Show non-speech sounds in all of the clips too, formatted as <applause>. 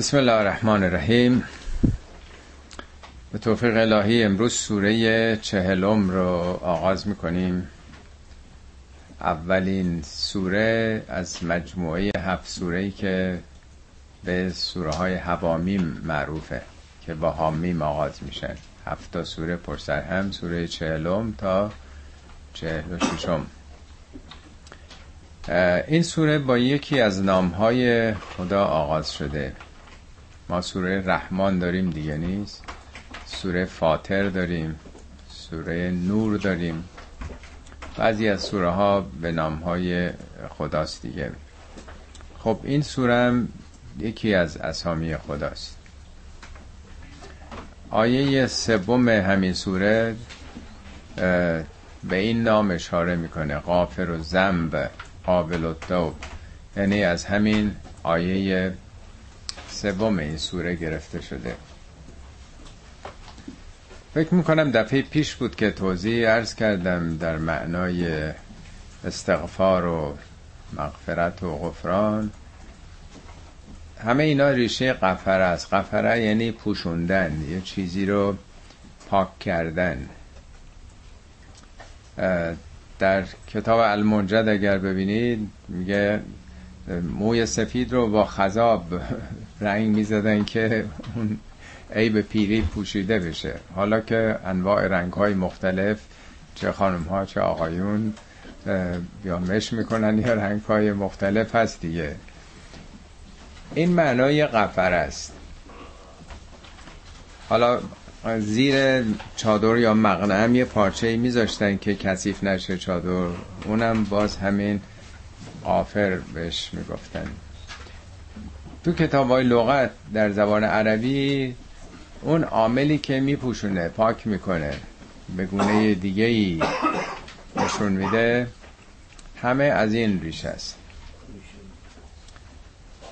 بسم الله الرحمن الرحیم. به توفیق الهی امروز سوره چهلم رو آغاز می‌کنیم. اولین سوره از مجموعه هفت سوره که به سوره های حوامیم معروفه که با حامیم آغاز میشن هفت سوره پرسر هم سوره چهلم تا چهل و ششم. این سوره با یکی از نامهای خدا آغاز شده. ما سوره رحمان داریم دیگه نیست. سوره فاتر داریم. سوره نور داریم. بعضی از سوره ها به نام های خداست دیگه. خب این سوره هم یکی از اسامی خداست. آیه سوم همین سوره به این نام اشاره می‌کنه. غافر و زنب قابل و دوب یعنی از همین آیه سوم این سوره گرفته شده. فکر می‌کنم دفعه پیش بود که توضیح ارز کردم در معنای استغفار و مغفرت و غفران. همه اینا ریشه قفره است. قفره یعنی پوشوندن یه چیزی رو پاک کردن. در کتاب المنجد اگر ببینید میگه موی سفید رو با خذاب رنگ می‌زدن که اون عیب پیری پوشیده بشه. حالا که انواع رنگ های مختلف چه خانم ها چه آقایون یا مش می‌کنن یا رنگ های مختلف هست دیگه. این معنای قفر است. حالا زیر چادر یا مقنعه یه پارچه میذاشتن که کثیف نشه چادر. اونم باز همین قافر بهش می‌گفتن. تو کتاب های لغت در زبان عربی اون عاملی که میپوشونه پاک می‌کنه به گونه دیگه ای نشون میده همه از این ریش است.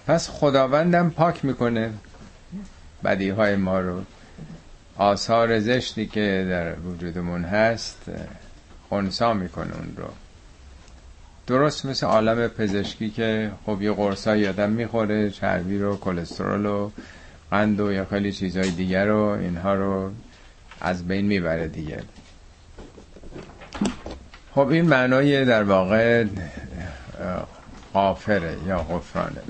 پس خداوندم پاک می‌کنه بدی های ما رو. آثار زشتی که در وجودمون هست خونسا می‌کنه اون رو. درست مثل عالم پزشکی که خب یه قرصای آدم می‌خوره چربی رو کلسترول و قند و یا خیلی چیزهای دیگر رو اینها رو از بین می‌بره دیگه. خب این معنای در واقع غافره یا غفرانه.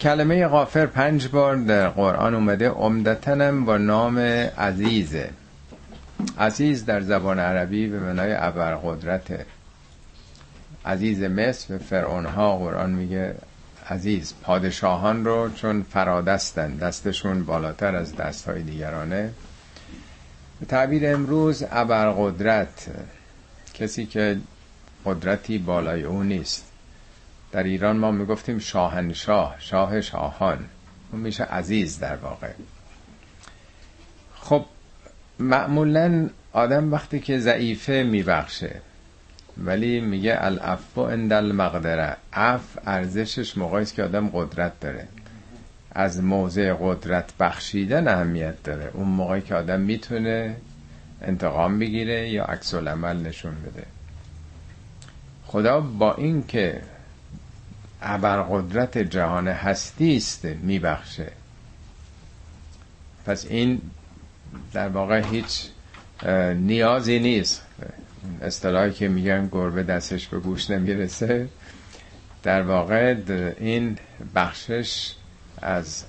کلمه غافر پنج بار در قرآن اومده عمدتنم با نام عزیزه. عزیز در زبان عربی به معنای ابرقدرته. عزیز مصر به فرعون ها قرآن میگه عزیز پادشاهان رو چون فرادستن دستشون بالاتر از دست های دیگرانه. به تعبیر امروز ابرقدرت کسی که قدرتی بالای او نیست. در ایران ما می‌گفتیم شاهنشاه شاه شاهان. اون میشه عزیز در واقع. خب معمولا آدم وقتی که ضعیفه میبخشه. ولی میگه الافو اند المقدره. اف ارزشش موقعی که آدم قدرت داره. از موضع قدرت بخشیدن اهمیت داره. اون موقعی که آدم می‌تونه انتقام بگیره یا عکس العمل نشون بده. خدا با این که ابرقدرت جهان هستی است میبخشه. پس این در واقع هیچ نیازی نیست. اصطلاحی که میگن گربه دستش به گوش نمی‌رسه. در واقع این بخشش از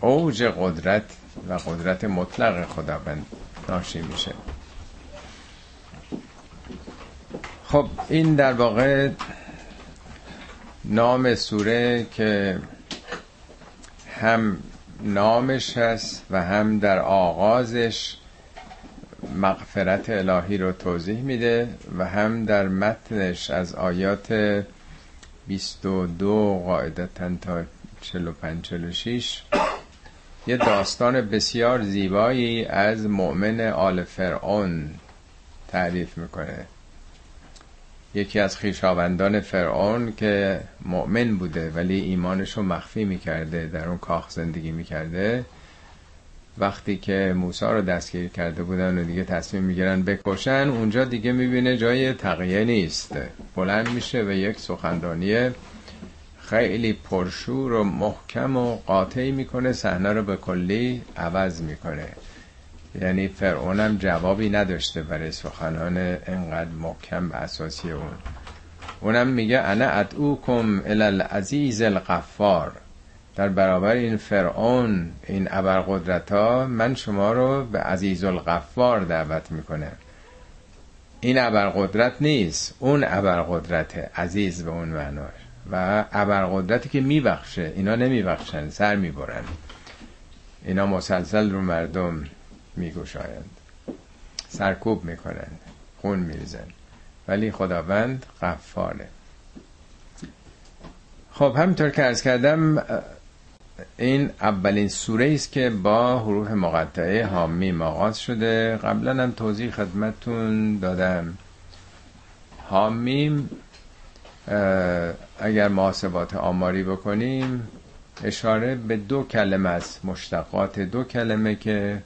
اوج قدرت و قدرت مطلق خداوند ناشی میشه. خب این در واقع نام سوره که هم نامش هست و هم در آغازش مغفرت الهی رو توضیح میده و هم در متنش از آیات 22 قاعدتا تا 45 46 یه داستان بسیار زیبایی از مؤمن آل فرعون تعریف می‌کنه. یکی از خیشاوندان فرعون که مؤمن بوده ولی ایمانش رو مخفی می‌کرده در اون کاخ زندگی می‌کرده وقتی که موسی رو دستگیر کرده بودن و دیگه تصمیم می‌گیرن بکشن اونجا دیگه می‌بینه جای تقیه نیست. بلند میشه و یک سخنرانی خیلی پرشور و محکم و قاطعی می‌کنه صحنه رو به کلی عوض می‌کنه. یعنی فرعونم جوابی نداشته برای سخنان انقدر محکم به اساسی اون. اونم میگه انا ادعوکم الالعزیز الغفار. در برابر این فرعون این ابرقدرت ها من شما رو به عزیز الغفار دعوت می‌کنه. این ابرقدرت نیست. اون ابرقدرت عزیز به اون معناش و ابرقدرتی که میبخشه اینا نمیبخشن سر می‌برن. اینا مسلسل رو مردم میگوشایند سرکوب می‌کنند. خون میریزن ولی خداوند غفاره. خب همینطور که ارز کردم این اولین سوره است که با حروف مقطعه حامیم آغاز شده. قبلا هم توضیح خدمتون دادم. حامیم اگر محاسبات آماری بکنیم اشاره به دو کلمه است. مشتقات دو کلمه که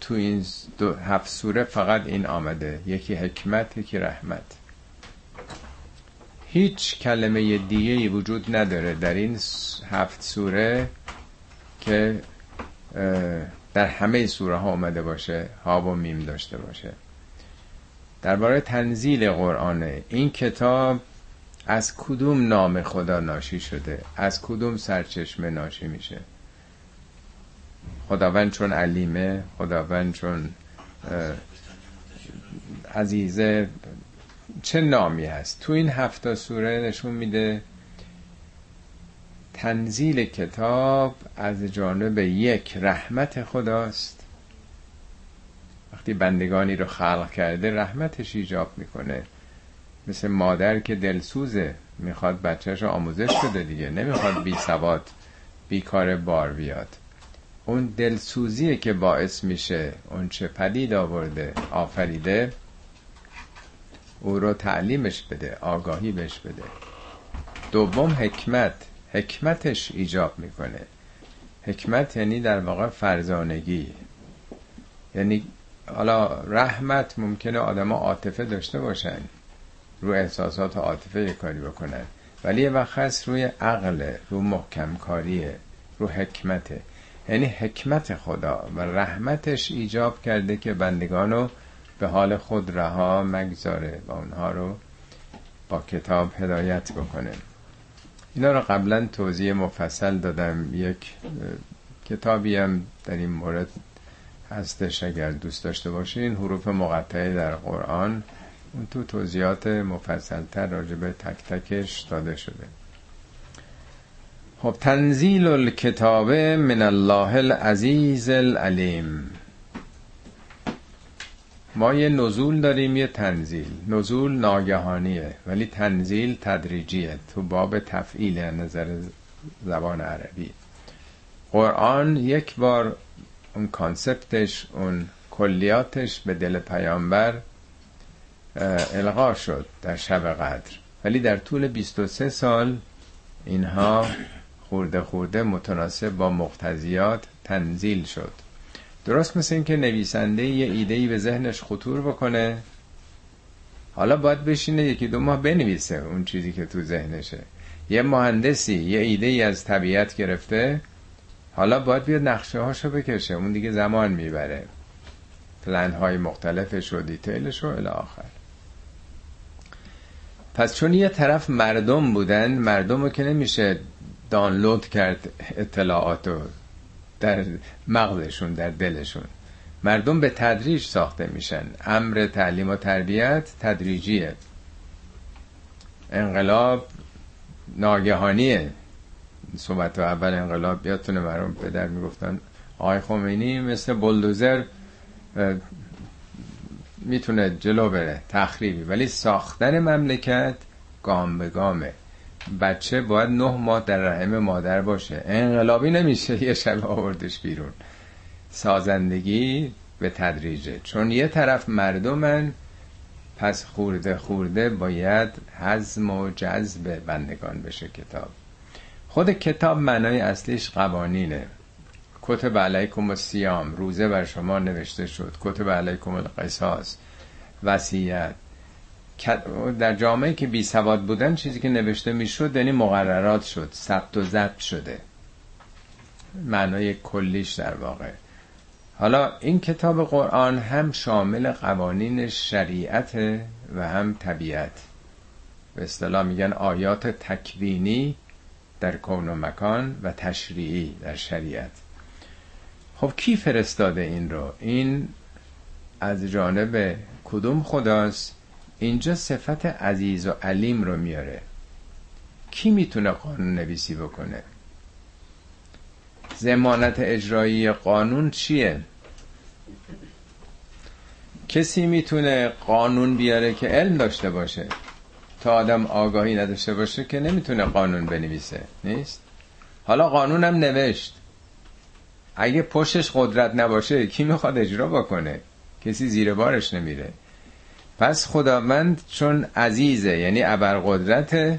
تو این دو هفت سوره فقط این آمده. یکی حکمت یکی رحمت. هیچ کلمه دیگه ای وجود نداره در این هفت سوره که در همه سوره ها آمده باشه ها و میم داشته باشه. درباره تنزیل قرآن این کتاب از کدوم نام خدا ناشی شده؟ از کدوم سرچشمه ناشی میشه؟ خداوند چون علیمه خداوند چون عزیزه چه نامی هست؟ تو این هفته سوره نشون میده تنزیل کتاب از جانب یک رحمت خداست. وقتی بندگانی رو خلق کرده رحمتش ایجاب می‌کنه. مثل مادر که دلسوزه می‌خواد بچهش آموزش بده دیگه. نمی‌خواد بی سواد بی کار بار بیاد. اون دلسوزیه که باعث میشه اون چه پدید آورده آفریده. او رو تعلیمش بده آگاهی بهش بده. دوم حکمت. حکمتش ایجاب می‌کنه. حکمت یعنی در واقع فرزانگی. یعنی حالا رحمت ممکنه آدما عاطفه داشته باشن. رو احساسات عاطفه کاری بکنن. ولی یه وقت روی عقل رو محکم کاریه رو حکمته. یعنی حکمت خدا و رحمتش ایجاب کرده که بندگانو به حال خود رها مگذاره و اونها رو با کتاب هدایت بکنه. اینا رو قبلا توضیح مفصل دادم. یک کتابی هم در این مورد هستش اگر دوست داشته باشین. حروف مقطعه در قرآن. اون تو توضیحات مفصل تر راجبه تک تکش داده شده. خب تنزیل الکتاب من الله العزیز العلیم. ما یه نزول داریم یه تنزیل. نزول ناگهانیه ولی تنزیل تدریجیه. تو باب تفعیل نظر زبان عربی. قرآن یک بار اون کانسپتش اون کلیاتش به دل پیامبر القا شد در شب قدر. ولی در طول 23 سال اینها خورده خورده متناسب با مقتضیات تنزیل شد. درست مثل این که نویسنده یه ایدهی به ذهنش خطور بکنه. حالا باید بشینه یکی دو ماه بنویسه اون چیزی که تو ذهنشه. یه مهندسی یه ایده ای از طبیعت گرفته حالا باید بیاد نقشه هاشو بکشه. اون دیگه زمان می‌بره. پلن های مختلفش و دیتیلش و الاخر پس چون یه طرف مردم بودن مردم رو که نمیشه دانلود کرد اطلاعاتو. در مغزشون در دلشون. مردم به تدریج ساخته میشن. امر تعلیم و تربیت تدریجیه. انقلاب ناگهانیه. صحبت و اول انقلاب بیادتونه مردم پدر می‌گفتن آقای خمینی مثل بلدوزر می‌تونه جلو بره تخریبی. ولی ساختن مملکت گام به گامه. بچه باید نه ماه در رحم مادر باشه. انقلابی نمیشه یه شب آوردش بیرون. سازندگی به تدریجه. چون یه طرف مردمن پس خورده خورده باید حزم و جذب بندگان بشه کتاب. خود کتاب معنای اصلیش قوانینه. کتب علیکم و سیام روزه بر شما نوشته شد. کتب علیکم القصاص وسیعت در جامعه که بی سواد بودن چیزی که نوشته می‌شد یعنی مقررات شد ثبت و ضبط شده. معنای کلیش در واقع. حالا این کتاب قرآن هم شامل قوانین شریعت و هم طبیعت. به اصطلاح میگن آیات تکوینی در کون و مکان و تشریعی در شریعت. خب کی فرستاده این رو؟ این از جانب کدوم خداست؟ اینجا صفت عزیز و علیم رو میاره. کی می‌تونه قانون نویسی بکنه؟ زمانت اجرایی قانون چیه؟ کسی می‌تونه قانون بیاره که علم داشته باشه؟ تا آدم آگاهی نداشته باشه که نمی‌تونه قانون بنویسه نیست؟ حالا قانونم نوشت. اگه پشتش قدرت نباشه کی می‌خواد اجرا بکنه؟ کسی زیر بارش نمیره. پس خداوند چون عزیزه یعنی ابرقدرت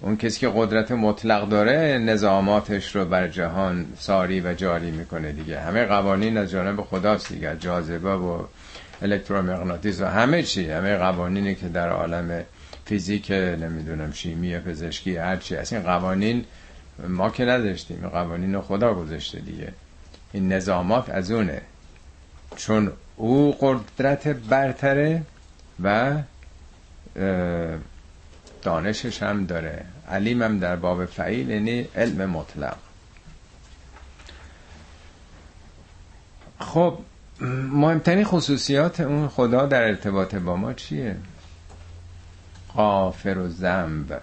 اون کسی که قدرت مطلق داره نظاماتش رو بر جهان ساری و جاری می‌کنه دیگه. همه قوانین از جانب خداست دیگه جاذبه و الکترومغناطیس و همه چی همه قوانینی که در عالم فیزیک نمی‌دونم شیمی پزشکی هرچی از این قوانین ما که نداشتیم قوانین خدا گذاشته دیگه. این نظامات از اونه. چون او قدرت برتره و دانشش هم داره. علیم هم در باب فعیل یعنی علم مطلق. خب مهمترین خصوصیات اون خدا در ارتباط با ما چیه؟ قافر و زنب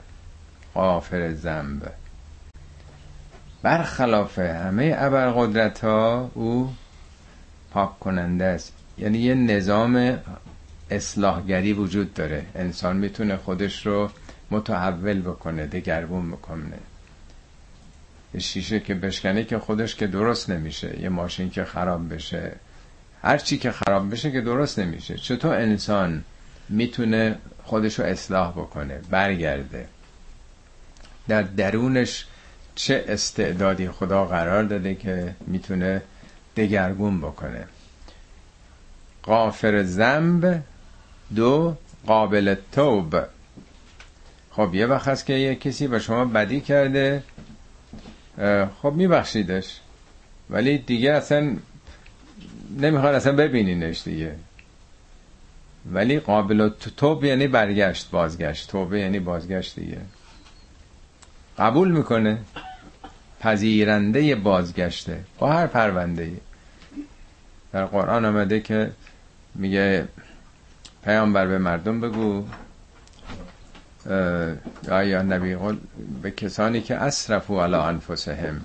قافر زنب برخلاف همه ابرقدرت ها او پاک کننده است. یعنی یه نظام اصلاحگری وجود داره. انسان می‌تونه خودش رو متحول بکنه دگرگون بکنه. یه شیشه که بشکنه که خودش که درست نمیشه. یه ماشین که خراب بشه. هر چی که خراب بشه که درست نمیشه. چطور انسان می‌تونه خودش رو اصلاح بکنه برگرده؟ در درونش چه استعدادی خدا قرار داده که می‌تونه دگرگون بکنه؟ قافر زنب دو قابل توب. خب یه وقت هست که یه کسی به شما بدی کرده خب میبخشیدش. ولی دیگه اصلا نمی‌خواد اصلا ببینینش دیگه. ولی قابل توب یعنی برگشت بازگشت. توبه یعنی بازگشت دیگه. قبول می‌کنه. پذیرنده بازگشته. با هر پرونده در قرآن آمده که میگه پیامبر به مردم بگو یا نبی به کسانی که اسرفو علی انفسهم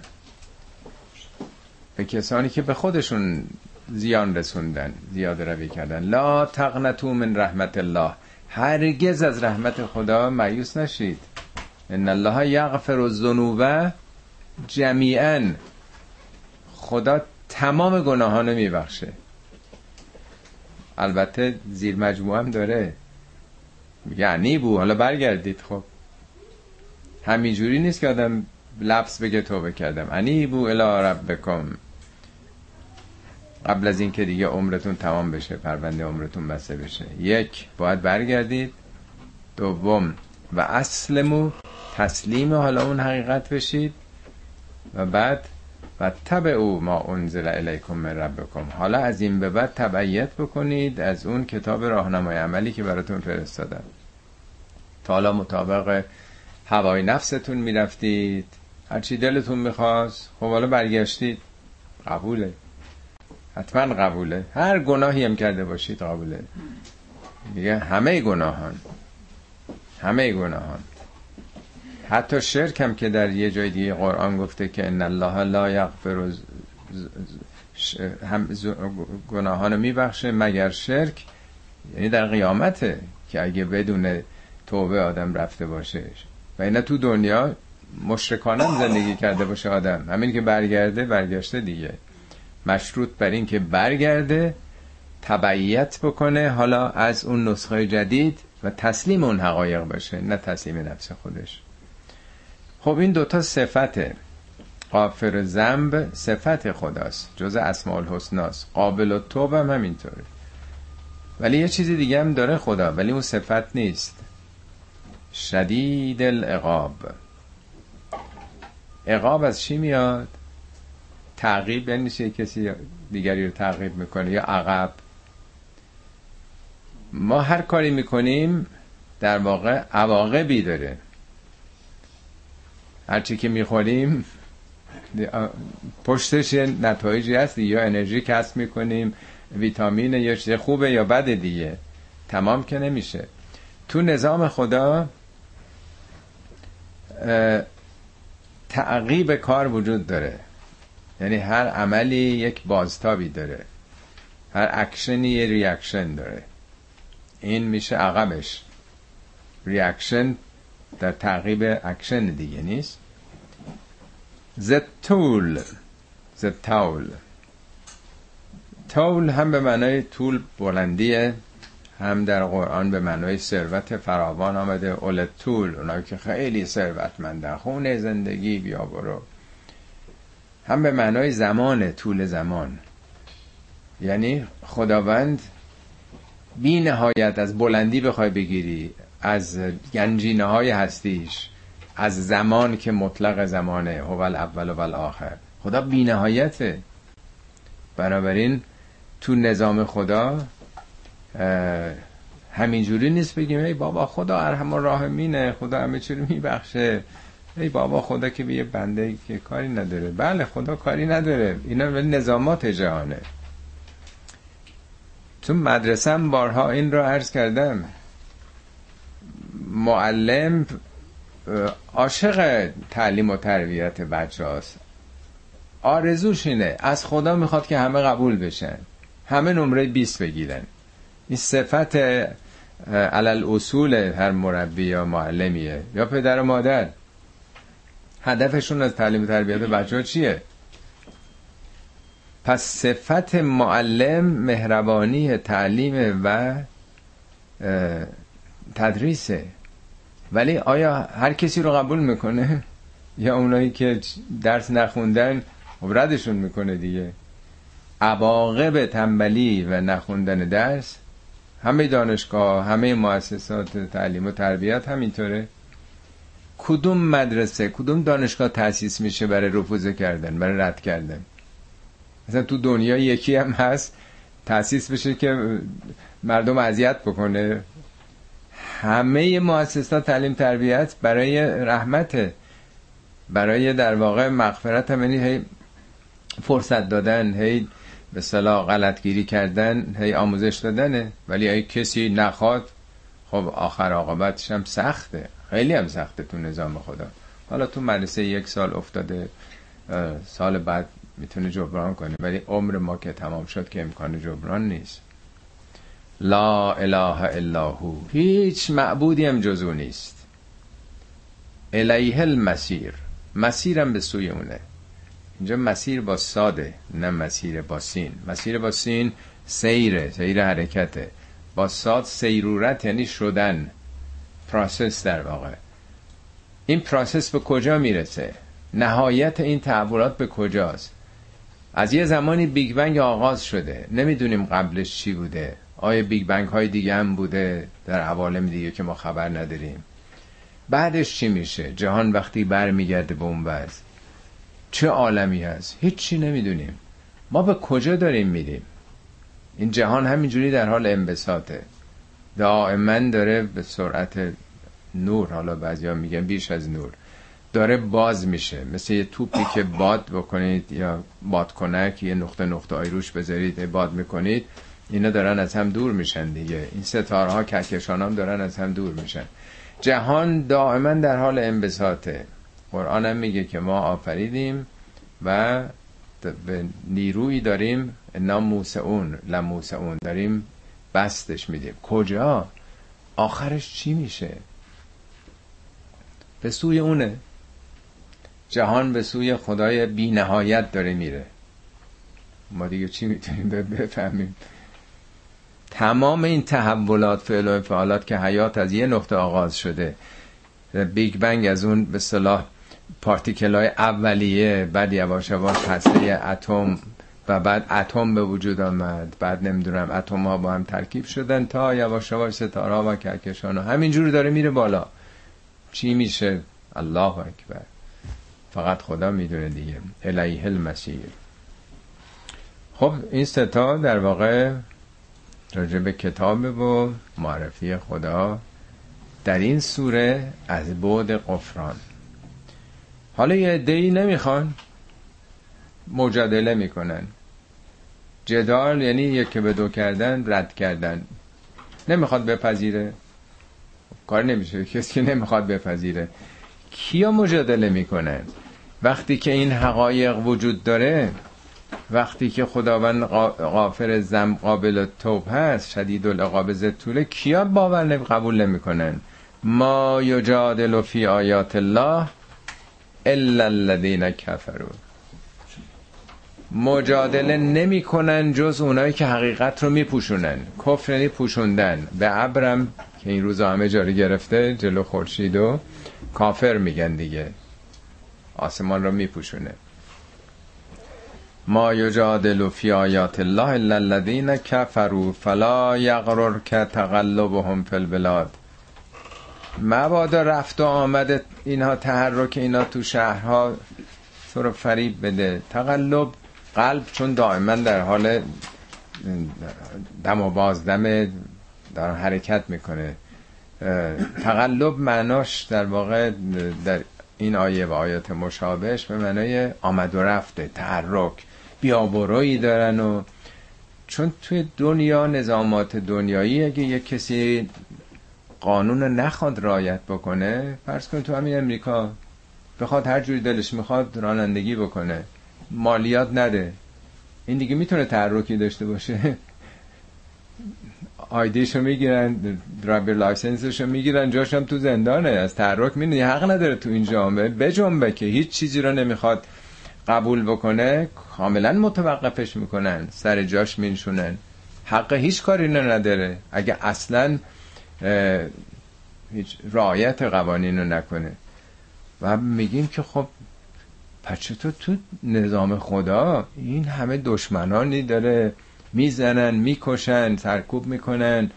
به کسانی که به خودشون زیان رسوندن زیاد روی کردن. لا تقنتو من رحمت الله هرگز از رحمت خدا مایوس نشید. ان الله یغفر الذنوب جمیعا. خدا تمام گناهانو میبخشه. البته زیر مجموعه هم داره. یعنی بو حالا برگردید خب. همینجوری نیست که آدم لفظ بگه توبه کردم. انی بو الی ربکم. قبل از اینکه دیگه عمرتون تمام بشه پرونده عمرتون بسته بشه. یک باید برگردید. دوم و اصلمو تسلیم حالا اون حقیقت بشید. و بعد و تب او ما انزل الیکم من ربکم. حالا از این به بعد تبعیت بکنید از اون کتاب راهنمای عملی که براتون فرستادم. تا حالا مطابق هوای نفستون می‌رفتید. هرچی دلتون می‌خواست خب حالا برگشتید. قبوله. حتما قبوله. هر گناهی هم کرده باشید قبوله. میگه همه گناهان. همه گناهان. حتی شرک هم که در یه جای دیگه قرآن گفته که ان الله لا یغفر هم گناهان میبخشه مگر شرک. یعنی در قیامته که اگه بدون توبه آدم رفته باشه. و اینا تو دنیا مشرکانم زندگی کرده باشه آدم. همین که برگرده برگشته دیگه. مشروط بر این که برگرده تبعیت بکنه حالا از اون نسخه جدید و تسلیم اون حقایق باشه نه تسلیم نفس خودش. خب این دوتا صفته قافر زنب صفت خداست جز اسماء الحسناست قابل و توب هم همینطوره. ولی یه چیزی دیگه هم داره خدا ولی اون صفت نیست. شدید العقاب. عقاب از چی میاد؟ تعقیب یعنی کسی دیگری رو تعقیب می‌کنه یا عقب. ما هر کاری می‌کنیم در واقع عواقبی داره. هرچی که می‌خوریم پشتش نتایجی هست یا انرژی کسب می‌کنیم ویتامین یا چیز خوبه یا بده دیگه. تمام که نمیشه. تو نظام خدا تعقیب کار وجود داره. یعنی هر عملی یک بازتابی داره. هر اکشنی یه reaction داره. این میشه عقبش. reaction در تعقیب اکشن دیگه نیست. زتول. زتول. تول هم به معنای طول بلندیه هم در قرآن به معنای ثروت فراوان آمده. اول طول اونایی که خیلی ثروتمندن خونه زندگی بیا برو. هم به معنای زمان طول زمان. یعنی خداوند بی نهایت از بلندی بخوای بگیری از گنجینه های هستیش. از زمان که مطلق زمانه هو اول و آخر. خدا بی نهایته بنابراین تو نظام خدا همینجوری نیست بگیم ای بابا خدا ارحم راهمینه خدا همه چی رو میبخشه. ای بابا خدا که به یه بنده که کاری نداره. بله خدا کاری نداره. اینا ولی نظامات جهانه. تو مدرسه بارها این رو عرض کردم. معلم عاشق تعلیم و تربیت بچه هاست. آرزوش اینه. از خدا می‌خواد که همه قبول بشن. همه نمره 20 بگیرن. این صفت علل اصول هر مربی یا معلمیه. یا پدر و مادر. هدفشون از تعلیم و تربیت بچه ها چیه؟ پس صفت معلم مهربانی تعلیم و تدریسه. ولی آیا هر کسی رو قبول می‌کنه؟ <laughs> یا اونایی که درس نخوندن خب ردشون می‌کنه دیگه؟ عواقب تنبلی و نخوندن درس همه دانشگاه همه مؤسسات تعلیم و تربیت همینطوره. کدوم مدرسه کدوم دانشگاه تأسیس میشه برای رفوزه کردن برای رد کردن؟ مثلا تو دنیا یکی هم هست تأسیس بشه که مردم اذیت بکنه. همه مؤسسات تعلیم تربیت برای رحمت برای در واقع مغفرت هم یعنی هی فرصت دادن هی به صلاح غلطگیری کردن هی آموزش دادنه ولی ای کسی نخواد خب آخر عاقبتش هم سخته. خیلی هم سخته تو نظام خدا. حالا تو مدرسه یک سال افتاده سال بعد می‌تونه جبران کنه. ولی عمر ما که تمام شد که امکان جبران نیست. لا اله الا هو. هیچ معبودی هم جزو نیست. الیه المسیر. مسیرم به سوی اونه. اینجا مسیر با ساده نه مسیر با سین. مسیر با سین سیره سیر حرکته. با ساد سیرورت یعنی شدن. process در واقع. این process به کجا می‌رسه؟ نهایت این تحولات به کجاست؟ از یه زمانی Big Bang آغاز شده. نمی‌دونیم قبلش چی بوده. آیا Big Bang های دیگه هم بوده در عوالم دیگه که ما خبر نداریم؟ بعدش چی میشه؟ جهان وقتی برمیگرده به اون وضع چه عالمی هست؟ هیچی نمی‌دونیم. ما به کجا داریم میریم؟ این جهان همینجوری در حال انبساطه. دائما داره به سرعت نور حالا بعضیا میگن بیش از نور داره باز میشه. مثل یه توپی که باد بکنید یا بادکنک یه نقطه نقطه آی روش بذارید باد می‌کنید. اینا دارن از هم دور میشن دیگه. این ستاره ها کهکشان هم دارن از هم دور میشن. جهان دائما در حال انبساطه. قرآن هم میگه که ما آفریدیم و به نیرویی داریم. نام موسعون لموسعون داریم بستش میدیم. کجا؟ آخرش چی میشه؟ به سوی اونه. جهان به سوی خدای بی نهایت داره میره. ما دیگه چی می‌تونیم بفهمیم؟ تمام این تحولات فعل و فعالات که حیات از یه نقطه آغاز شده Big Bang از اون به اصطلاح particle های اولیه بعد یواش یواش هسته اتم و بعد اتم به وجود آمد. بعد نمی‌دونم اتم ها با هم ترکیب شدن تا یواش یواش ستاره ها و کهکشان ها همینجور داره میره بالا. چی میشه؟ الله اکبر. فقط خدا می‌دونه دیگه. الیه المصیر خب این ستا در واقع راجع به کتاب و معرفی خدا در این سوره از بعد قفران. حالا یه عده‌ای نمی‌خوان مجادله می‌کنن. جدال یعنی یک به دو کردن رد کردن. نمی‌خواد بپذیره. کار نمیشه کسی که نمی‌خواد بپذیره. کیا مجادله می‌کنن؟ وقتی که این حقایق وجود داره وقتی که خداوند غافر زم قابل توب هست شدید العقاب طوله کیا باور قبول نمی‌کنن ما یجادل فی آیات الله الا الذین کفروا. مجادله نمی‌کنن جز اونایی که حقیقت رو میپوشونن کفر یعنی پوشوندن. به ابرم که این روزا همه جاری گرفته جلو خورشید و کافر میگن دیگه. آسمان رو میپوشونه ما یجادل فی آیات الله الا الذین کفروا فلا یغررک تقلبهم فی البلاد. مبادا رفت و آمد اینها تحرک اینا تو شهرها تو رو فریب بده. تقلب قلب چون دائما در حال دم و بازدم در حرکت می‌کنه. تقلب معناش در واقع در این آیه و آیات مشابهش به معنای آمد و رفته تحرک. بیابرویی دارن و چون توی دنیا نظامات دنیایی اگه یک کسی قانون نخواد رایت بکنه فرض کن تو همین امریکا بخواد هر جوری دلش می‌خواد رانندگی بکنه مالیات نده. این دیگه می‌تونه تحرکی داشته باشه. <laughs> آیدیشو می‌گیرن driver license شو می‌گیرن جاش هم تو زندانه. از تحرک می‌دونی حق نداره تو این جامعه بجنبه که هیچ چیزی رو نمی‌خواد. قبول بکنه کاملا متوقفش می‌کنن سر جاش مینشونن. حق هیچ کاری نداره. اگه اصلا هیچ رعایت قوانین رو نکنه. و میگیم که خب پچه تو تو نظام خدا این همه دشمنانی داره می‌زنن می‌کشن سرکوب می‌کنن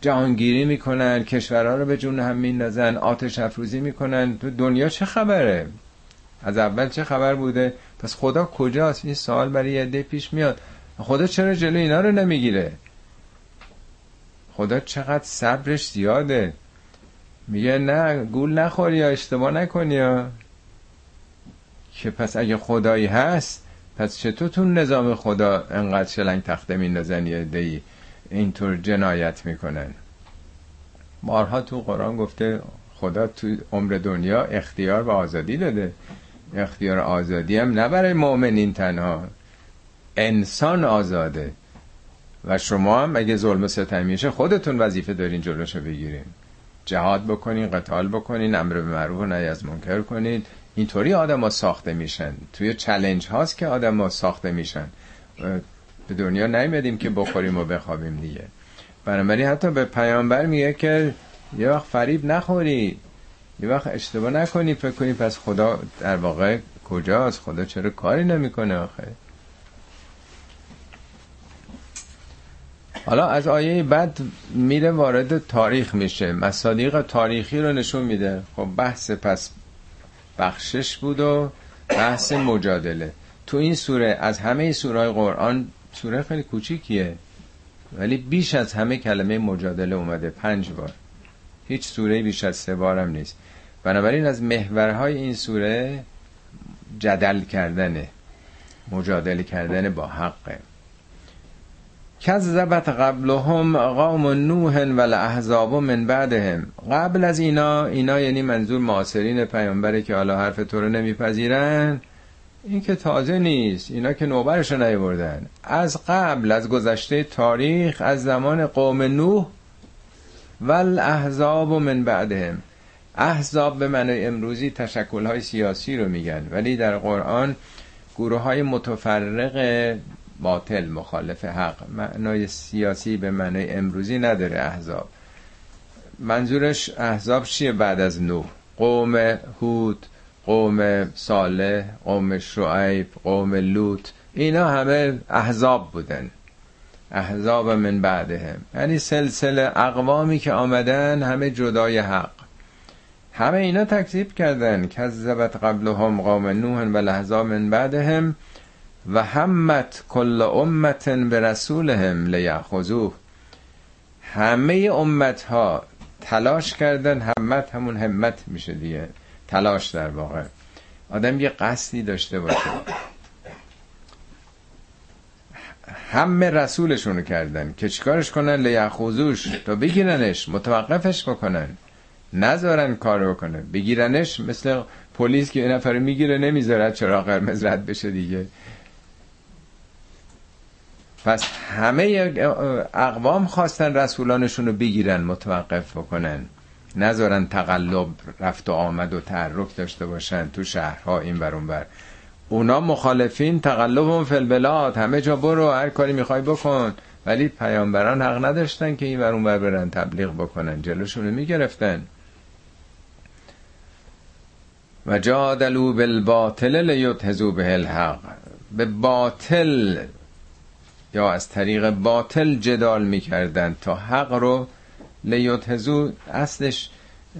جهانگیری می‌کنن کشورها رو به جون هم میندازن آتش افروزی می‌کنن. تو دنیا چه خبره؟ از اول چه خبر بوده؟ پس خدا کجاست؟ این سوال برای یه پیش میاد. خدا چرا جلو اینا رو نمی‌گیره؟ خدا چقدر صبرش زیاده. میگه نه گول نخوری یا اشتباه نکنی یا. که پس اگه خدایی هست پس چطور تو نظام خدا انقدر شلنگ تخته میندازن یه دی اینطور جنایت می‌کنن. بارها تو قرآن گفته خدا تو عمر دنیا اختیار و آزادی داده. اختیار آزادی هم نه برای مؤمنین تنها. انسان آزاده. و شما هم اگه ظلم ستم میشه خودتون وظیفه دارین جلوشو بگیرین. جهاد بکنین قتال بکنین امر به معروف و نهی از منکر کنید اینطوری آدم ساخته میشن. توی چلنج هاست که آدم ساخته میشن. به دنیا نیمدیم که بخوریم و بخوابیم دیگه. بنابراین حتی به پیامبر میگه که یه وقت فریب نخوری. یه وقت اشتباه نکنی فکر کنی پس خدا در واقع کجاست؟ خدا چرا کاری نمی‌کنه آخه؟ حالا از آیه بعد میره وارد تاریخ میشه. مصادیق تاریخی رو نشون میده. خب بحث پس بخشش بود و بحث مجادله. تو این سوره از همه سوره قرآن سوره خیلی کوچیکیه ولی بیش از همه کلمه مجادله اومده پنج بار. هیچ سوره بیش از سه بارم نیست. بنابراین از محورهای این سوره جدل کردنه مجادله کردن با حقه کذبت قبلهم قوم نوح و الاحزاب من بعدهم. قبل از اینا اینا یعنی منظور معاصرین پیامبره که حالا حرف تو رو نمیپذیرن این که تازه نیست اینا که نوبرش رو نیوردن از قبل از گذشته تاریخ از زمان قوم نوح و الاحزاب من بعدهم. احزاب به معنی امروزی تشکل های سیاسی رو میگن. ولی در قرآن گروه های متفرق باطل مخالف حق معنای سیاسی به معنای امروزی نداره احزاب. منظورش احزاب چیه بعد از نوح؟ قوم هود قوم صالح قوم شعیب قوم لوط اینا همه احزاب بودن. احزاب من بعدهم. یعنی سلسله اقوامی که آمدن همه جدای حق. همه اینا تکذیب کردن. کذبت قبلهم قوم نوح و لحظاب من بعدهم و همت کل امت به رسولهم لیأخذوه. همه امت ها تلاش کردن. همت همون همت میشه دیگه. تلاش در واقع. آدم یه قصدی داشته باشه. همه رسولشونو کردن. که چیکارش کنن؟ لیخوزوش تا بگیرنش. متوقفش بکنن. نذارن کار بکنه بگیرنش مثل پلیس که این نفر می‌گیره نمی‌ذارد چرا قرمز رد بشه دیگه. پس همه اقوام خواستن رسولانشون رو بگیرن متوقف بکنن. نذارن تقلب رفت و آمد و تحرک داشته باشن تو شهرها این برون بر اونا مخالفین تقلب فی البلاد. همه جا برو هر کاری می‌خوای بکن. ولی پیامبران حق نداشتن که این برون بر برن تبلیغ بکنن. جلوشونو می‌گرفتن. و جادلو بالباطل لیدهزو به الحق. به باطل یا از طریق باطل جدال می‌کردن تا حق رو لیدهزو اصلش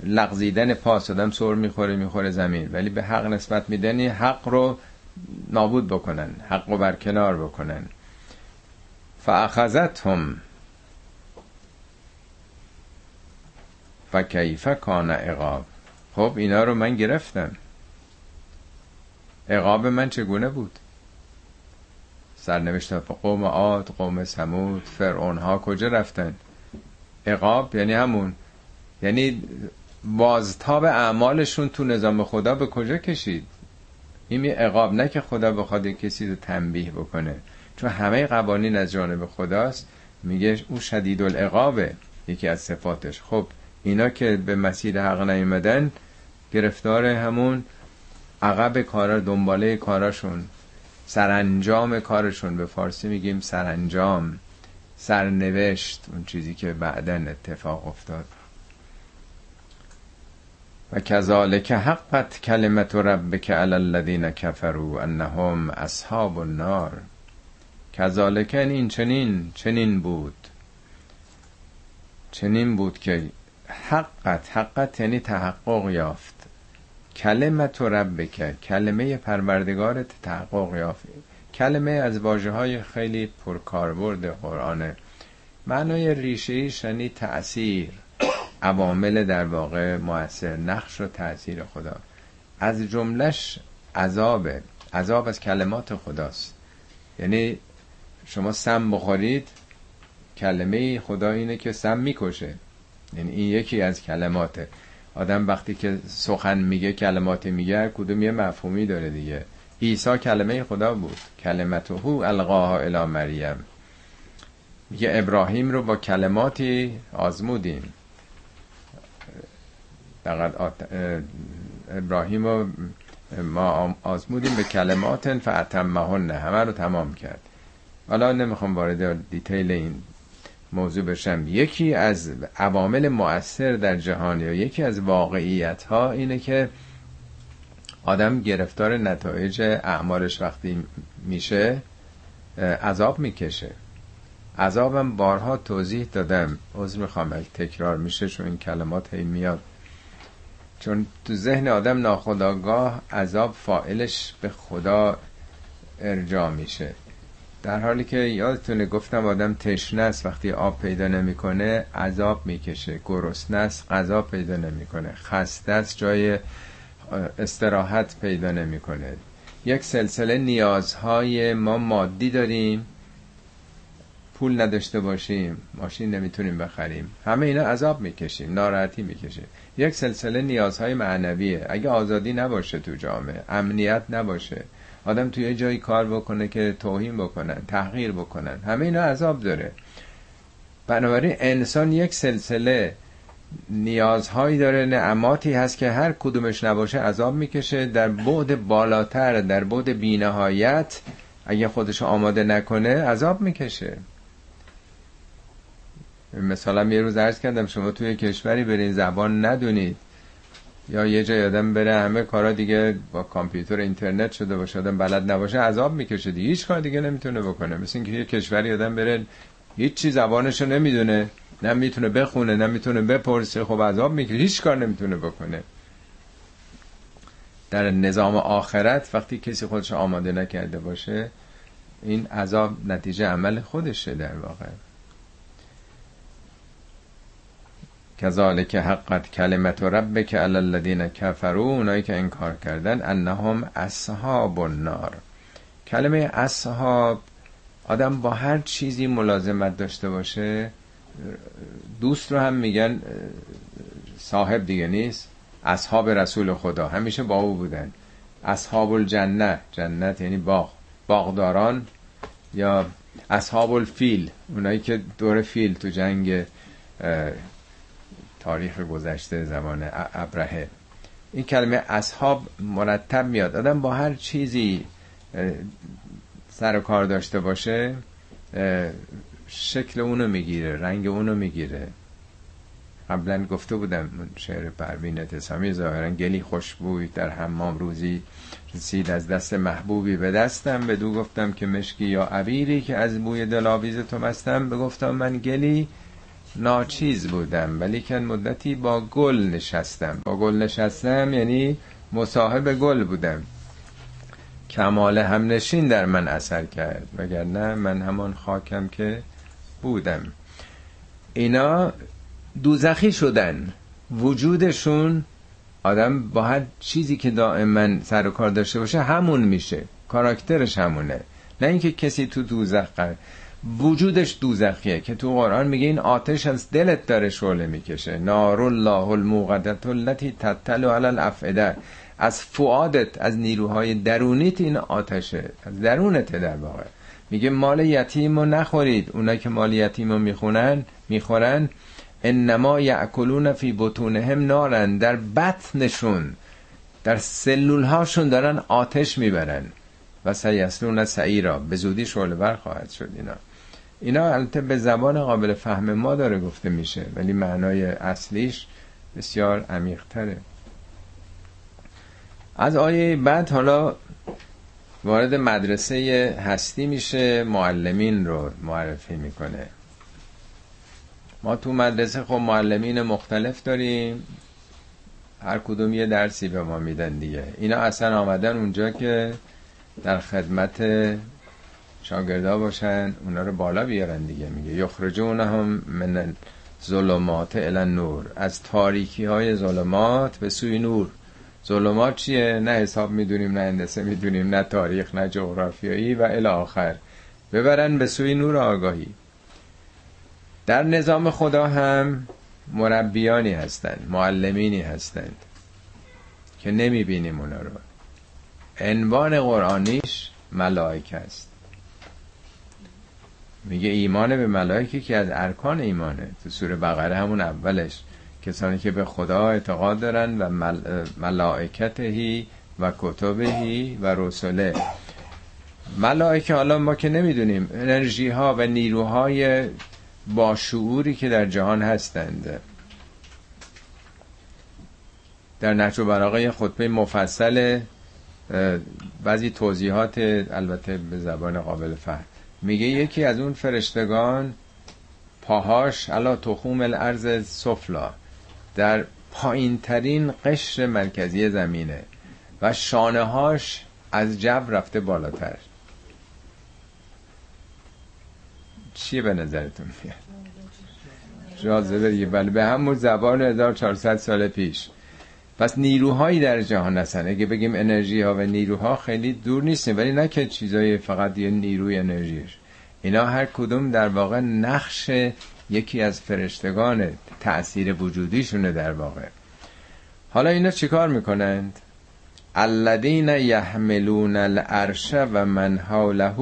لغزیدن پاس آدم سر می‌خوره می‌خوره زمین. ولی به حق نسبت میدنی حق رو نابود بکنن حق رو برکنار بکنن. فاخذتهم فکیف کان عقاب. خب اینا رو من گرفتم. عقاب من چگونه بود؟ سرنوشت قوم عاد قوم سمود فرعون ها کجا رفتن؟ عقاب یعنی همون. یعنی بازتاب اعمالشون تو نظام خدا به کجا کشید؟ این می عقاب نه که خدا بخواد کسی رو تنبیه بکنه. چون همه قوانین از جانب خداست. میگه او شدید العقابه یکی از صفاتش. خب اینا که به مسیر حق نیومدن گرفتار همون عقب کارا دنباله کاراشون سرانجام کارشون. به فارسی میگیم سرانجام سرنوشت اون چیزی که بعدا اتفاق افتاد. و کذالک حقت کلمت ربک علی الذین کفروا انهم اصحاب النار. کذالک این چنین چنین بود. چنین بود که حقت حقت یعنی تحقق یافت. کلمت ربک کلمه پروردگارت تحقق یافت. کلمه از واجه های خیلی پرکاربرد قرآنه. معنای ریشه یعنی تأثیر عوامل در واقع موثر نقش و تاثیر خدا. از جملش عذاب عذاب از کلمات خداست. یعنی شما سم بخورید کلمه خدا اینه که سم می‌کشه. یعنی این یکی از کلماته. آدم وقتی که سخن میگه کلماتی میگه کدوم یه مفهومی داره دیگه. عیسی کلمه خدا بود. کلمته القاها الی مریم. میگه ابراهیم رو با کلماتی آزمودیم. ابراهیم رو ما آزمودیم به کلمات فعتمهن همه رو تمام کرد. حالا نمی‌خوام وارد دیتیل این موضوع بشم. یکی از عوامل مؤثر در جهان یا یکی از واقعیت ها اینه که آدم گرفتار نتایج اعمالش وقتی میشه عذاب می‌کشه. عذابم بارها توضیح دادم. عذر می‌خوام تکرار میشه چون این کلمات هی میاد. چون تو ذهن آدم ناخداگاه عذاب فائلش به خدا ارجاع میشه. در حالی که یادتونه گفتم آدم تشنه است وقتی آب پیدا نمی‌کنه عذاب می‌کشه. گرسنه است غذا پیدا نمی‌کنه. خسته است جای استراحت پیدا نمی‌کنه. یک سلسله نیازهای ما مادی داریم. پول نداشته باشیم ماشین نمی‌تونیم بخریم. همه اینا عذاب می‌کشیم ناراحتی می‌کشیم. یک سلسله نیازهای معنویه. اگه آزادی نباشه تو جامعه امنیت نباشه. آدم توی جایی کار بکنه که توهین بکنن تحقیر بکنن. همه اینا عذاب داره. بنابراین انسان یک سلسله نیازهایی داره نعماتی هست که هر کدومش نباشه عذاب می‌کشه. در بعد بالاتر در بعد بینهایت اگه خودش آماده نکنه عذاب می‌کشه. مثلا یه روز عرض کردم شما توی کشوری برین زبان ندونید. یا یه جای آدم بره همه کارا دیگه با کامپیوتر اینترنت شده باشه آدم بلد نباشه عذاب می‌کشه دیگه. هیچ کار دیگه نمی‌تونه بکنه. مثل اینکه یه کشوری آدم بره هیچ چی زبانشو نمی‌دونه نه می‌تونه بخونه نه می‌تونه بپرسه خب عذاب می‌کشه. هیچ کار نمی‌تونه بکنه. در نظام آخرت وقتی کسی خودش آماده نکرده باشه این عذاب نتیجه عمل خودشه در واقع. کذالک حقت کلمت ربک علی الذین کفروا اونایی که انکار کردن انهم اصحاب النار. کلمه اصحاب آدم با هر چیزی ملازمت داشته باشه دوست رو هم میگن صاحب دیگه نیست اصحاب رسول خدا همیشه با او بودن. اصحاب الجنه جنت یعنی باغ باغداران یا اصحاب الفیل اونایی که دور فیل تو جنگ تاریخ گذشته زمان ابرهه. این کلمه اصحاب مرتب میاد. آدم با هر چیزی سر و کار داشته باشه شکل اونو می‌گیره رنگ اونو می‌گیره. قبلا گفته بودم شعر پروین اتسامی ظاهرا گلی خوشبوی در حمام روزی رسید از دست محبوبی به دستم. به دو گفتم که مشکی یا عبیری که از بوی دلاویز تو مستم. بگفتم من گلی ناچیز بودم ولی که مدتی با گل نشستم. با گل نشستم یعنی مصاحب گل بودم. کمال همنشین در من اثر کرد وگرنه من همان خاکم که بودم. اینا دوزخی شدن. وجودشون آدم با هر چیزی که دائما سر و کار داشته باشه همون میشه. کاراکترش همونه. نه اینکه کسی تو دوزخ قرار وجودش دوزخیه که تو قرآن میگه این آتش از دلت داره شعله می‌کشه. نار الله الموقدت التي تطل علی الافئده از فعادت از نیروهای درونیت این آتشه. از درونت در واقع. میگه مال یتیم رو نخورید. اونا که مال یتیم رو می‌خونن می‌خورن انما یعکلون فی بطونهم نارن. در بطنشون در سلول هاشون دارن آتش می‌برن. و سیسلون سعیرا. به زودی شعله بر خواهد شد اینا. اینا البته به زبان قابل فهم ما داره گفته میشه ولی معنای اصلیش بسیار عمیق تره از آیه بعد حالا وارد مدرسه هستی میشه معلمین رو معرفی می‌کنه. ما تو مدرسه خب معلمین مختلف داریم هر کدوم یه درسی به ما میدن دیگه. اینا اصلا آمدن اونجا که در خدمت شاگردا باشن اونا رو بالا بیارن دیگه. میگه یخرجون هم من ظلمات الى نور از تاریکی های ظلمات به سوی نور. ظلمات چیه؟ نه حساب می‌دونیم نه اندسه می‌دونیم نه تاریخ نه جغرافیایی و الی آخر. ببرن به سوی نور آگاهی. در نظام خدا هم مربیانی هستند معلمینی هستند که نمی‌بینیم اونا رو. عنوان قرآنیش ملائکه است. میگه ایمان به ملائکه که از ارکان ایمانه. تو سوره بقره همون اولش. کسانی که به خدا اعتقاد دارن و مل... ملائکتهی و کتبهی و رسوله ملائکه حالا ما که نمی‌دونیم انرژی ها و نیروهای با شعوری که در جهان هستند. در نهج براغه خطبه مفصل بعضی توضیحات البته به زبان قابل فهم. میگه یکی از اون فرشتگان پاهاش علا تخوم الارض سفلا در پایین ترین قشر مرکزی زمینه و شانه هاش از جو رفته بالاتر. چیه به نظرتون میاد؟ جاذبه بله به همون زبان 1400 سال پیش. پس نیروهایی در جهان هستن. اگه بگیم انرژی ها و نیروها خیلی دور نیستیم ولی نه که چیزای فقط یه نیروی انرژیش. اینا هر کدوم در واقع نقش یکی از فرشتگان تأثیر وجودیشونه در واقع. حالا اینا چیکار می‌کنند؟ الذین یحملون العرش و من حوله.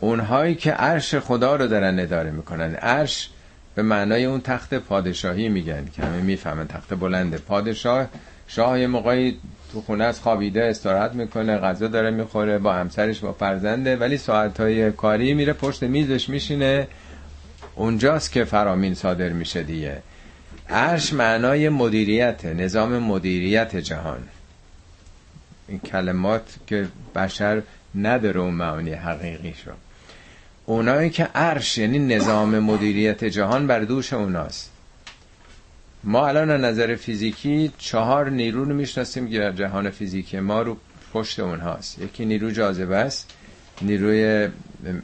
اونهایی که عرش خدا رو دارن اداره می‌کنن. عرش به معنای اون تخت پادشاهی میگن که همه می‌فهمن تخت بلنده پادشاه. شاه یه موقعی تو خونه از خوابیده استراحت می‌کنه غذا داره می‌خوره با همسرش با فرزنده ولی ساعتهای کاری میره پشت میزش میشینه. اونجاست که فرامین صادر میشه دیگه. عرش معنای مدیریت نظام مدیریت جهان. این کلمات که بشر نداره اون معانی حقیقی شو اونایی که عرش یعنی نظام مدیریت جهان بر دوش اوناست. ما الان از نظر فیزیکی چهار نیرو رو می‌شناسیم که جهان فیزیکی ما رو پشت اونهاست. یکی نیرو جاذبه است نیروی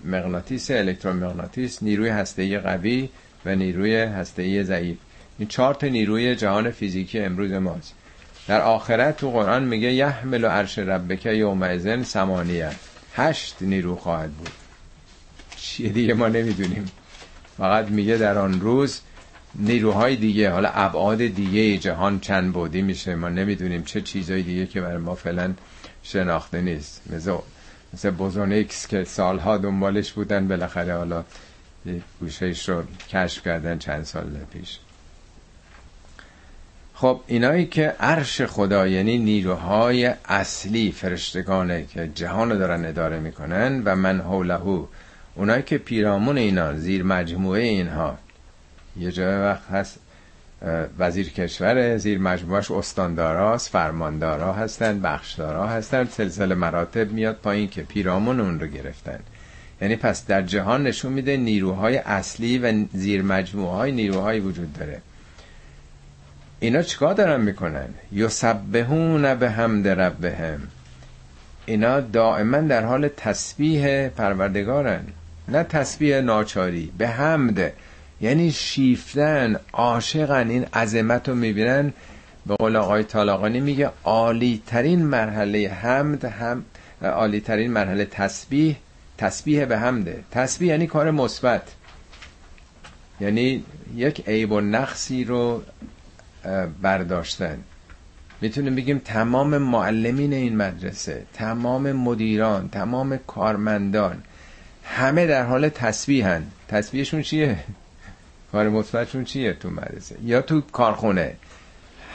مغناطیس الکترومغناطیس نیروی هسته‌ای قوی و نیروی هسته‌ای ضعیف. این چهار تا نیروی جهان فیزیکی امروز ماست. در آخرت تو قرآن میگه یحمل عرش ربک یومئذ ثمانیه. هشت نیرو خواهد بود. چیه دیگه ما نمی‌دونیم. فقط میگه در آن روز نیروهای دیگه حالا ابعاد دیگه جهان چند بودی میشه ما نمی‌دونیم چه چیزهای دیگه که برای ما فعلا شناخته نیست. مثل مثل بوزونیکس که سالها دنبالش بودن بالاخره حالا گوشهش رو کشف کردن چند سال پیش. خب اینایی که عرش خدا یعنی نیروهای اصلی فرشتگانه که جهان رو دارن اداره می‌کنن و من حولهو اونایی که پیرامون اینا زیر مجموعه اینها. یه جای وقت هست وزیر کشور زیر مجموعش استانداراست فرماندارا هستن بخشدارا هستن سلسله مراتب میاد پایین که پیرامون اون رو گرفتن. یعنی پس در جهان نشون میده نیروهای اصلی و زیر مجموعه های نیروهایی وجود داره. اینا چیکار دارن می‌کنن؟ یسبحون به حمد ربهم. اینا دائما در حال تسبیح پروردگارن. نه تسبیح ناچاری به حمد. یعنی شیفتن عاشقن. این عظمت رو می‌بینن. به قول آقای طالاقانی میگه عالی ترین مرحله حمد هم عالی ترین مرحله تسبیح تسبیح به حمده. تسبیح یعنی کار مثبت. یعنی یک عیب و نقصی رو برداشتن. می‌تونیم بگیم تمام معلمین این مدرسه تمام مدیران تمام کارمندان همه در حال تسبیحن. تسبیحشون چیه؟ کار مثبتشون چیه تو مدرسه؟ یا تو کارخونه؟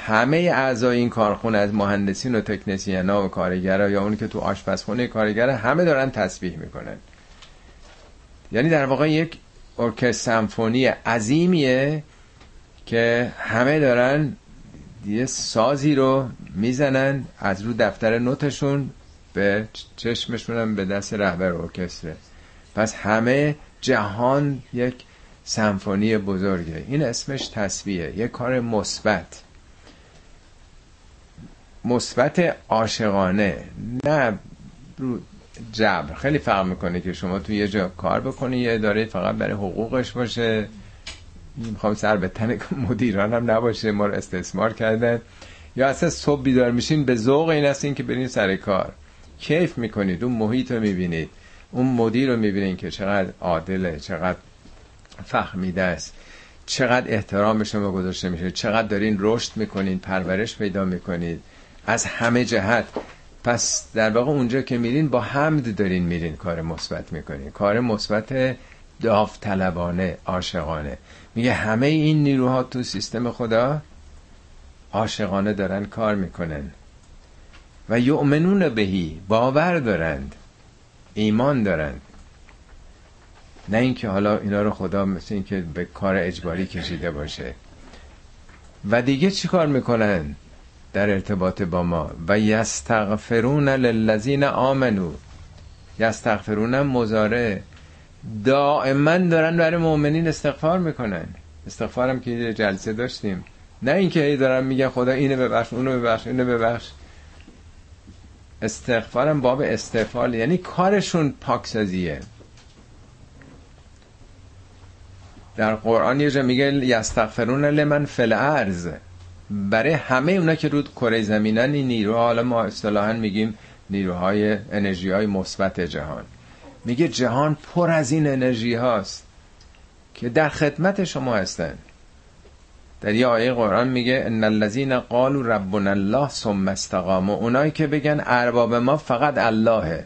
همه اعضای این کارخونه از مهندسین و تکنسین ها و کارگرا یا اون که تو آشپزخونه کارگر همه دارن تسبیح می‌کنن. یعنی در واقع یک ارکستر سمفونی عظیمیه که همه دارن یه سازی رو می‌زنن از رو دفتر نوتشون به چشمشون به دست رهبر ارکستر. پس همه جهان یک سمفونی بزرگه. این اسمش تصویه یه کار مثبت. مثبت عاشقانه نه رو جبر. خیلی فرق می‌کنه که شما تو یه جا کار بکنی یه اداره فقط برای حقوقش باشه. می‌خوام سر به تن مدیران هم نباشه ما رو استثمار کردن. یا اصلا صبح بیدار میشین به ذوق این هستین که برین سر کار. کیف می‌کنید اون محیط رو می‌بینید. اون مدیر رو می‌بینید که چقدر عادله چقدر فهمیده است. چقدر احترام به شما گذاشته میشه. چقدر دارین رشد می‌کنید پرورش پیدا می‌کنید. از همه جهت. پس در واقع اونجا که میرین با حمد دارین میرین کار مثبت می‌کنین. کار مثبت داوطلبانه عاشقانه. میگه همه این نیروها تو سیستم خدا عاشقانه دارن کار می‌کنن. و یؤمنون بهی باور دارند. ایمان دارند. نه اینکه حالا اینا رو خدا مثل اینکه به کار اجباری کشیده باشه. و دیگه چی کار می‌کنن در ارتباط با ما؟ و یستغفرون للذین آمنو. یستغفرون مزاره دائما دارن برای مؤمنین استغفار می‌کنن. استغفارم که جلسه داشتیم. نه اینکه ای دارن میگن خدا اینو ببخش اونو ببخش اینو ببخش. استغفارم باب استغفار یعنی کارشون پاکسازیه. در قرآن یه جا میگه یستغفرون لمن فل ارز برای همه اونا که رود کره زمینن این نیروها حالا ما اصطلاحا میگیم نیروهای انرژی های مثبت جهان. میگه جهان پر از این انرژی هاست که در خدمت شما هستن. در یه آیه قرآن میگه ان الذين قالوا ربنا الله ثم استقاموا. اونایی که بگن ارباب ما فقط اللهه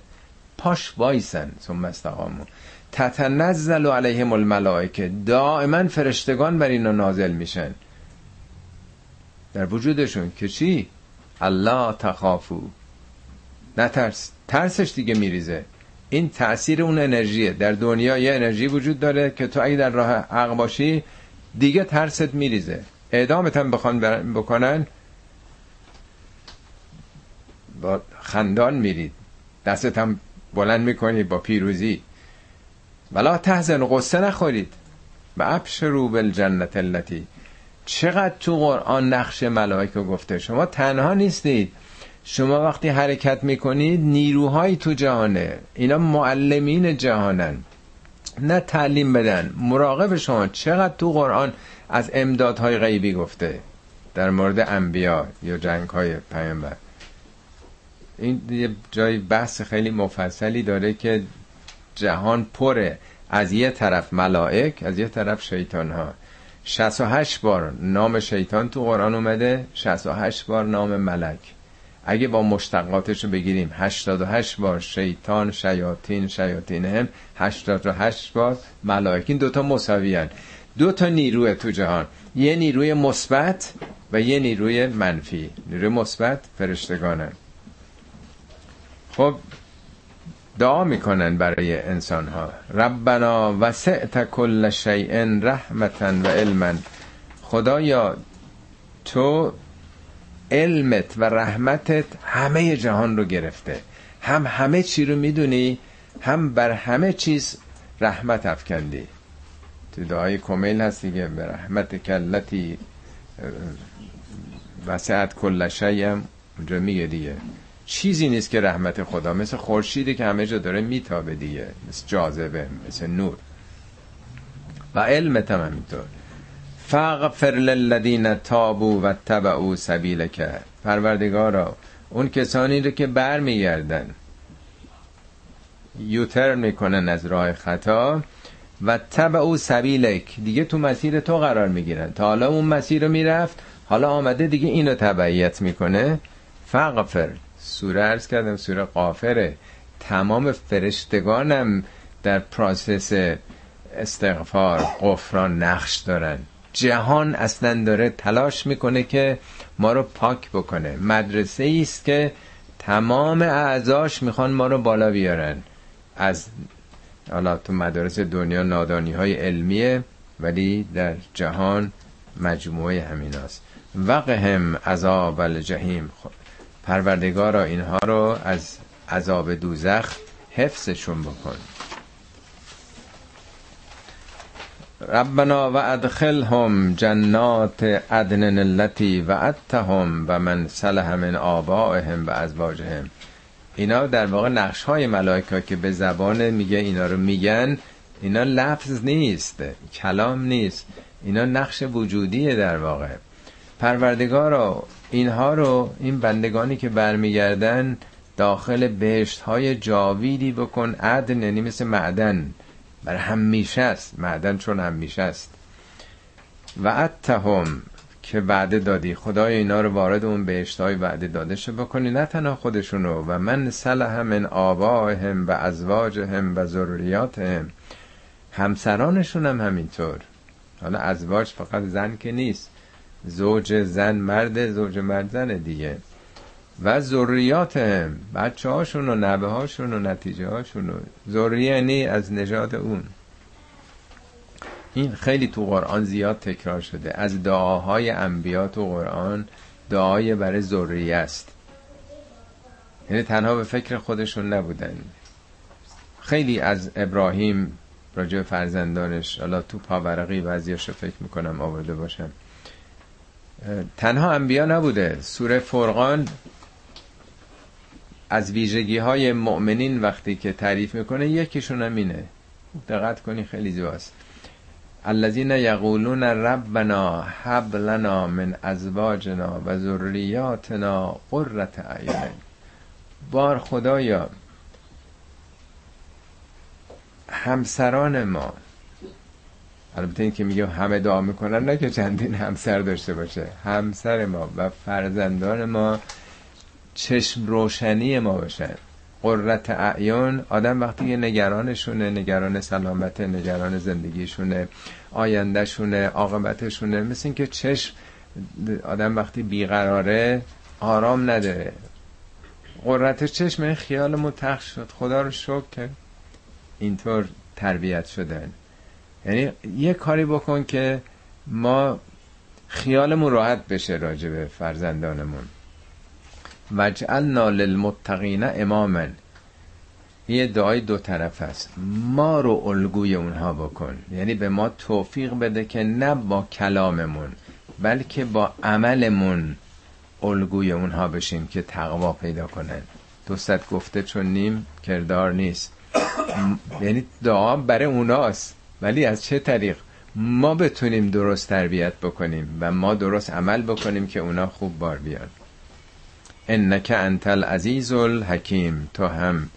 پاش وایسن ثم استقاموا. تتنزل علیهم الملائکه. دائما فرشتگان بر اینا نازل میشن. در وجودشون که چی؟ الله تخافو نترس ترسش دیگه میریزه. این تاثیر اون انرژیه. در دنیا یه انرژی وجود داره که تو اگه در راه حق باشی دیگه ترست میریزه. اعدامت هم بخوان بکنن با خندان میرید. دستت هم بلند می‌کنید با پیروزی. ولا تحزن قصه نخورید. و ابشروا بالجنت التي. چقدر تو قرآن نقش ملائکه گفته. شما تنها نیستید. شما وقتی حرکت می‌کنید نیروهایی تو جهانه. اینا معلمین جهانن. نه تعلیم بدن. مراقب شما چقدر تو قرآن از امدادهای غیبی گفته. در مورد انبیا یا جنگ های پیامبر. این یه جای بحث خیلی مفصلی داره که جهان پره. از یه طرف ملائک از یه طرف شیطان ها 68 بار نام شیطان تو قرآن اومده 68 بار نام ملک. اگه با مشتقاتش رو بگیریم 88 بار شیطان شیاطین شیاطین هم. 88 بار ملائک این دوتا مساوی هن. دو تا نیروی تو جهان. یه نیروی مثبت و یه نیروی منفی. نیروی مثبت فرشتگانن خب دعا می‌کنن برای انسان ها ربنا وسعت کل شیء رحمتا و علما. خدایا تو علمت و رحمتت همه جهان رو گرفته. هم همه چی رو می‌دونی هم بر همه چیز رحمت افکندی. تو دعای کمیل هست دیگه به رحمت کلتی وسعت کل شیم اونجا میگه دیگه. چیزی نیست که رحمت خدا مثل خورشیدی که همه جا داره میتابه دیگه مثل جاذبه مثل نور. و علمت هم همینطور. فاغفر للذین تابوا و تبعوا سبیلک. پروردگارا اون کسانی رو که بر میگردن یوتر می‌کنن از راه خطا و تبعوا سبیلک. دیگه تو مسیر تو قرار می‌گیرن. تا حالا اون مسیر رو می‌رفت حالا آمده دیگه اینو تبعیت می‌کنه. فغفر سوره ارز کردم سوره قافره تمام فرشتگانم در پراسس استغفار قفران نقش دارن. جهان اصلا داره تلاش می‌کنه که ما رو پاک بکنه. مدرسه است که تمام اعضاش می‌خوان ما رو بالا بیارن. از حالا تو مدارس دنیا نادانی های علمیه ولی در جهان مجموعه همین هست وقهم عذاب الجحیم. پروردگارا اینها رو از عذاب دوزخ حفظشون بکن. ربنا و ادخلهم جنات عدن التي وعدتهم و من صلح من آبائهم و ازواجهم. اینا در واقع نقش های ملائکه که به زبان میگه اینا رو میگن اینا لفظ نیست کلام نیست اینا نقش وجودیه در واقع. پروردگارا اینها رو این بندگانی که برمیگردن داخل بهشت های جاویدی بکن عدن یعنی مثل معدن. بر همیشه است معدن چون همیشه است و اتهم که وعده دادی خدای اینا رو وارد اون بهشت های وعده داده شو بکنی نه تنها خودشونو. و من صلح من آبائهم و ازواجهم و ذریاتهم. همسرانشون هم همینطور. حالا ازواج فقط زن که نیست. زوج زن مرد زوج مرد زن دیگه. و ذریات هم بچه هاشون و نبه هاشون و نتیجه هاشون و ذریه یعنی از نژاد اون. این خیلی تو قرآن زیاد تکرار شده. از دعاهای انبیا تو قرآن دعای برای ذریه است. یعنی تنها به فکر خودشون نبودن. خیلی از ابراهیم راجع فرزندانش حالا تو پاورقی بعضیاشو فکر می‌کنم آورده باشم. تنها انبیا نبوده. سوره فرقان از ویژگی های مؤمنین وقتی که تعریف می‌کنه یکیشون هم اینه دقت کنی خیلی زیباست. الذين یقولون ربنا هب لنا من ازواجنا و ذریاتنا قرة اعین. بار خدایا همسران ما. البته این که میگه همه دعا می‌کنن نه که چندین همسر داشته باشه. همسر ما و فرزندان ما چشم روشنی ما باشن قررت اعیان آدم وقتی یه نگرانشونه نگران سلامت نگران زندگیشونه آیندهشونه عاقبتشونه مثل این که چشم آدم وقتی بیقراره آرام نداره. قررت چشم این خیال متخ شد. خدا رو شکر که اینطور تربیت شدن. یعنی یه کاری بکن که ما خیالمون راحت بشه راجع به فرزندانمون. وجعلنا للمتقین اماما یه دعای دو طرف است. ما رو الگوی اونها بکن. یعنی به ما توفیق بده که نه با کلاممون بلکه با عملمون الگوی اونها بشیم که تقوا پیدا کنن. دوستت گفته چون نیم کردار نیست. یعنی دعا برای اوناست. ولی از چه طریق؟ ما بتونیم درست تربیت بکنیم و ما درست عمل بکنیم که اونا خوب بار بیان انک انت العزیز الحکیم تو هم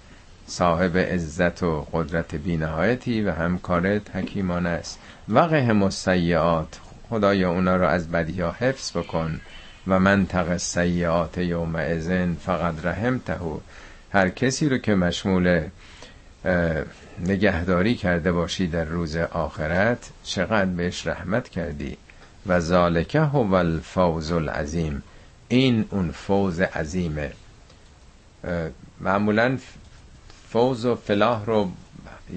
صاحب عزت و قدرت بینهایتی و هم کارت حکیمانه است. وقهم السیئات خدایا اونا رو از بدی ها حفظ بکن و منطق سیعات یوم ازن فقط رحمته. هر کسی رو که مشمول نگهداری کرده باشی در روز آخرت چقدر بهش رحمت کردی. و ذالکه هو الفوز العظیم. این اون فوز عظیمه. معمولا فوز و فلاح رو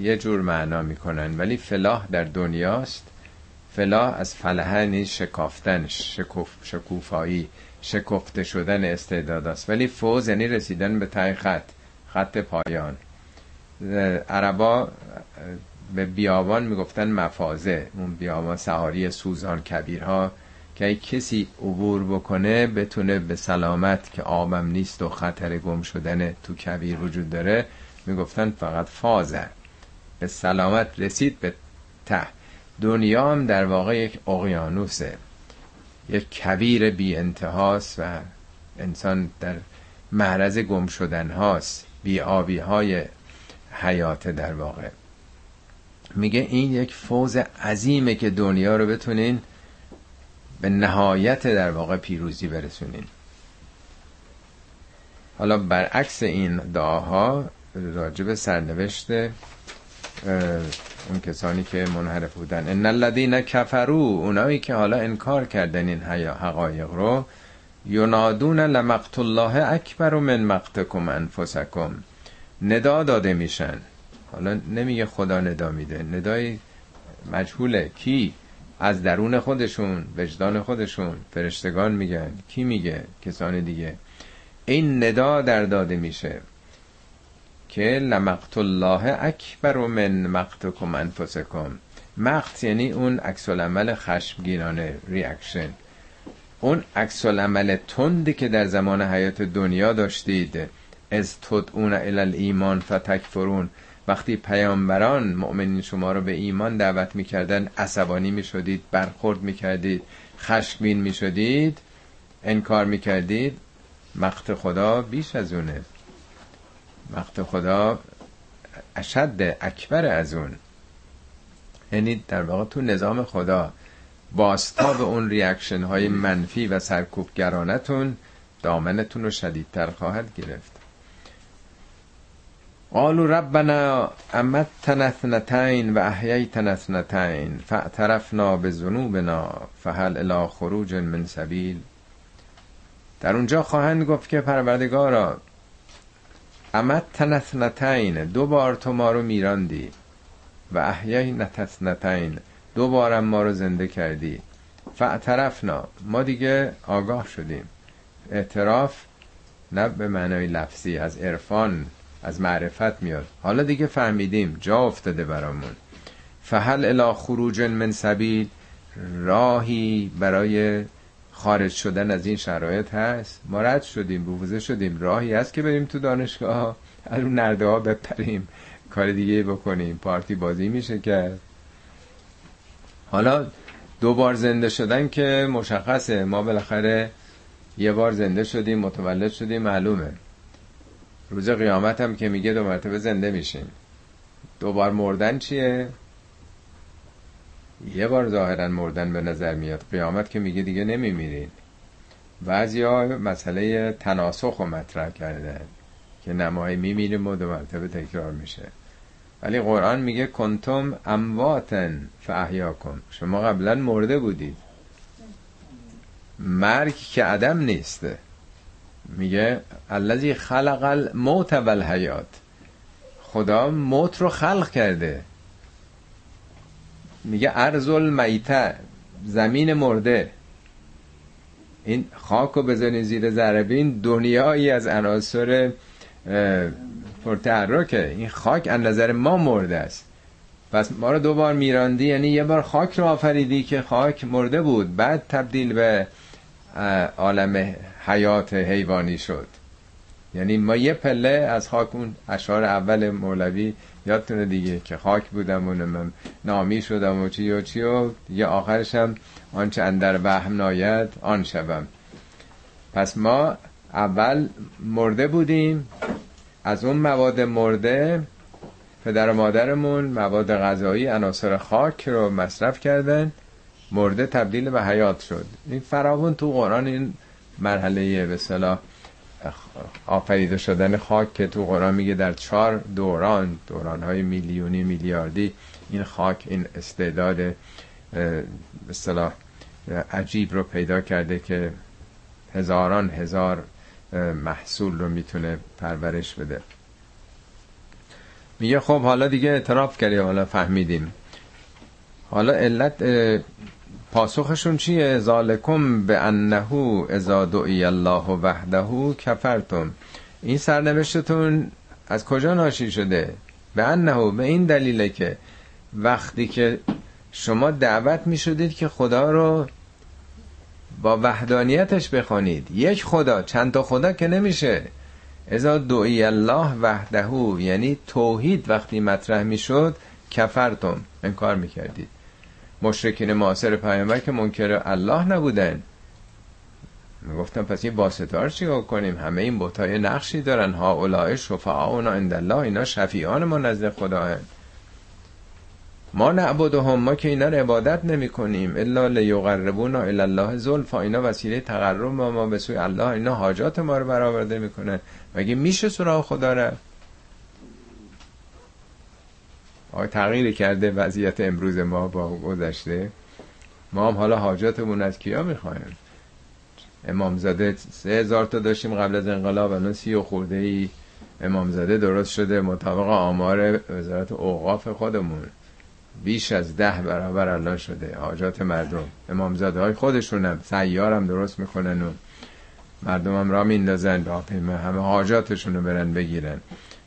یه جور معنا می‌کنن ولی فلاح در دنیاست. فلاح از فلحه شکافتن شکوف شکوفایی شکفته شدن استعداد است. ولی فوز یعنی رسیدن به تای خط خط پایان. عربا به بیابان می‌گفتن مفازه اون بیابان سهاری سوزان کبیرها. که کسی عبور بکنه بتونه به سلامت که آبم نیست و خطر گم شدن تو کبیر وجود داره می‌گفتن فقط فازه به سلامت رسید به ته. دنیا هم در واقع یک اقیانوسه. یک کویر بی انتهاست و انسان در معرض گم شدن هاست. بی آبی های حیات در واقع. میگه این یک فوز عظیمه که دنیا رو بتونین به نهایت در واقع پیروزی برسونین حالا برعکس این دعاها راجب سرنوشت اون کسانی که منحرف بودن. ان الذين کفروا اونایی که حالا انکار کردن این حقایق رو ینادون لمقت الله اکبر من مقتکم انفسکم ندا داده میشن. حالا نمیگه خدا ندا میده. ندای مجهوله. کی؟ از درون خودشون وجدان خودشون فرشتگان میگن کی میگه؟ کسان دیگه. این ندا در داده میشه که لمقت الله اکبر من مقتکم انفسکم. مقت یعنی اون عکس العمل خشمگینانه ریاکشن اون عکس العمل تندی که در زمان حیات دنیا داشتید. از تدعون الی ایمان فتکفرون. وقتی پیامبران مؤمنین شما رو به ایمان دعوت می‌کردن عصبانی می‌شدید برخورد می‌کردید خشمگین می‌شدید انکار می‌کردید مقت خدا بیش از اونه. وقت خدا اشد اکبر از اون. یعنی در واقع تو نظام خدا به اون ریاکشن های منفی و سرکوبگرانتون دامنتون رو شدیدتر خواهد گرفت. قالوا ربنا امتنا اثنتین و احییتنا اثنتین فاعترفنا بذنوبنا فهل الی خروج من سبیل. در اونجا خواهند گفت که پروردگارا امت تنثنتین دو بار تو ما رو میراندی و احیای نتثنتین دو بارم ما رو زنده کردی. فاعترفنا ما دیگه آگاه شدیم. اعتراف نه به معنای لفظی از عرفان از معرفت میاد. حالا دیگه فهمیدیم. جا افتاده برامون. فهل الا خروج من سبیل. راهی برای خارج شدن از این شرایط هست. ما رد شدیم بوزه شدیم. راهی هست که بریم تو دانشگاه. از اون نرده ها بپریم. کار دیگه بکنیم. پارتی بازی میشه کرد. حالا دو بار زنده شدن که مشخصه. ما بالاخره یه بار زنده شدیم متولد شدیم معلومه. روز قیامت هم که میگه دو مرتبه زنده میشیم. دوبار مردن چیه؟ یه بار ظاهرا مردن به نظر میاد. قیامت که میگه دیگه نمیمیرین بعضی ها مسئله تناسخ رو مطرح کردن که نمای میمیریم و دو مرتبه تکرار میشه. ولی قرآن میگه کنتم امواتن کن شما قبلا مرده بودید. مرگ که عدم نیسته میگه الذی خلق الموت والحیات. خدا موت رو خلق کرده. میگه ارزل میته زمین مرده. این خاک رو بذارین زیر ذره دنیایی از عناصر پرتحرکه. این خاک از نظر ما مرده است. پس ما رو دوبار میراندی یعنی یه بار خاک رو آفریدی که خاک مرده بود. بعد تبدیل به عالم حیات حیوانی شد. یعنی ما یه پله از خاک اون اشعار اول مولوی یادتونه دیگه که خاک بودم و نامی شدم و چی و چی و یه آخرش آنچه اندر وهم ناید آن شوم. پس ما اول مرده بودیم از اون مواد مرده پدر و مادرمون مواد غذایی عناصر خاک رو مصرف کردن مرده تبدیل به حیات شد. این فراون تو قرآن این مرحله به صلاح آفریده شدن خاک که تو قرآن میگه در چهار دوران دوران های میلیونی میلیاردی این خاک این استعداد به صلاح عجیب رو پیدا کرده که هزاران هزار محصول رو می‌تونه پرورش بده. میگه خب حالا دیگه اعتراف کردی حالا فهمیدیم. حالا علت پاسخشون چیه؟ ذالکم به انه اذا دعی الله وحده کفرتم. این سرنوشتتون از کجا ناشی شده؟ به انه به این دلیله که وقتی که شما دعوت می شدید که خدا رو با وحدانیتش بخوانید یک خدا چند تا خدا که نمیشه. ازا دعی الله وحده یعنی توحید وقتی مطرح می‌شد کفرتم. انکار می‌کردید. مشرکین معاصر پیامبر که منکر الله نبودن. گفتم پس این باستار چیکار کنیم؟ همه این بتای نقشی دارن. ها اولای شفعاؤنا عند الله اینا شفیعان ما نزد خدا هن. ما نعبدهم ما که اینا رو عبادت نمی کنیم. الا لیقربونا الله زلفا. اینا وسیله تقرب ما, ما به سوی الله. اینا حاجات ما رو برآورده می‌کنن مگه میشه سراغ خدا رفت؟ آقای تغییر کرده وضعیت امروز ما با گذشته. ما هم حالا حاجاتمون از کیا می‌خوایم؟ امامزاده سه هزار تا داشتیم قبل از انقلاب الان سی و خورده ای. امامزاده درست شده مطابق آمار وزارت اوقاف خودمون. بیش از ده برابر الان شده حاجات مردم. امامزاده های خودشونم سیارم درست می‌کنن و مردم هم را میندازن با همه حاجاتشون رو برن بگیرن.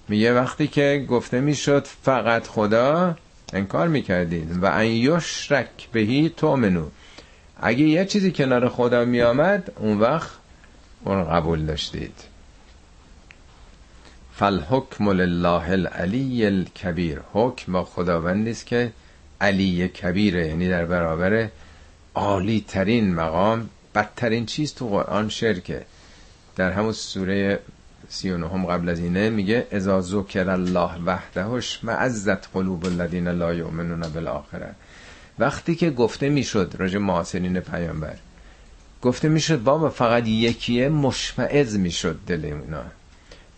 میگه وقتی که گفته می‌شد فقط خدا انکار می‌کردید و ان یشرک بهی منو اگه یه چیزی کنار خدا میآمد اون وقت اون قبول داشتید. فالحکم لله العلی الکبیر. حکم خداوندی است که علی کبیره یعنی در برابر عالی ترین مقام بدترین چیز تو قرآن شرکه. در همون سوره سی و نهم قبل از اینه میگه ازا ذکر الله وحدهش معزت قلوب الذین لا یؤمنون بالآخره. وقتی که گفته می‌شد راجع معاصرین پیامبر گفته می‌شد بابا فقط یکیه مشمعز می‌شد دل اونا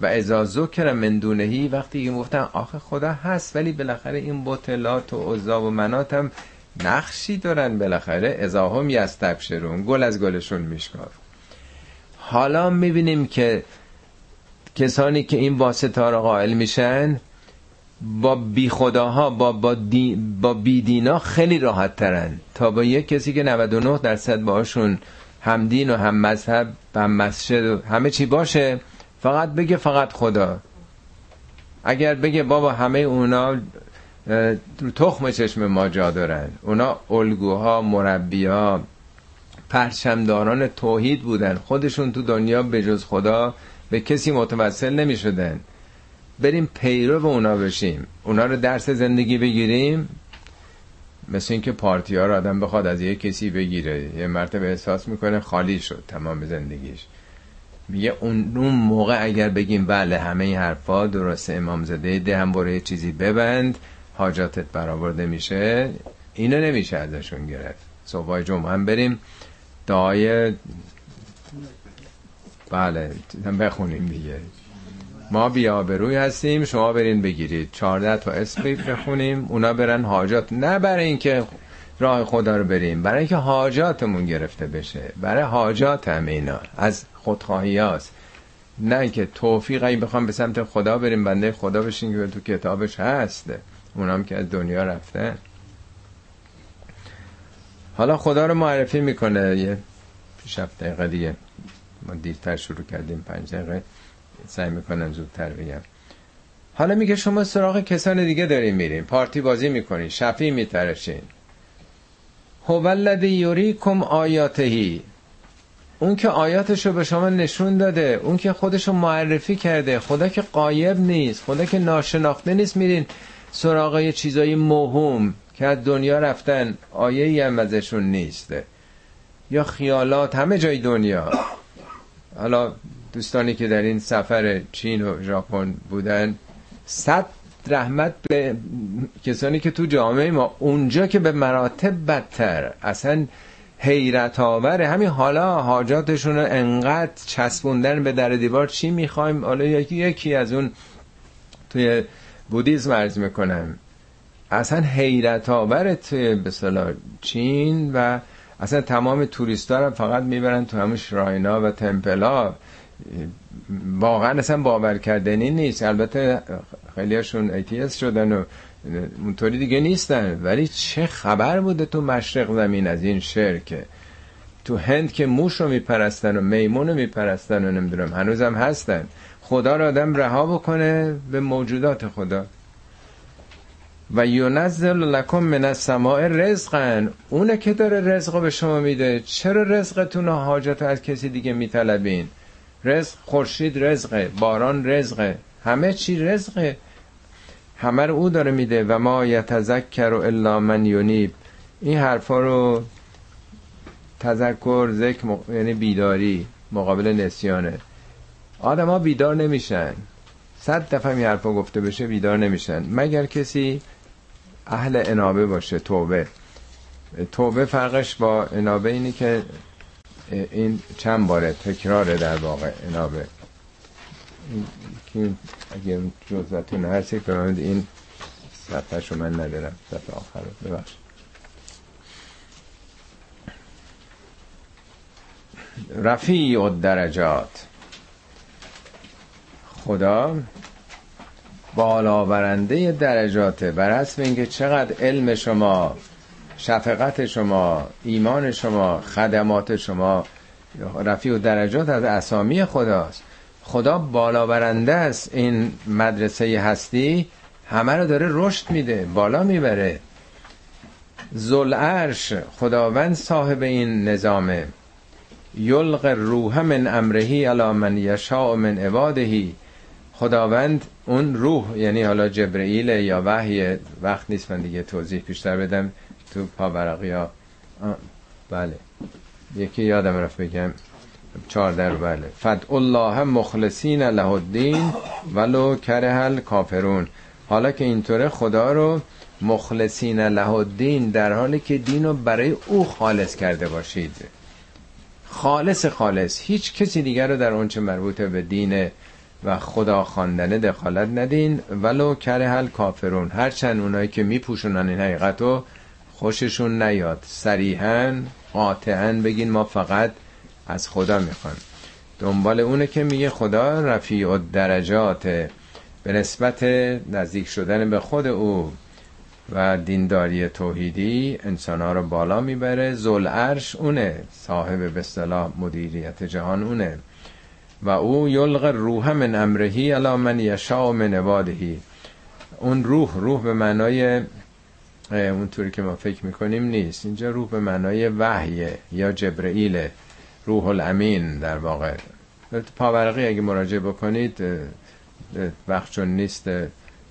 و ازا ذکر من دونهی وقتی که گفتن آخه خدا هست ولی بالاخره این بطلات و عزا و منات هم نقشی دارن بالاخره. ازا هم یستبشرون گل از گلشون میشکاف حالا می‌بینیم که کسانی که این واسطه رو قائل میشن با بی خداها با با, با بیدینا خیلی راحت ترن. تا با یک کسی که 99 درصد باشون هم دین و هم مذهب و هم مسجد و همه چی باشه فقط بگه فقط خدا. اگر بگه بابا همه اونا تخم چشم ما جا دارن. اونا الگوها مربیا پرچمداران توحید بودن. خودشون تو دنیا به جز خدا به کسی متوسل نمی شدن بریم پیرو اونا بشیم. اونا رو درس زندگی بگیریم. مثل اینکه پارتی ها رو آدم بخواد از یه کسی بگیره. یه مرتبه احساس می‌کنه خالی شد تمام زندگیش. میگه اون, موقع اگر بگیم بله همه این حرفا درسته امام زده ده هم برای چیزی ببند. حاجاتت برآورده میشه. اینو نمیشه ازشون گرفت. صبح جمعه هم بریم. دعای بله بخونیم دیگه. ما بیا روی هستیم شما برین بگیرید. چارده تا اسم بخونیم اونا برن حاجات. نه برای اینکه راه خدا رو بریم برای اینکه حاجاتمون گرفته بشه. برای حاجات هم اینا از خودخواهی هاست. نه اینکه توفیق این بخوام به سمت خدا بریم بنده خدا بشین که تو کتابش هست. اونام که از دنیا رفته حالا خدا رو معرفی می‌کنه یه پیش دقیقه دیگه. ما دیرتر شروع کردیم پنج دقیقه. سعی می‌کنم زودتر بگم. حالا میگه شما سراغ کسان دیگه دارین میرین. پارتی بازی می‌کنین. شفی میترشین. هو الذی یریکم آیاتهی. اون که آیاتشو به شما نشون داده اون که خودشو معرفی کرده. خدا که قایب نیست خدا که ناشناخته نیست. میرین سراغ چیزای مهم که از دنیا رفتن. آیه هم ازشون نیسته. یا خیالات همه جای دنیا. حالا دوستانی که در این سفر چین و ژاپن بودن صد رحمت به کسانی که تو جامعه ما اونجا که به مراتب بدتر اصلا حیرت آوره همین حالا حاجاتشون رو انقدر چسبوندن به در دیوار چی می‌خوایم؟ حالا یکی یکی از اون توی Buddhism عرض می‌کنم. اصلا حیرت آوره توی به چین و اصلا تمام توریست فقط می‌برن تو همون shrine ا و temple ا واقعا اصلا باور کردنی نیست. البته خیلی هاشون atheist شدن و اونطوری دیگه نیستن. ولی چه خبر بوده تو مشرق زمین از این شرکه تو هند که موش رو میپرستن و میمون رو میپرستن و نمی‌دونم هنوزم هستن. خدا رو آدم رها بکنه به موجودات خدا. و یونزل لکم من السماء رزقن اونه که داره رزق به شما میده. چرا رزقتون و حاجت از کسی دیگه میطلبین؟ رزق خورشید رزقه باران رزقه. همه چی رزقه. همه رو او داره میده. و ما یتذکر الا من یونیب. این حرفا رو تذکر ذکر یعنی بیداری مقابل نسیانه. آدم ها بیدار نمیشن. صد دفعه این حرفا گفته بشه بیدار نمیشن. مگر کسی اهل انابه باشه توبه. توبه فرقش با انابه اینی که این چند باره تکراره در واقع انابه. اگر جزتون هستی فرمانید این صفحه شو من ندارم صفحه آخر ببخش رفیع و درجات خدا بالاورنده درجاته بر حسب اینکه چقدر علم شما شفقت شما ایمان شما خدمات شما رفیع و درجات از اسامی خداست. خدا بالاورنده است. این مدرسه هستی همه رو داره رشد میده بالا می‌بره. زل عرش خداوند صاحب این نظامه. یلق روح من امرهی علا من یشاء من عبادهی خداوند اون روح یعنی حالا جبرئیل یا وحی وقت نیست من دیگه توضیح بیشتر بدم تو پاورقی ها. بله. یکی یادم رفت بگم. چهارده رو بله. فد الله مخلصین له الدین ولو کره کافرون حالا که اینطوره خدا رو مخلصین له الدین در حالی که دین رو برای او خالص کرده باشید. خالص خالص. هیچ کسی دیگر رو در اونچه مربوط به دین و خدا خواندنه دخالت ندین ولو کره کافرون هرچند اونایی که میپوشونن این حقیقت رو خوششون نیاد. صریحا قاطعا بگین ما فقط از خدا می‌خوان. دنبال اونه که میگه خدا رفیع و درجات به نسبت نزدیک شدن به خود او و دینداری توحیدی انسان ها رو بالا می‌بره. زل عرش اونه صاحب به مدیریت جهان اونه. و او یلغ روح من امرهی علا من یشاء من عبادهی اون روح روح به معنای اونطوری که ما فکر می‌کنیم نیست. اینجا روح به معنای وحیه یا جبرئیل روح الامین در واقع. پاورقی اگه مراجعه بکنید وقت چون نیست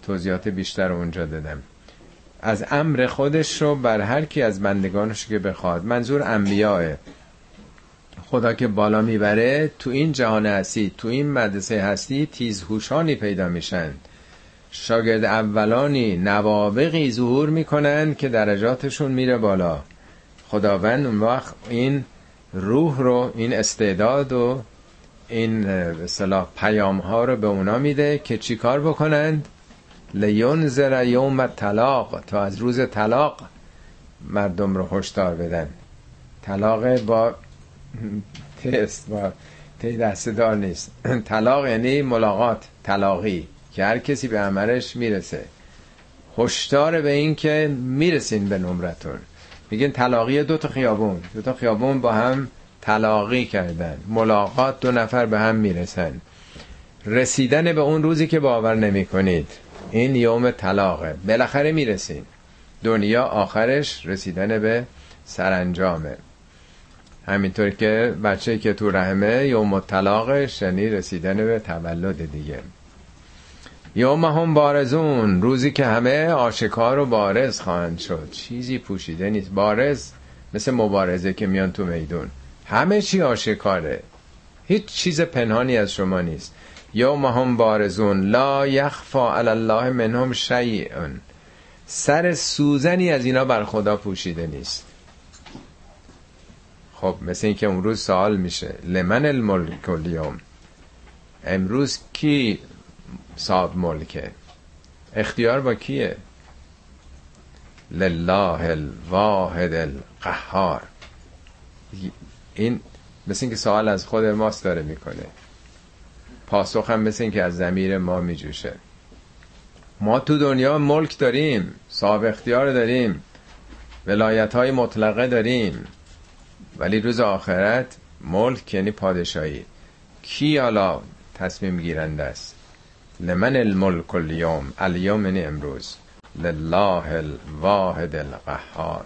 توضیحات بیشتر اونجا دادم. از امر خودش رو بر هر کی از بندگانش که بخواد. منظور انبیاء خدا که بالا می‌بره تو این جهان هستی تو این مدرسه هستی تیزهوشانی پیدا میشن. شاگرد اولانی نوابقی ظهور می‌کنن که درجاتشون میره بالا. خداوند اون وقت این روح رو این استعداد و این صلاح پیام ها رو به اونا میده که چیکار بکنند؟ زر یوم طلاق تا از روز طلاق مردم رو هشدار بدن. طلاق با تست با تی دسته دار نیست. <clears throat> طلاق یعنی ملاقات طلاقی که هر کسی به عملش می‌رسه. هشدار به این که می‌رسین به نمرتون. میگن طلاقی دو تا خیابون. دو تا خیابون با هم تلاقی کردن. ملاقات دو نفر به هم می‌رسن. رسیدن به اون روزی که باور نمی کنید این یوم طلاقه. بالاخره می‌رسین. دنیا آخرش رسیدن به سرانجامه. همینطور که بچه که تو رحمه یوم طلاقش یعنی رسیدن به تولد دیگه. یوم هم بارزون روزی که همه آشکار و بارز خواهند شد. چیزی پوشیده نیست. بارز مثل مبارزه که میان تو میدون. همه چی آشکاره هیچ چیز پنهانی از شما نیست. یوم هم بارزون لا یخفا علی الله منهم شیئن. سر سوزنی از اینا بر خدا پوشیده نیست. خب مثل اینکه امروز سوال میشه. لمن الملک اليوم امروز کی صاحب ملکه؟ اختیار با کیه؟ لله الواحد القهار. این مثل اینکه سوال از خود ماست داره می‌کنه. پاسخ هم مثل اینکه از زمیر ما میجوشه. ما تو دنیا ملک داریم صاحب اختیار داریم ولایت های مطلقه داریم. ولی روز آخرت ملک یعنی پادشاهی. کی حالا تصمیم گیرنده است؟ لمن الملک اليوم اليوم یعنی امروز. لله الواحد القهار.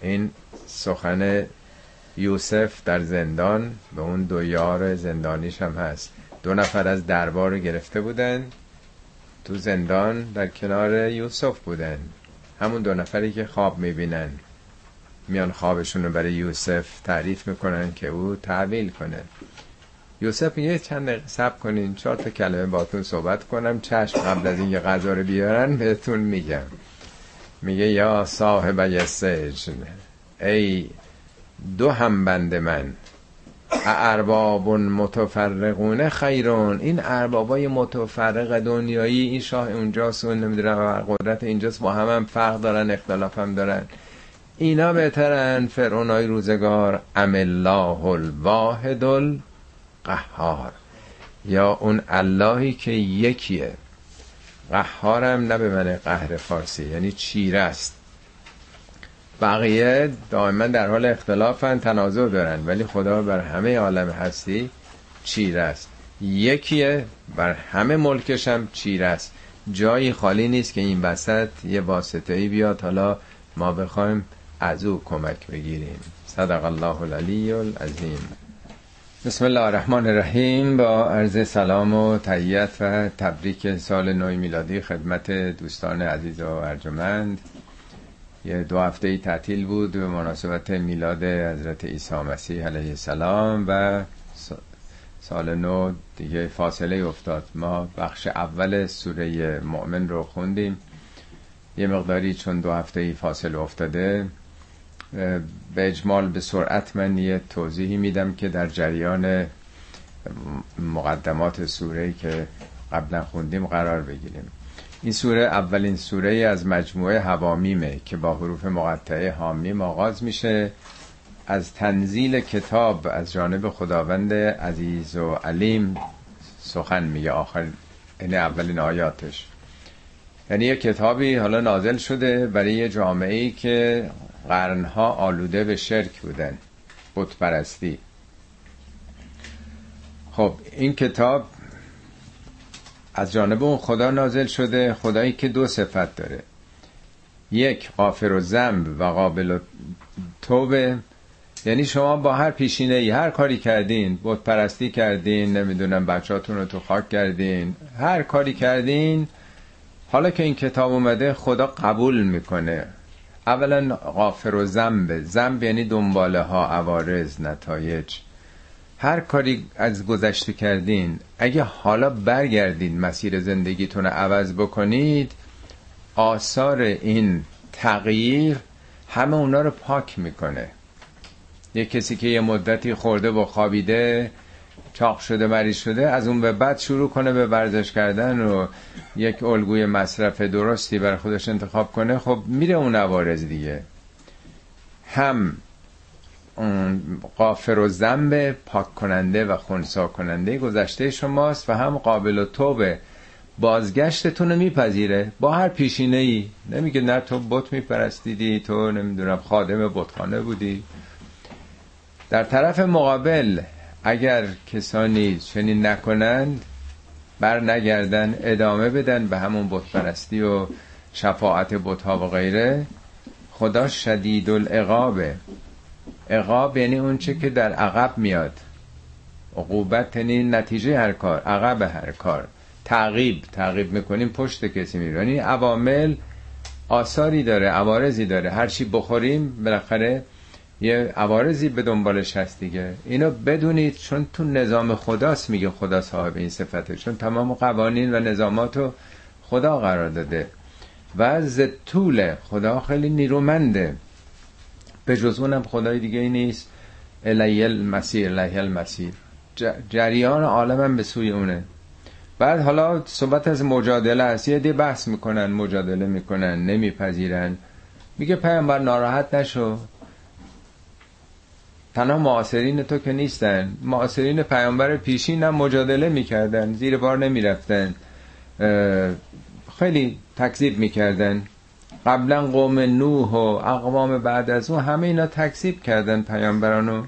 این سخن یوسف در زندان به اون دو یار زندانیش هم هست. دو نفر از دربار گرفته بودن. تو زندان در کنار یوسف بودن. همون دو نفری که خواب می‌بینن. میان خوابشون رو برای یوسف تعریف می‌کنن که او تعویل کنه. یوسف میگه چند دقیقه سب کنین چهار تا کلمه باتون صحبت کنم. چشم قبل از اینکه غذا رو بیارن بهتون میگم. میگه یا صاحب سجن ای دو هم بند من ارباب متفرقون خیرون. این اربابای متفرق دنیایی این شاه اونجاست و نمی‌دونم قدرت اینجاست با هم هم فرق دارن اختلاف هم دارن. اینا بهترن فرعونای روزگار ام الله الواحد القهار. یا اون اللهی که یکیه. قهارم نه به من قهر فارسی یعنی چیره است. بقیه دائما در حال اختلافن تنازع دارن. ولی خدا بر همه عالم هستی چیره است. یکیه بر همه ملکش هم چیره است. جایی خالی نیست که این وسط یه واسطه ای بیاد. حالا ما بخوایم از او کمک بگیریم. صدق الله العلی العظیم. بسم الله الرحمن الرحیم. با عرض سلام و تحییت و تبریک سال نو میلادی خدمت دوستان عزیز و ارجمند. یه دو هفته ای تعطیل بود به مناسبت میلاد حضرت عیسی مسیح علیه السلام و سال نو دیگه فاصله افتاد. ما بخش اول سوره مؤمن رو خوندیم. یه مقداری چون دو هفته ای فاصله افتاده به اجمال به سرعت من یه توضیحی میدم که در جریان مقدمات سوره که قبلا خوندیم قرار بگیریم. این سوره اولین سوره از مجموعه هوامیمه که با حروف مقطعه حامیم آغاز میشه. از تنزیل کتاب از جانب خداوند عزیز و علیم سخن میگه. آخر این اولین آیاتش. یعنی یه کتابی حالا نازل شده برای یه جامعه ای که قرنها آلوده به شرک بودن بت پرستی خب این کتاب از جانب اون خدا نازل شده خدایی که دو صفت داره. یک غافر و زنب و قابل و توبه. یعنی شما با هر پیشینه ای هر کاری کردین بت پرستی کردین نمی‌دونم بچهاتون رو تو خاک کردین هر کاری کردین حالا که این کتاب اومده خدا قبول می‌کنه. اولا غافر و زنب زنب یعنی دنباله ها عوارض نتایج. هر کاری از گذشته کردین اگه حالا برگردین مسیر زندگیتون رو عوض بکنید آثار این تغییر همه اونا رو پاک می‌کنه. یه کسی که یه مدتی خورده و خوابیده چاق شده مریض شده از اون به بعد شروع کنه به ورزش کردن و یک الگوی مصرف درستی بر خودش انتخاب کنه. خب میره اون عوارض دیگه. هم قافر و زنب پاک کننده و خونسا کننده گذشته شماست و هم قابل و توبه بازگشتتون رو میپذیره. با هر پیشینه ای نمیگه نه تو بت میپرستیدی تو نمی‌دونم خادم بتخانه بودی. در طرف مقابل اگر کسانی چنین نکنند بر نگردن ادامه بدن به همون بتپرستی و شفاعت بتها و غیره. خدا شدید العقابه عقاب یعنی اون چه که در عقب میاد. عقوبت یعنی نتیجه هر کار عقب هر کار. تعقیب تعقیب می‌کنیم پشت کسی میره یعنی عوامل آثاری داره عوارضی داره. هر چی بخوریم بالاخره یه عوارضی به دنبالش هست دیگه. اینو بدونید چون تو نظام خداست میگه خدا صاحب این صفته. چون تمام قوانین و نظاماتو خدا قرار داده. و طول خدا خیلی نیرومنده. به جز اونم خدای دیگه ای نیست الیل مسیر الیل مسیر جریان عالمم به سوی اونه. بعد حالا صحبت از مجادله است. یه دی بحث می‌کنن مجادله می‌کنن نمیپذیرن. میگه پیامبر ناراحت نشو. تنها معاصرین تو که نیستن. معاصرین پیامبر پیشین هم مجادله می‌کردن زیر بار نمی‌رفتن. خیلی تکذیب می‌کردن. قبلا قوم نوح و اقوام بعد از اون همه اینا تکذیب کردن پیامبرانو.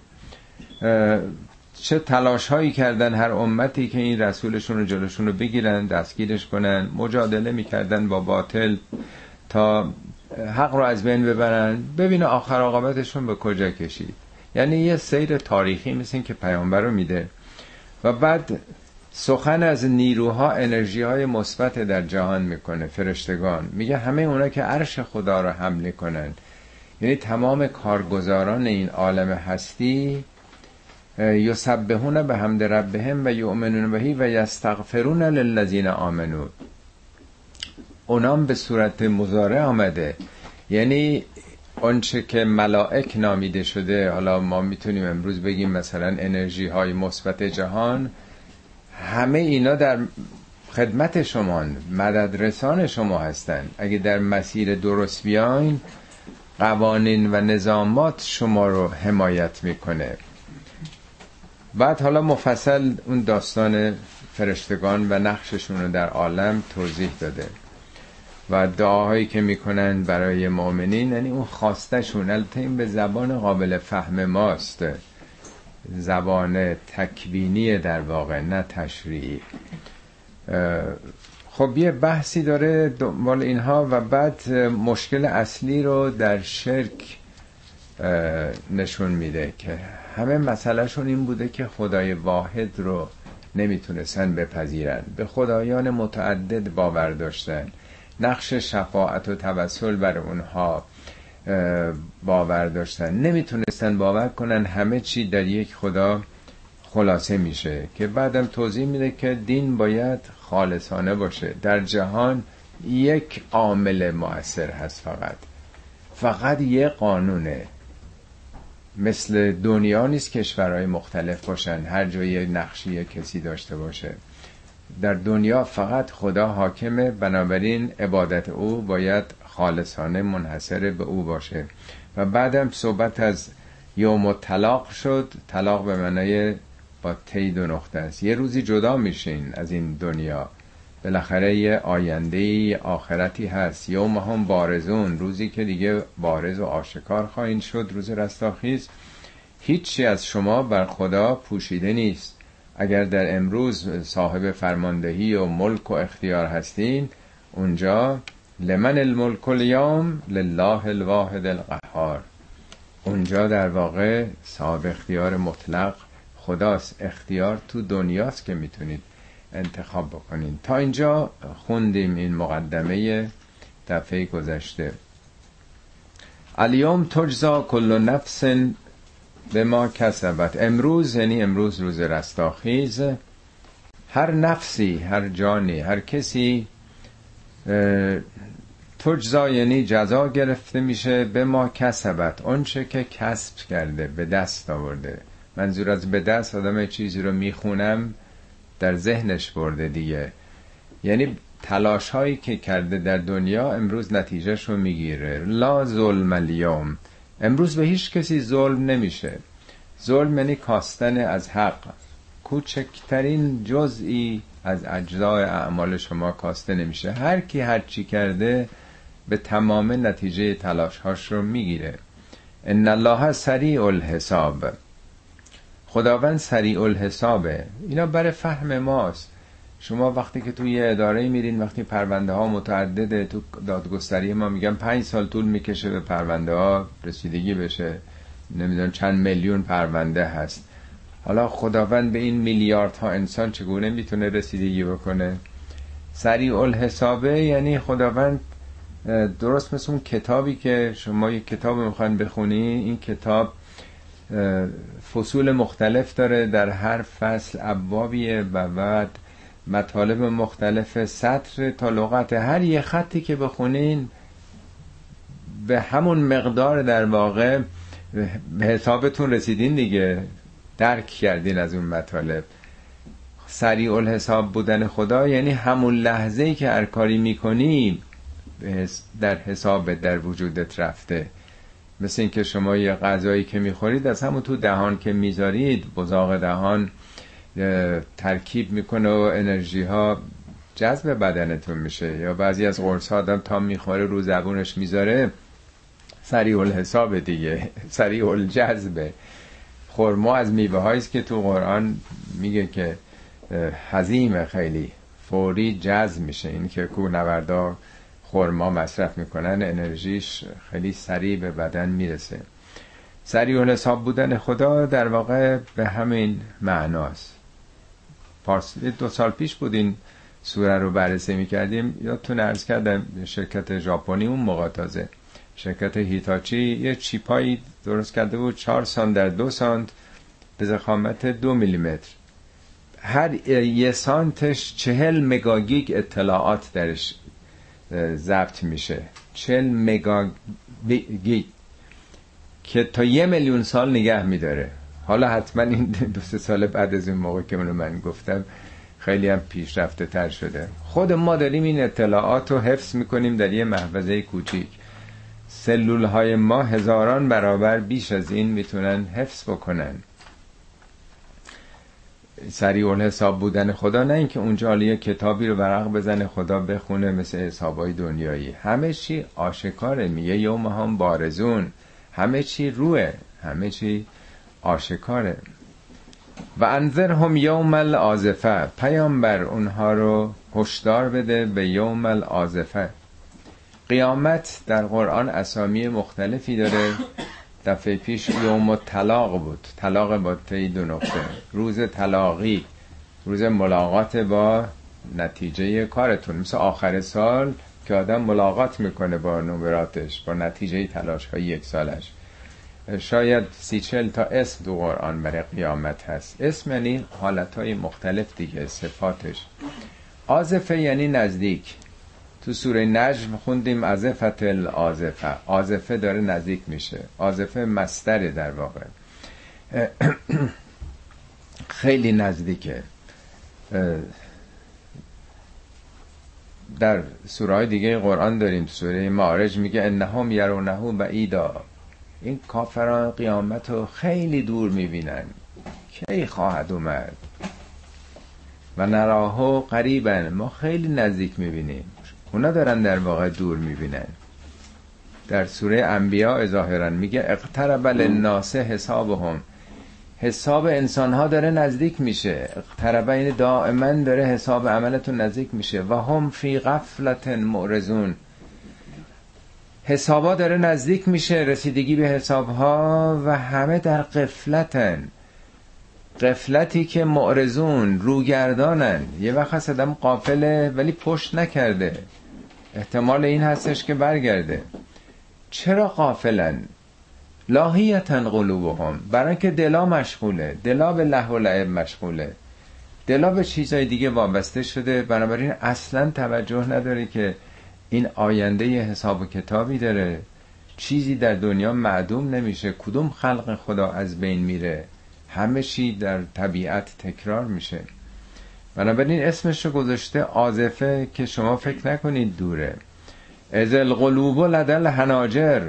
چه تلاش هایی کردن هر امتی که این رسولشون رو جلوشون رو بگیرن دستگیرش کنن. مجادله می‌کردن با باطل تا حق رو از بین ببرن. ببینه آخر عاقبتشون به کجا کشید. یعنی یه سیر تاریخی مثل که پیامبر رو میده. و بعد سخن از نیروها انرژی های مثبت در جهان می‌کنه فرشتگان. میگه همه اونا که عرش خدا رو حمله کنن یعنی تمام کارگزاران این عالم هستی یسبحون به حمد ربهم و یؤمنون بهی و یستغفرون للذین آمنو اونام به صورت مزاره آمده. یعنی آنچه که ملائک نامیده شده حالا ما می‌تونیم امروز بگیم مثلا انرژی های مثبت جهان همه اینا در خدمت شما مدد رسان شما هستند. اگه در مسیر درست بیاین قوانین و نظامات شما رو حمایت می‌کنه. بعد حالا مفصل اون داستان فرشتگان و نقششون رو در عالم توضیح داده. و دعاهایی که می‌کنن برای مؤمنین یعنی اون خواستشون. البته این به زبان قابل فهم ماست. زبان تکوینی در واقع نه تشریعی خب یه بحثی داره دنبال اینها و بعد مشکل اصلی رو در شرک نشون میده که همه مسئلهشون این بوده که خدای واحد رو نمی‌تونستن بپذیرن. به خدایان متعدد باور داشتن. نقش شفاعت و توسل بر اونها باور داشتن. نمی‌تونستن باور کنن همه چی در یک خدا خلاصه میشه که بعدم توضیح میده که دین باید خالصانه باشه. در جهان یک عامل مؤثر هست فقط. فقط یه قانونه. مثل دنیا نیست کشورهای مختلف باشن هر جای نقشی کسی داشته باشه. در دنیا فقط خدا حاکمه بنابراین عبادت او باید خالصانه منحصر به او باشه. و بعدم صحبت از یوم طلاق شد. طلاق به معنای با تی دو نقطه است. یه روزی جدا میشین از این دنیا. بالاخره یه آینده آخرتی هست. یوم هم بارزون. روزی که دیگه بارز و آشکار خواهید شد روز رستاخیز. هیچی از شما بر خدا پوشیده نیست. اگر در امروز صاحب فرماندهی و ملک و اختیار هستین اونجا لمن الملک الیوم لله الواحد القهار. اونجا در واقع صاحب اختیار مطلق خداست. اختیار تو دنیاست که می‌تونید انتخاب بکنین. تا اینجا خوندیم این مقدمه دفعه گذشته. الیوم تجزا کل نفس به ما کسبت امروز یعنی امروز روز رستاخیز هر نفسی هر جانی هر کسی تجزا یعنی جزا گرفته میشه به ما کسبت. اونچه که کسب کرده به دست آورده. منظور از به دست آدم چیزی رو می‌خونم در ذهنش برده دیگه. یعنی تلاش هایی که کرده در دنیا امروز نتیجهش رو می‌گیره. لا ظلم اليوم. امروز به هیچ کسی ظلم نمیشه. ظلم یعنی کاستن از حق. کوچکترین جزئی از اجزای اعمال شما کاسته نمیشه. هر کی هر چی کرده به تمام نتیجه تلاش هاش رو می‌گیره. ان الله سریع الحساب. خداوند سریع الحسابه. اینا برای فهم ماست. شما وقتی که توی اداره میرین وقتی پرونده ها متعدده تو دادگستری ما میگن پنج سال طول می‌کشه به پرونده ها رسیدگی بشه. نمی‌دونم چند میلیون پرونده هست. حالا خداوند به این میلیاردها انسان چگونه می‌تونه رسیدگی بکنه؟ سریع الحسابه یعنی خداوند درست مثل اون کتابی که شما یک کتاب می‌خواین بخونی این کتاب فصول مختلف داره در هر فصل ابوابیه و بعد مطالب مختلف سطر تا لغت هر یه خطی که بخونین به همون مقدار در واقع به حسابتون رسیدین دیگه. درک کردین از اون مطالب. سریع الحساب بودن خدا یعنی همون لحظه ای که هر کاری می‌کنی در حساب در وجودت رفته. مثل اینکه شما یه غذایی که می‌خورید از همون تو دهان که می‌ذارید بزاق دهان ترکیب می‌کنه و انرژی ها جذب بدنتون میشه. یا بعضی از قرص ها آدم تا می‌خوره رو زبونش می‌ذاره سریع الحساب دیگه <laughs> سریع الجذبه خورما از میوه است که تو قرآن میگه که حزیم خیلی فوری جذب میشه. این که کو نوردا خورما مصرف می‌کنن انرژیش خیلی سریع به بدن می‌رسه. سریع الحساب بودن خدا در واقع به همین معناست پارس. دو سال پیش بود این سوره رو بررسی می‌کردیم. یادتون ارز کردم شرکت ژاپنی اون موقع تازه. شرکت هیتاچی یه چیپایی درست کرده بود چهار سانت در دو سانت به زخامت دو میلیمتر. هر یه سانتش چهل مگاگیگ اطلاعات درش ضبط میشه. چهل مگاگیگ که تا یه میلیون سال نگه میداره. حالا حتما این دو سه سال بعد از این موقع که من گفتم خیلی هم پیشرفته تر شده. خود ما داریم این اطلاعات رو حفظ می‌کنیم در یه محفظه کوچیک. سلول های ما هزاران برابر بیش از این می‌تونن حفظ بکنن. سریع حساب بودن خدا نه اینکه اونجا یه کتابی رو ورق بزنه خدا بخونه مثل حسابای دنیایی. همه چی آشکاره میگه یوم هم بارزون. همه چی روه. همه چی آشکاره و انذر هم یوم الازفه پیامبر اونها رو هشدار بده به یوم الازفه قیامت در قرآن اسامی مختلفی داره. دفعه پیش یوم طلاق بود. طلاق با تی دو نقطه. روز طلاقی روز ملاقات با نتیجه کارتون. مثل آخر سال که آدم ملاقات می‌کنه با نمراتش با نتیجه تلاش های یک سالش. شاید سی چل تا اسم دو قرآن برای قیامت هست. اسم یعنی حالت های مختلف دیگه صفاتش. آزفه یعنی نزدیک. تو سوره نجم خوندیم ازفت الازفه آزفه داره نزدیک میشه. آزفه مستره در واقع. خیلی نزدیکه. در سوره دیگه قرآن داریم. سوره معارج میگه انهم یرونه بعیدا. این کافران قیامت رو خیلی دور می‌بینن. کی خواهد اومد؟ و نراهو قریبن. ما خیلی نزدیک می‌بینیم. اونا دارن در واقع دور می‌بینن. در سوره انبیاء ظاهرا میگه اقترب للناس حسابهم. حساب انسان ها داره نزدیک میشه. اقترب این دائما داره حساب عملتون نزدیک میشه. و هم فی غفلت معرضون حسابا داره نزدیک میشه رسیدگی به حسابها و همه در قفلتن. قفلتی که معرضون روگردانن. یه وقت هست آدم قافله ولی پشت نکرده. احتمال این هستش که برگرده. چرا قافلن؟ لاهیتن قلوبهم. برای که دلا مشغوله. دلا به له و لعب مشغوله. دلا به چیزای دیگه وابسته شده. بنابراین اصلا توجه نداره که این آینده حساب و کتابی داره. چیزی در دنیا معدوم نمیشه. کدوم خلق خدا از بین میره؟ همه چی در طبیعت تکرار میشه. بنابراین اسمش رو گذاشته آزفه که شما فکر نکنید دوره. از القلوب و لدل هناجر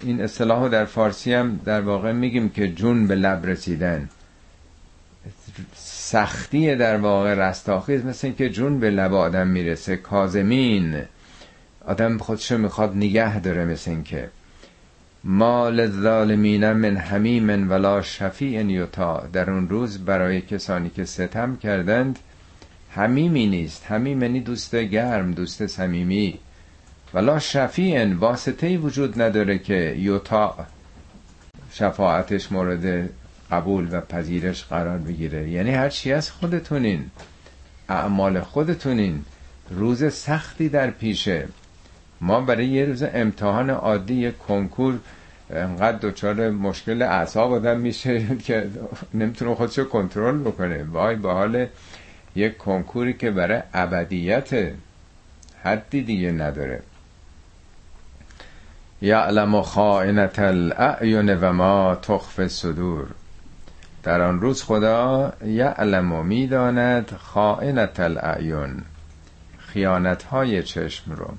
این اصطلاح در فارسی هم در واقع میگیم که جون به لب رسیدن. سختی در واقع رستاخیز مثل این که جون به لب آدم می‌رسه کازمین آدم خودشو می‌خواد نگه داره مثل این که ما للظالمین من حمیم ولا شفیع یطاع. در اون روز برای کسانی که ستم کردند حمیمی نیست. حمیم یعنی دوست گرم دوست صمیمی. ولا شفیع واسطه وجود نداره که یطاع. شفاعتش مورد قبول و پذیرش قرار بگیره. یعنی هر چی از خودتونین اعمال خودتونین روز سختی در پیشه. ما برای یه روز امتحان عادی یه کنکور انقدر دچار مشکل اعصاب آدم میشه <laughs> که نمی‌تونه خودشو کنترل بکنه. وای به حال یک کنکوری که برای ابدیت حدی دیگه نداره. یعلم خائنت الاعین و ما تخف صدور در آن روز خدا یعلم می‌داند خائنت الاعین خیانت های چشم رو.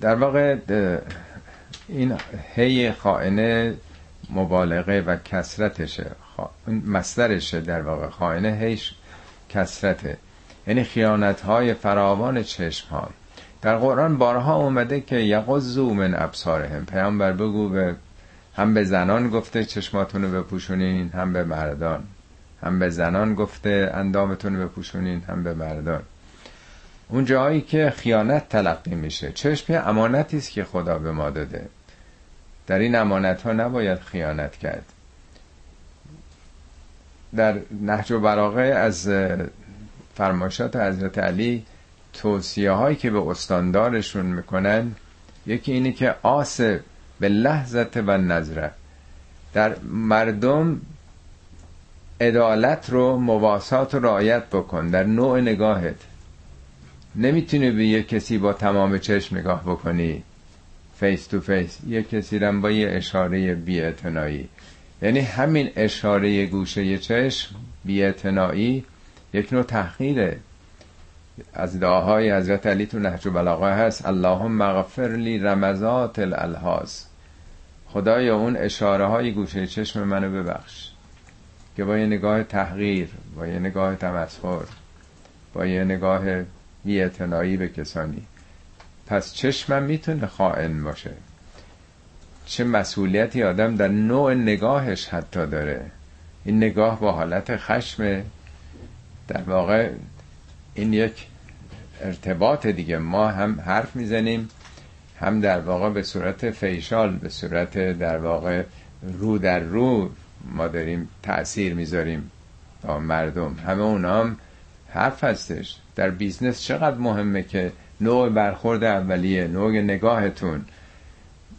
در واقع این هی خائنه مبالغه و کسرتشه مصدرشه در واقع. خائنه هیش کسرته یعنی خیانت های فراوان چشم ها در قرآن بارها اومده که یغضوا من ابصارهم. پیامبر بگو به هم به زنان گفته چشماتون رو بپوشونین هم به مردان. هم به زنان گفته اندامتون رو بپوشونین هم به مردان. اون جایی که خیانت تلقی میشه چشم امانتی است که خدا به ما داده. در این امانت ها نباید خیانت کرد. در نهج و براغه از فرماشات حضرت علی توصیه هایی که به استاندارشون می‌کنن یکی اینه که آس به لحظت و نظره در مردم عدالت رو مواسات رو رعایت بکن. در نوع نگاهت. نمی‌تونی به یه کسی با تمام چشم نگاه بکنی. face to face یه کسی رم با یه اشاره بیعتنایی یعنی همین اشاره گوشه چشم بیعتنایی یک نوع تحقیره. از دعاهای حضرت علی تو نهج بلاغه هست. اللهم مغفر لی رمزات الالحاظ. خدایا اون اشاره های گوشه چشم منو ببخش. که با یه نگاه تحقیر با یه نگاه تمسخر با یه نگاه بیعتنایی به کسانی. پس چشمم می‌تونه خائن باشه. چه مسئولیتی آدم در نوع نگاهش حتی داره. این نگاه با حالت خشم در واقع این یک ارتباط دیگه. ما هم حرف می‌زنیم هم در واقع به صورت facial به صورت در واقع رو در رو ما داریم تأثیر می‌ذاریم با مردم. همه اونا هم حرف هستش. در business چقدر مهمه که نوع برخورد اولیه نوع نگاهتون.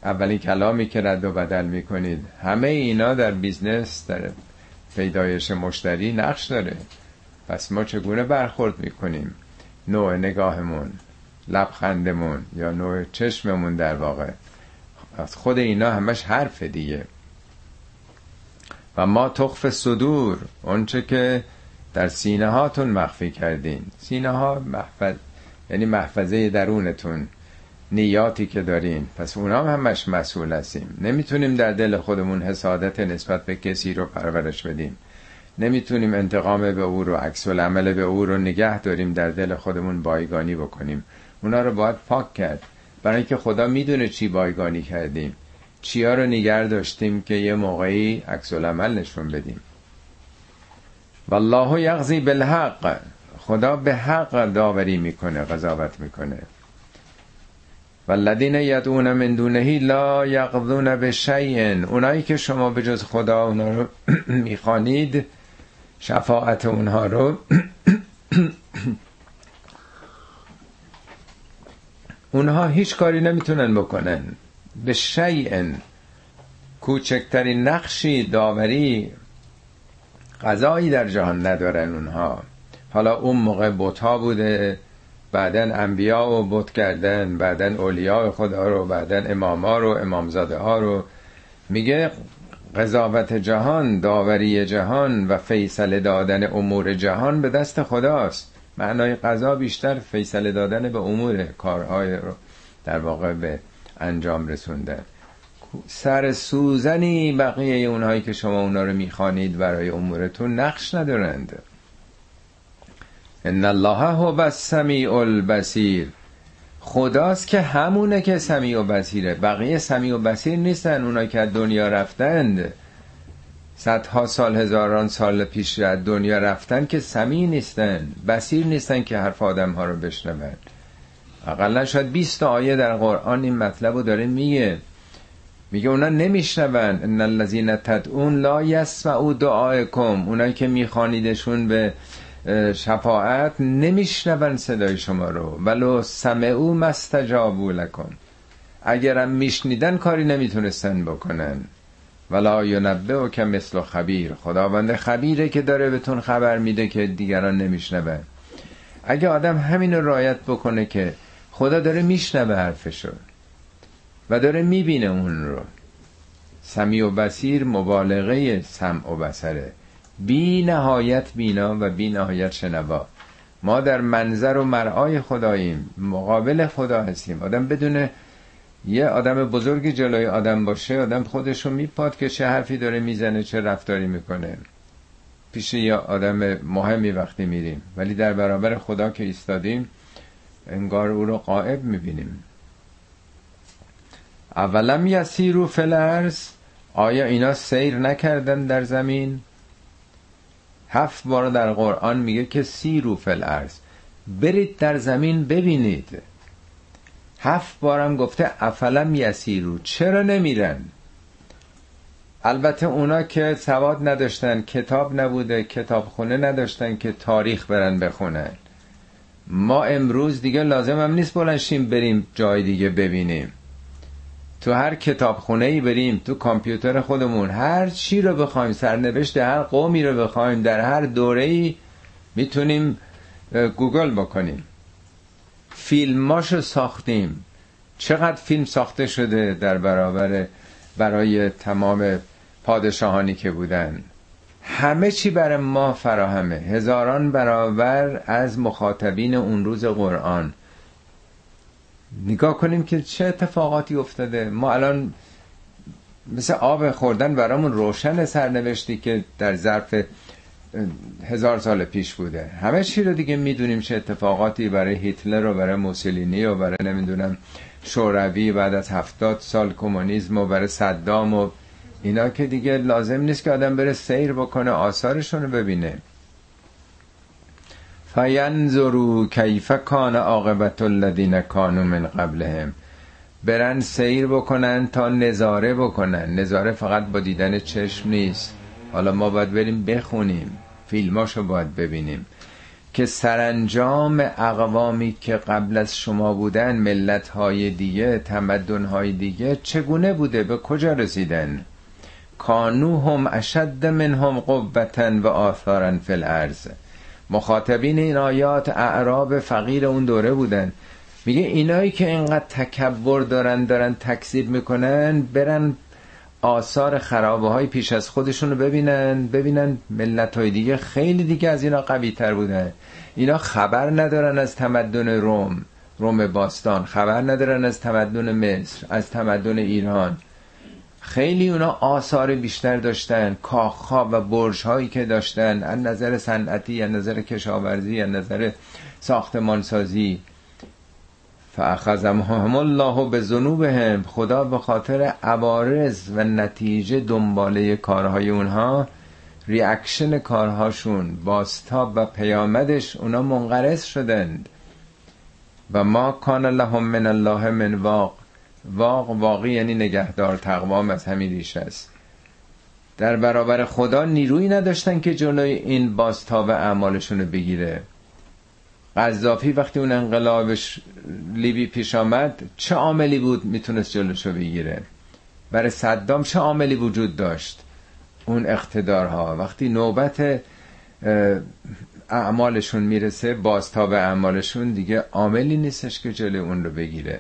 اولین کلامی که رد و بدل می‌کنید. همه اینا در business در پیدایش مشتری نقش داره. پس ما چگونه برخورد می‌کنیم؟ نوع نگاهمون لبخندمون یا نوع چشممون در واقع؟ از خود اینا همش حرف دیگه. و ما تخف صدور اونچه که در سینه هاتون مخفی کردین. سینه ها محفظ یعنی محفظه درونتون نیاتی که دارین. پس اونا هم همش مسئول هستیم. نمی‌تونیم در دل خودمون حسادت نسبت به کسی رو پرورش بدیم. نمی‌تونیم انتقام به او رو عکس العمل به او رو نگه داریم در دل خودمون بایگانی بکنیم. اونا رو باید پاک کرد. برای اینکه خدا می‌دونه چی بایگانی کردیم. چیا رو نگر داشتیم که یه موقعی عکس العمل نشون بدیم. والله یغزی بالحق. خدا به حق داوری می‌کنه قضاوت می‌کنه. والذین یدعون من دونه لا یقضون به شیء. اونایی که شما به جز خدا اونا رو <clears throat> می‌خوانید شفاعت اونها رو اونها هیچ کاری نمی‌تونن بکنن. به شیء کوچکترین نقشی داوری قضایی در جهان ندارن اونها. حالا اون موقع بوتا بوده بعدا انبیا و بت کردن بعدا اولیاء خدا رو بعدا اماما رو امامزاده ها رو. میگه قضاوت جهان داوری جهان و فیصله دادن امور جهان به دست خداست. معنای قضا بیشتر فیصله دادن به امور کارهای رو در واقع به انجام رسوندن سر سوزنی بقیه اونهایی که شما اونا رو می‌خوانید برای امورتون نقش ندارند. ان الله هو السمیع البصیر. خداست که همونه که سمیع و بصیره. بقیه سمیع و بصیر نیستن اونا که دنیا رفتند. صدها سال هزاران سال پیش از دنیا رفتن که سمیع نیستن بصیر نیستن که حرف آدم ها رو بشنون. اقلا شاید 20 آیه در قرآن این مطلب رو داره میگه. میگه اونا نمیشنون. ان الذین تدعون لا یسمعوا دعاءکم اونایی که میخوانیدشون به شفاعت نمیشنون صدای شما رو. ولو سمعوا مستجابوا لکم. اگرم میشنیدن کاری نمی‌تونستن بکنن. ولا ینبئ که مثل خبیر. خداوند خبیره که داره بهتون خبر میده که دیگران نمیشنون. اگه آدم همین رو رایت بکنه که خدا داره میشنوه حرفشو و داره می‌بینه اون رو. سمی و بسیر مبالغه سمع و بسره بی نهایت بینا و بی نهایت شنوا. ما در منظر و مرعای خداییم مقابل خدا هستیم. آدم بدونه یه آدم بزرگ جلوی آدم باشه آدم خودشو میپاد که چه حرفی داره می‌زنه چه رفتاری می‌کنه. پیش یه آدم مهمی وقتی میریم. ولی در برابر خدا که ایستادیم انگار او رو قائب می‌بینیم. اولم یسیرو فلرز آیا اینا سیر نکردن در زمین؟ هفت بار در قرآن میگه که سیرو فلرز برید در زمین ببینید. هفت بارم گفته افلم یسیرو چرا نمیرن؟ البته اونا که سواد نداشتن کتاب نبوده کتابخونه نداشتن که تاریخ برن بخونن. ما امروز دیگه لازم هم نیست بلنشیم بریم جای دیگه ببینیم. تو هر کتابخونه ای بریم تو کامپیوتر خودمون هر چی رو بخوایم سرنوشت هر قومی رو بخوایم در هر دوره ای می‌تونیم گوگل بکنیم. فیلماشو ساختیم. چقدر فیلم ساخته شده در برابر برای تمام پادشاهانی که بودن؟ همه چی برای ما فراهمه. هزاران برابر از مخاطبین اون روز قرآن. نگاه کنیم که چه اتفاقاتی افتاده. ما الان مثل آب خوردن برامون روشن سرنوشتی که در ظرف هزار سال پیش بوده. همه چی رو دیگه می‌دونیم چه اتفاقاتی برای هیتلر و برای موسولینی و برای نمی‌دونم شوروی بعد از هفتاد سال کمونیسم و برای صدام و اینا که دیگه لازم نیست که آدم بره سیر بکنه آثارشون رو ببینه. فینظرو کیف کان عاقبت الذین کانوا من قبلهم. برن سیر بکنن تا نظاره بکنن. نظاره فقط با دیدن چشم نیست. حالا ما باید بریم بخونیم. فیلماشو باید ببینیم. که سرانجام اقوامی که قبل از شما بودن ملت های دیگه تمدن های دیگه چگونه بوده؟ به کجا رسیدن؟ کانو هم اشد منهم قوتا و آثارا فی مخاطبین این آیات اعراب فقیر اون دوره بودن. میگه اینایی که اینقدر تکبر دارن دارن تکذیب می‌کنن برن آثار خرابه های پیش از خودشون رو ببینن ببینن ملت های دیگه خیلی دیگه از اینا قوی تر بودن. اینا خبر ندارن از تمدن روم روم باستان. خبر ندارن از تمدن مصر از تمدن ایران. خیلی اونا آثار بیشتر داشتن. کاخها و برج هایی که داشتن. از نظر صنعتی از نظر کشاورزی از نظر ساختمانسازی. فاخذهم الله به ذنوبهم خدا به خاطر عوارض و نتیجه دنباله کارهای اونها ریاکشن کارهاشون باستاب و پیامدش اونا منقرض شدند. و ما کان لهم من الله من واق. واق واقعی یعنی نگهدار تقوام از همین ریشه است. در برابر خدا نیرویی نداشتن که جلوی این بازتاب اعمالشون رو بگیره. قذافی وقتی اون انقلابش لیبی پیش آمد چه عاملی بود می‌تونست جلوشو بگیره؟ برای صدام چه عاملی وجود داشت؟ اون اقتدارها. وقتی نوبت اعمالشون می‌رسه بازتاب اعمالشون دیگه عاملی نیستش که جلوی اون رو بگیره.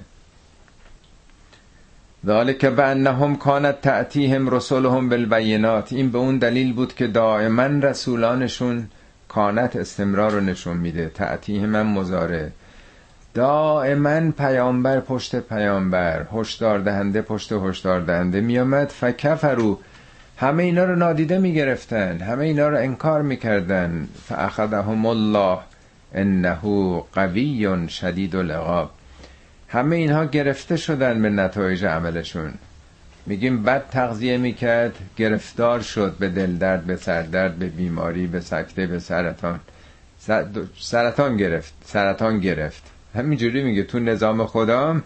ذالک بانهم کانت تأتیهم رسولهم بالبینات. این به اون دلیل بود که دائما رسولانشون کانت استمرار رو نشون میده. تأتیهم هم مزاره دائما پیامبر پشت پیامبر هشدار دهنده پشت هشدار دهنده میامد فکفرو همه اینا رو نادیده می‌گرفتن. همه اینا رو انکار می‌کردن. فاخذهم الله. انه قوی شدید العقاب. همه اینها گرفته شدن به نتایج عملشون. میگیم بد تغذیه می‌کرد گرفتار شد به دل درد به سردرد به بیماری به سکته به سرطان. سرطان گرفت سرطان گرفت. همینجوری میگه تو نظام خدا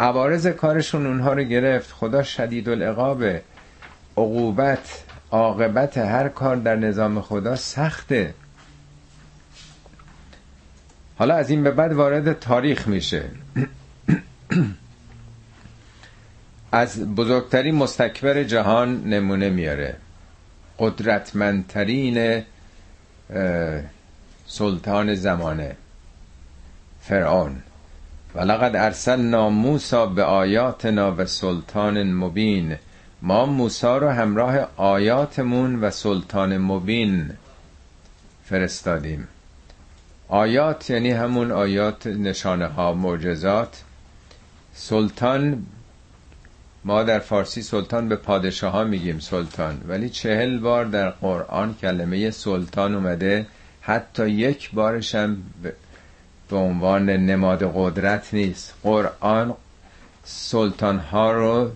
عوارض کارشون اونها رو گرفت. خدا شدید العقاب. عقوبت عاقبت هر کار در نظام خدا سخته. حالا از این به بعد وارد تاریخ میشه. از بزرگترین مستکبر جهان نمونه میاره. قدرتمندترین سلطان زمانه فرعون. ولقد ارسلنا موسا به آیاتنا و سلطان مبین. ما موسا رو همراه آیاتمون و سلطان مبین فرستادیم. آیات یعنی همون آیات نشانه ها معجزات. سلطان ما در فارسی سلطان به پادشاه ها میگیم سلطان ولی چهل بار در قرآن کلمه سلطان اومده. حتی یک بارش هم به عنوان نماد قدرت نیست. قرآن سلطان ها رو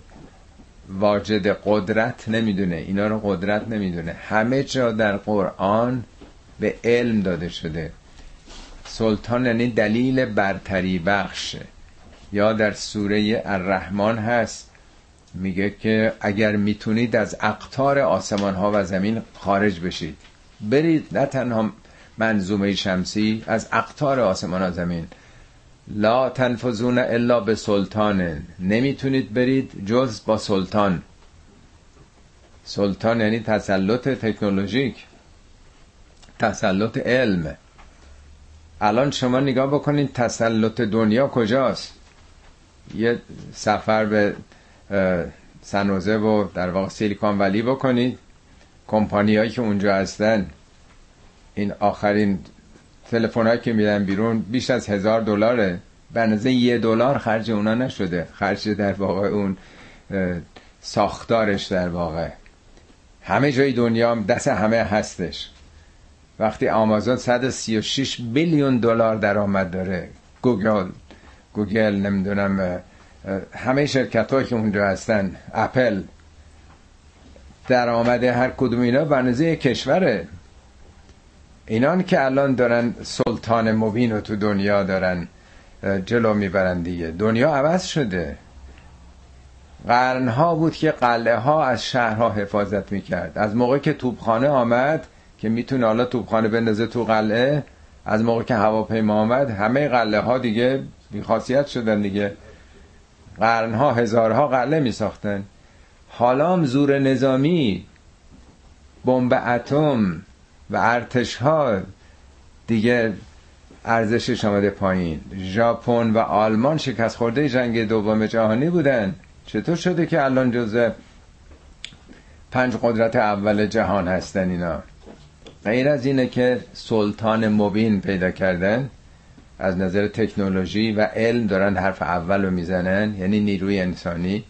واجد قدرت نمی‌دونه اینا رو قدرت نمی‌دونه. همه جا در قرآن به علم داده شده. سلطان یعنی دلیل برتری بخشه یا در سوره الرحمن هست میگه که اگر می‌تونید از اقتار آسمان ها و زمین خارج بشید. برید نه تنها منظومه شمسی از اقتار آسمان ها زمین. لا تنفذون الا به سلطان. نمی‌تونید برید جز با سلطان. سلطان یعنی تسلط تکنولوژیک. تسلط علم. الان شما نگاه بکنید تسلط دنیا کجاست؟ یه سفر به سنوزه و در واقع سیلیکون ولی بکنید. کمپانی هایی که اونجا هستن. این آخرین تلفن که میدن بیرون بیش از هزار دلاره. به یه دلار خرج اونا نشده. خرج در واقع اون ساختارش در واقع. همه جای دنیا دست همه هستش. وقتی آمازون 136 بیلیون دلار درآمد داره. گوگل گوگل نمی‌دونم همه شرکت که اونجا هستن اپل درآمد هر کدوم اینا به اندازه کشوره. اینان که الان دارن سلطان مبین رو تو دنیا دارن جلو می‌برن دیگه. دنیا عوض شده. قرنها بود که قلعه ها از شهرها حفاظت می‌کرد. از موقع که توپخانه آمد که می‌تونه حالا توپخانه بندازه تو قلعه از موقع که هواپیما آمد همه قلعه ها دیگه بیخاصیت شدن دیگه. قرنها هزارها قلعه میساختن. حالا هم زور نظامی بمب اتم و ارتش ها دیگه ارزشش آمده پایین. ژاپن و آلمان شکست خورده جنگ دوم جهانی بودن. چطور شده که الان جزء پنج قدرت اول جهان هستن اینا؟ غیر از اینه که سلطان مبین پیدا کردن از نظر تکنولوژی و علم دارن حرف اول رو می‌زنن یعنی نیروی انسانی.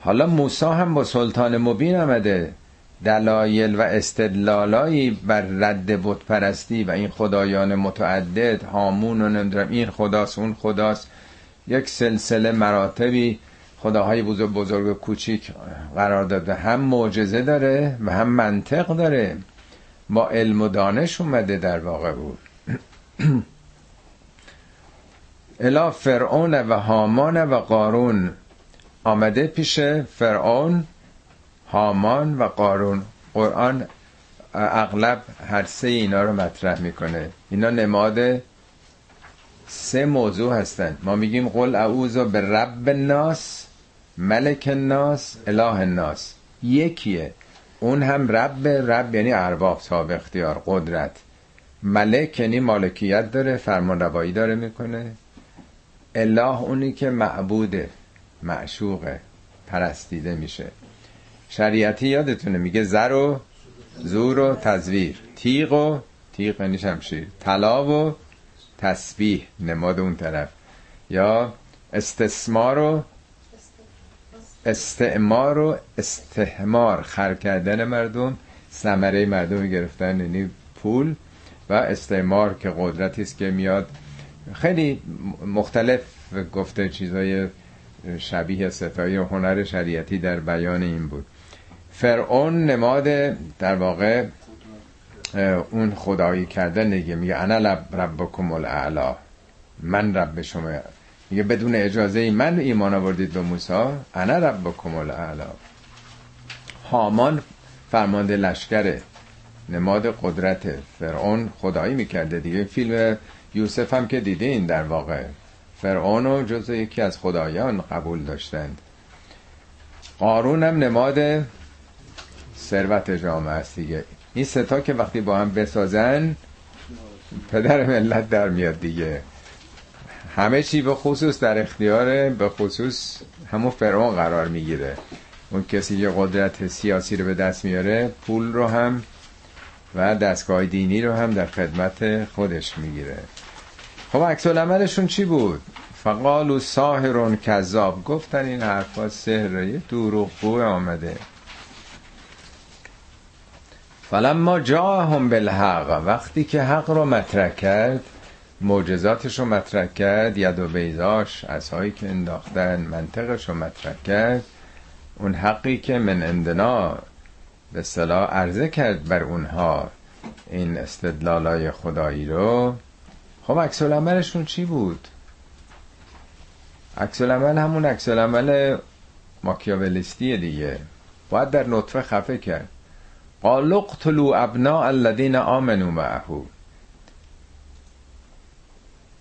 حالا موسا هم با سلطان مبین آمده. دلایل و استدلالایی بر رد بت پرستی و این خدایان متعدد هامون و نمی‌دونم این خداست اون خداست. یک سلسله مراتبی خداهای بزرگ بزرگ و کوچیک قرار داده. هم معجزه داره و هم منطق داره. با علم و دانش اومده در واقع بود. <clears throat> الا فرعون و هامان و قارون آمده پیش فرعون هامان و قارون. قرآن اغلب هر سه اینا رو مطرح می‌کنه. اینا نماد سه موضوع هستن. ما میگیم قل اعوذ به رب الناس ملک الناس اله الناس. یکیه. اون هم رب رب یعنی ارباب صاحب اختیار قدرت. ملک یعنی مالکیت داره فرمان روایی داره می‌کنه. اله اونی که معبوده معشوقه پرستیده میشه. شریعتی یادتونه میگه زر و زور و تزویر. تیغ و تیغ یعنی شمشیر. طلا و تسبیح نماد اون طرف. یا استثمار و استعمار و استحمار خر کردن مردم ثمره مردم گرفتن یعنی پول و استعمار که قدرتی است که میاد. خیلی مختلف گفته چیزای شبیه ستایی و هنر شریعتی در بیان این بود. فرعون نماد در واقع اون خدایی کردن دیگه میگه انا ربکم الاعلا. من رب شما میگه بدون اجازه ای من ایمان آوردید به موسی انا ربکم الاعلا. هامان فرمانده لشکره نماد قدرت فرعون خدایی می‌کرده. دیگه فیلم یوسف هم که دیدین در واقع. فرعون رو جز یکی از خدایان قبول داشتند. قارون هم نماد ثروت جامعه است دیگه. این ستا که وقتی با هم بسازن پدر ملت در میاد دیگه. همه چی به خصوص در اختیار به خصوص همون فرعون قرار می‌گیره. اون کسی که قدرت سیاسی رو به دست میاره پول رو هم و دستگاه دینی رو هم در خدمت خودش می‌گیره. خب عکس عملشون چی بود؟ فقالو ساهرون کذاب. گفتن این حرفا سهر یه دروغگو آمده. فلما جاهم بالحق وقتی که حق رو مطرح کرد معجزاتش رو مطرح کرد ید و از هایی که انداختن منطقش رو مطرح کرد. اون حقی که من اندنا به صلاح عرضه کرد بر اونها این استدلالای خدایی رو. خب عکس عملشون چی بود؟ عکس عمل همون عکس عمل ماکیاولیستی دیگه. باید در نطفه خفه کرد. قال اقتلوا ابناء الذين آمنوا معه.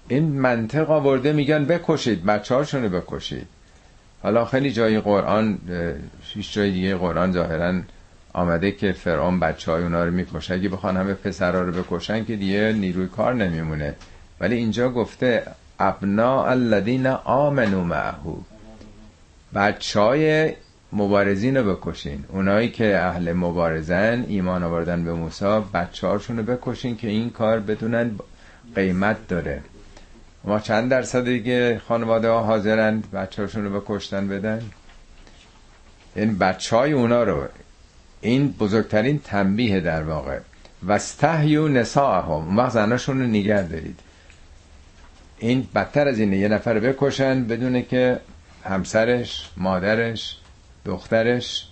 این منطق آورده میگن بکشید بچه بکشید. حالا خیلی جای قرآن شیش جای دیگه قرآن ظاهرا آمده که فرعون بچه های اونا رو می‌کشه. اگه بخوان همه پسرها رو بکشن که دیگه نیروی کار نمیمونه. ولی اینجا گفته ابنا الذین آمنو معهو بچه های مبارزین رو بکشین. اونایی که اهل مبارزن ایمان آوردن به موسی بچه رو بکشین که این کار بدونن قیمت داره. ما چند درصد دیگه خانواده ها حاضرند بچه رو بکشتن بدن؟ این بچه های اونا رو این بزرگترین تنبیه در واقع. و استحیو نساءهم اون وقت زناشون رو نگر دارید. این بدتر از اینه یه نفر بکشن بدونه که همسرش مادرش دخترش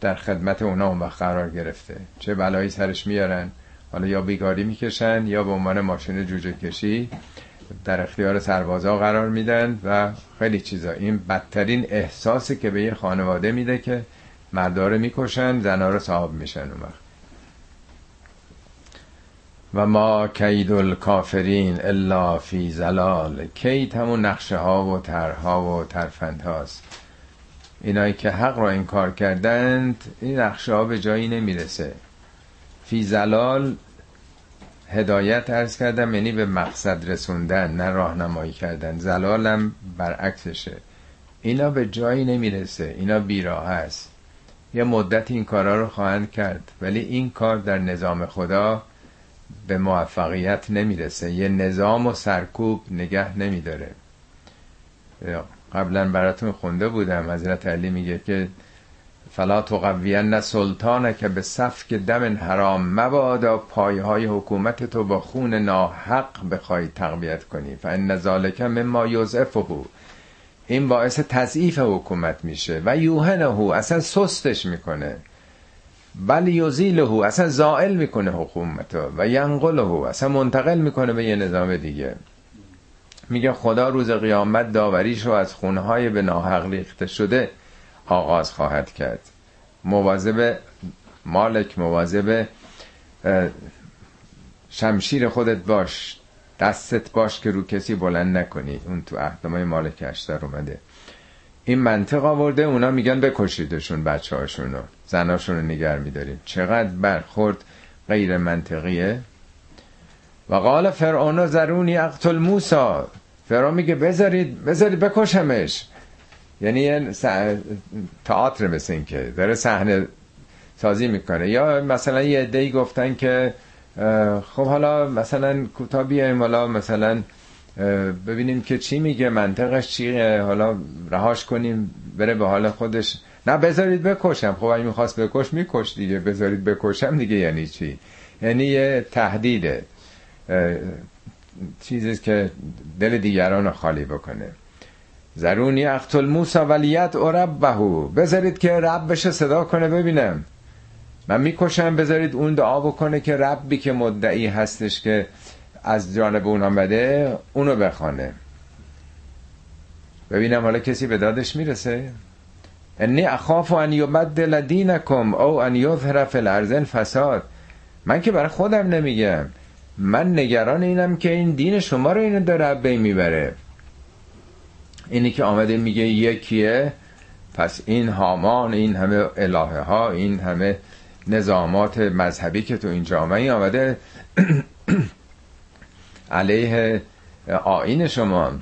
در خدمت اونا اون وقت قرار گرفته. چه بلایی سرش میارن. حالا یا بیگاری می‌کشن یا به عنوان ماشین جوجه کشی در اختیار سربازا قرار میدن و خیلی چیزا. این بدترین احساسی که به یه خانواده میده که مرداره می‌کشن زنها رو صاحب میشن اون وقت. و ما کید الکافرین الا فی زلال. کید همون نقشه ها و ترها و ترفند هاست اینایی که حق را انکار کردند این نقشه ها به جایی نمی‌رسه. فی زلال هدایت ارز کردم یعنی به مقصد رسوندن نه راهنمایی کردن. زلالم برعکسشه اینا به جایی نمی‌رسه اینا بیراه است. یه مدت این کارا رو خواهند کرد ولی این کار در نظام خدا به موفقیت نمی‌رسه. یه نظام و سرکوب نگه نمیداره. قبلا براتون خونده بودم. حضرت علی میگه که فلا تقوین سلطانه که به که دم حرام مبادا پایه های حکومت تو با خون ناحق بخوای تقویت کنی. فان ذالک مما یضعفه. این باعث تضعیف حکومت میشه و یوهنه اصلا سستش می‌کنه. بل یزیله اصلا زائل می‌کنه حکومت و ینقله اصلا منتقل می‌کنه به یه نظام دیگه. میگه خدا روز قیامت داوریش رو از خونهای به ناحق ریخته شده. آغاز خواهد کرد. مواظب مالک مواظب شمشیر خودت باش دستت باش که رو کسی بلند نکنی. اون تو احدامای مالک اشتر اومده. این منطق آورده اونا میگن بکشیدشون بچه هاشونو زناشون رو نگر میداریم. چقدر برخورد غیر منطقیه. و قال فرعون زرونی اقتل موسا فرعون میگه بذارید بذارید بکشمش. یعنی یه تئاتر مثل این که داره صحنه سازی می‌کنه. یا مثلا یه عده‌ای گفتن که خب حالا مثلا کوتاه بیایم حالا مثلا ببینیم که چی میگه منطقش چیه حالا رهاش کنیم بره به حال خودش. نه بذارید بکشم. خب اگه می‌خواست بکش میکش دیگه. بذارید بکشم دیگه یعنی چی؟ یعنی یه تهدیده چیزی که دل دیگران رو خالی بکنه. زرونی اقتل موسا ولیت بهو بذارید که رب بشه صدا کنه ببینم. من می‌کشم بذارید اون دعا بکنه که ربی که مدعی هستش که از جانب اون آمده اونو بخوانه. ببینم حالا کسی به دادش می‌رسه. انی اخاف ان یبدل دینکم او ان یظهر فی الارض فساد من که برای خودم نمیگم. من نگران اینم که این دین شما رو اینو داره بین می‌بره. اینی که آمده میگه یکیه. پس این هامان این همه الهه ها این همه نظامات مذهبی که تو این جامعه آمده. <clears throat> علیه آین شما.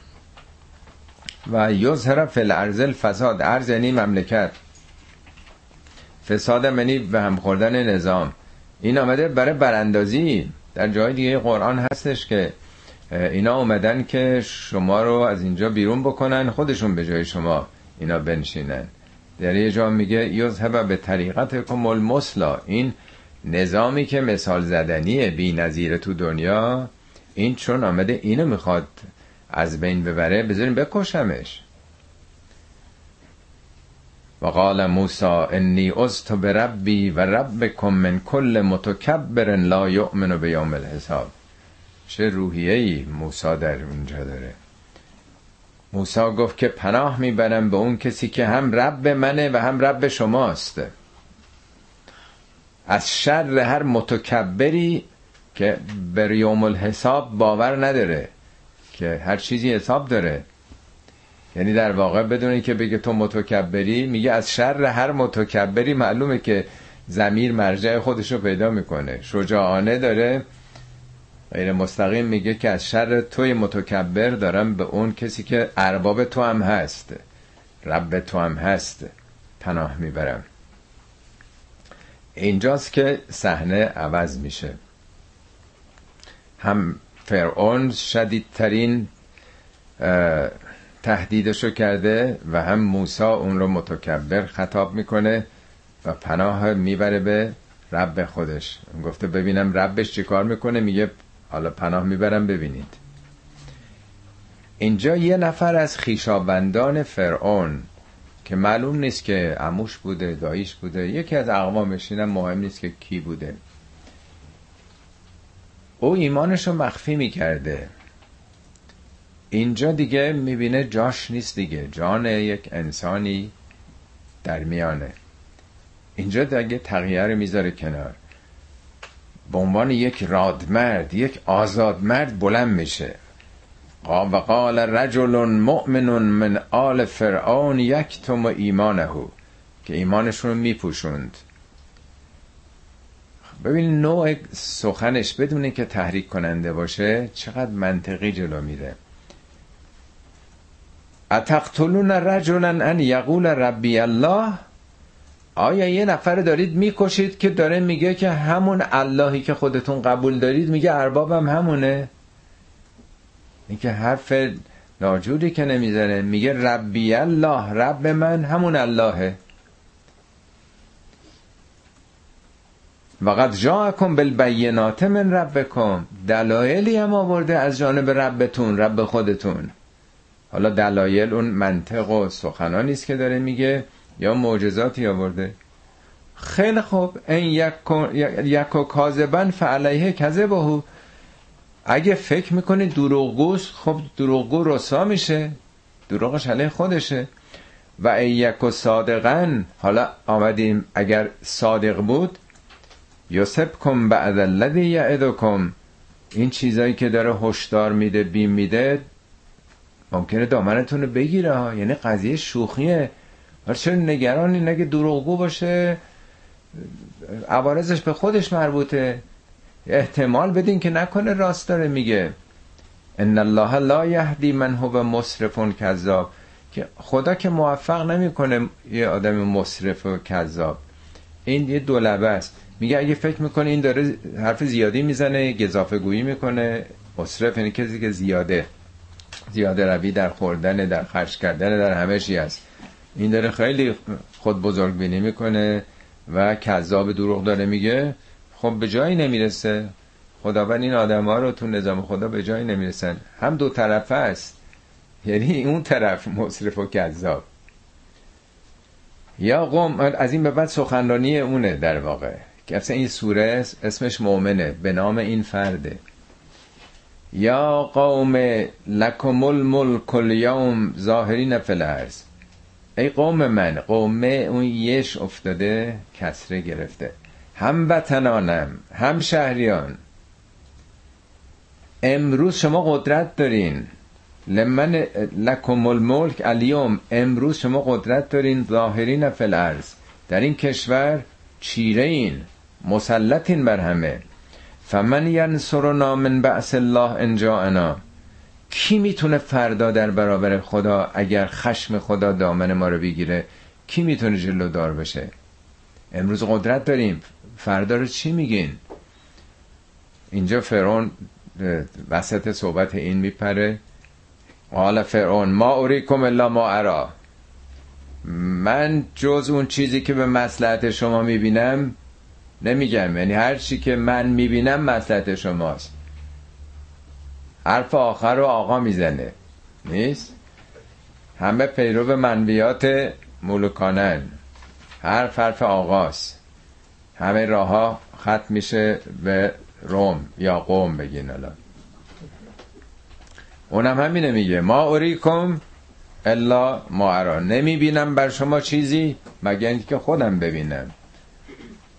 و یظهر فی الارض الفساد ارز یعنی مملکت. فساد یعنی به هم خوردن نظام. این آمده برای براندازی. در جای دیگه قرآن هستش که اینا اومدن که شما رو از اینجا بیرون بکنن خودشون به جای شما اینا بنشینن. در یه جا میگه یذهب به طریقت کمال مسلا این نظامی که مثال زدنیه بی نظیره تو دنیا. این چون آمده اینو می‌خواد از بین ببره بذاریم بکشمش. و قال موسا انی ازت بربی و ربکم من کل متکبر لا یؤمن به یوم الحساب. چه روحیه ای موسا در اونجا داره. موسا گفت که پناه می‌برم به اون کسی که هم رب منه و هم رب شماست. از شر هر متکبری که بر یوم الحساب باور نداره که هر چیزی حساب داره. یعنی در واقع بدون که بگه تو متکبری میگه از شر هر متکبری معلومه که زمیر مرجع خودش رو پیدا می‌کنه. شجاعانه داره غیر مستقیم میگه که از شر توی متکبر دارم به اون کسی که ارباب تو هم هست. رب تو هم هست. پناه می‌برم. اینجاست که صحنه عوض میشه. هم فرعون شدیدترین تهدیدشو کرده و هم موسا اون رو متکبر خطاب می‌کنه و پناه می‌بره به رب خودش. گفته ببینم ربش چیکار می‌کنه؟ میگه حالا پناه می‌برم ببینید. اینجا یه نفر از خیشابندان فرعون که معلوم نیست که عموش بوده داییش بوده یکی از اقوامش اینم مهم نیست که کی بوده. او ایمانش رو مخفی می‌کرده. اینجا دیگه می‌بینه جاش نیست دیگه جان یک انسانی در میانه. اینجا دیگه تغییر می‌ذاره کنار. به عنوان یک رادمرد یک آزادمرد بلند میشه. و قال رجل مؤمن من آل فرعون یکتم ایمانه که ایمانشون رو میپوشوند. ببین نوع سخنش بدون که تحریک کننده باشه چقدر منطقی جلو میره. اتقتلون رجلا ان یقول ربی الله؟ آیا یه نفر دارید می‌کشید که داره میگه که همون اللهی که خودتون قبول دارید میگه اربابم همونه؟ این که حرف ناجوری که نمی‌زنه. میگه ربی الله رب من همون اللهه. وقد جاءکم بالبینات من ربکم. دلایلی هم آورده از جانب ربتون رب خودتون. حالا دلایل اون منطق و سخنانی است که داره میگه. یا معجزاتی آورده. خیلی خوب. این یک و کاذبن فعلیه کذبه اگه فکر می‌کنی دروغگوست خب دروغگو رسا میشه. دروغش علیه خودشه. و این یک و صادقن حالا آمدیم اگر صادق بود یوسف کن بعد الذی یعدکم. این چیزایی که داره هشدار میده بیم میده ممکنه دامنتون رو بگیره یعنی قضیه شوخیه. ولی چرا نگرانی نگه دروغگو باشه. عوارضش به خودش مربوطه. احتمال بدین که نکنه راست داره میگه. ان الله لا یهدی من هو مسرف کذاب. که خدا که موفق نمی‌کنه یه آدم مصرف و کذاب. این یه دولبه است. میگه اگه فکر می‌کنه این داره حرف زیادی می‌زنه گذافه گویی می‌کنه. مصرف یعنی کسی که زیاده. زیاده روی در خوردن در خرج کردن در همه چی هست. این داره خیلی خود بزرگ بینی می‌کنه و کذاب دروغ داره میگه. خب به جایی نمی‌رسه. خداوند این آدم ها رو تو نظام خدا به جایی نمی‌رسن. هم دو طرفه است. یعنی اون طرف مصرف و کذاب. یا قوم از این به بعد سخنرانی اونه در واقع. که اصلا این سوره اسمش مؤمنه. به نام این فرده. یا قوم لکم الملک الیوم ظاهرین الارض. ای قوم من قوم اون یش افتاده کسره گرفته. هم وطنانم هم شهریان امروز شما قدرت دارین. لمن لکم الملک الیوم. امروز شما قدرت دارین. ظاهرین فی الارض. در این کشور چیره این مسلطین بر همه. فمن ینصرنا من بعث الله انجاءنا. کی می‌تونه فردا در برابر خدا اگر خشم خدا دامن ما رو بگیره کی می‌تونه جلو دار بشه؟ امروز قدرت داریم. فردا رو چی میگین؟ اینجا فرعون وسط صحبت این میپره. قال فرعون ما اوریکم الا ما ارا. من جز اون چیزی که به مسلحت شما می‌بینم نمیگم. یعنی هر چی که من می‌بینم مسلحت شماست. حرف آخر رو آقا می‌زنه. نیست؟ همه پیرو منویات مولکانن هر حرف آقاست. همه راه ها ختم میشه به روم یا قوم بگین الان. اونم همینه میگه. ما اوریکم الا ما ارا. نمی‌بینم بر شما چیزی مگر اینکه خودم ببینم.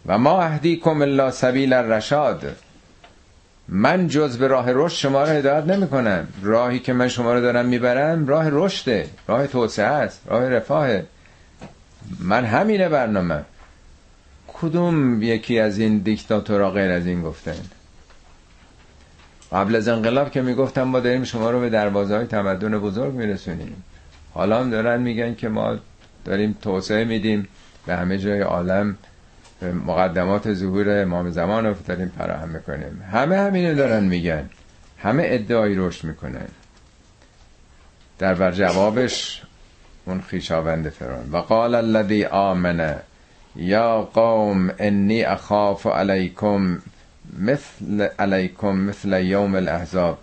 و ما اهدیکم الا سبیل الرشاد. من جز به راه رشد شما رو هدایت نمی کنم راهی که من شما رو دارم می‌برم راه رشده راه توسعه است راه رفاهه. من همینه برنامه. کدوم یکی از این دیکتاتورها غیر از این گفتن قبل از انقلاب که می‌گفتم ما داریم شما رو به دروازه های تمدن بزرگ میرسونیم. حالا هم دارن میگن که ما داریم توسعه میدیم به همه جای عالم. مقدمات ظهور امام زمان رو داریم فراهم می‌کنیم. همه همینو دارن میگن. همه ادعای رشد می‌کنن. در بر جوابش اون خیشاوند فرعون. و قال الذي آمن یا قوم انی اخاف علیکم مثل علیکم مثل یوم الاحزاب.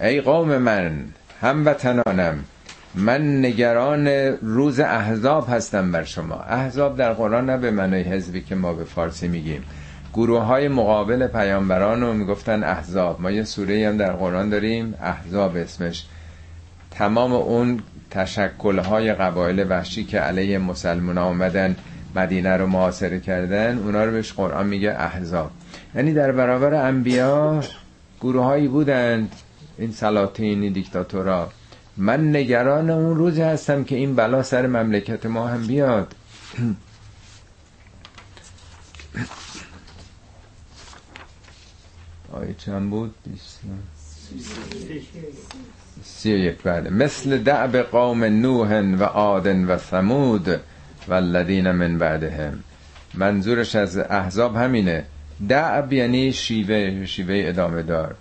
ای قوم من هموطنانم من نگران روز احزاب هستم بر شما. احزاب در قرآن نه به معنی حزبی که ما به فارسی میگیم. گروه های مقابل پیامبران رو می‌گفتن احزاب. ما یه سوره هم در قرآن داریم احزاب اسمش. تمام اون تشکل های قبایل وحشی که علیه مسلمان آمدن مدینه رو محاصره کردن اونا رو بهش قرآن میگه احزاب. یعنی در برابر انبیا گروه هایی بودند. این سلاطین دیکتاتورا. من نگران اون روزی هستم که این بلا سر مملکت ما هم بیاد. <clears throat> آیه چند بود؟ سی و یک. بعد مثل دعب قوم نوح و آدن و ثمود و الذین من بعدهم. منظورش از احزاب همینه. دعب یعنی شیوه شیوه ادامه دار.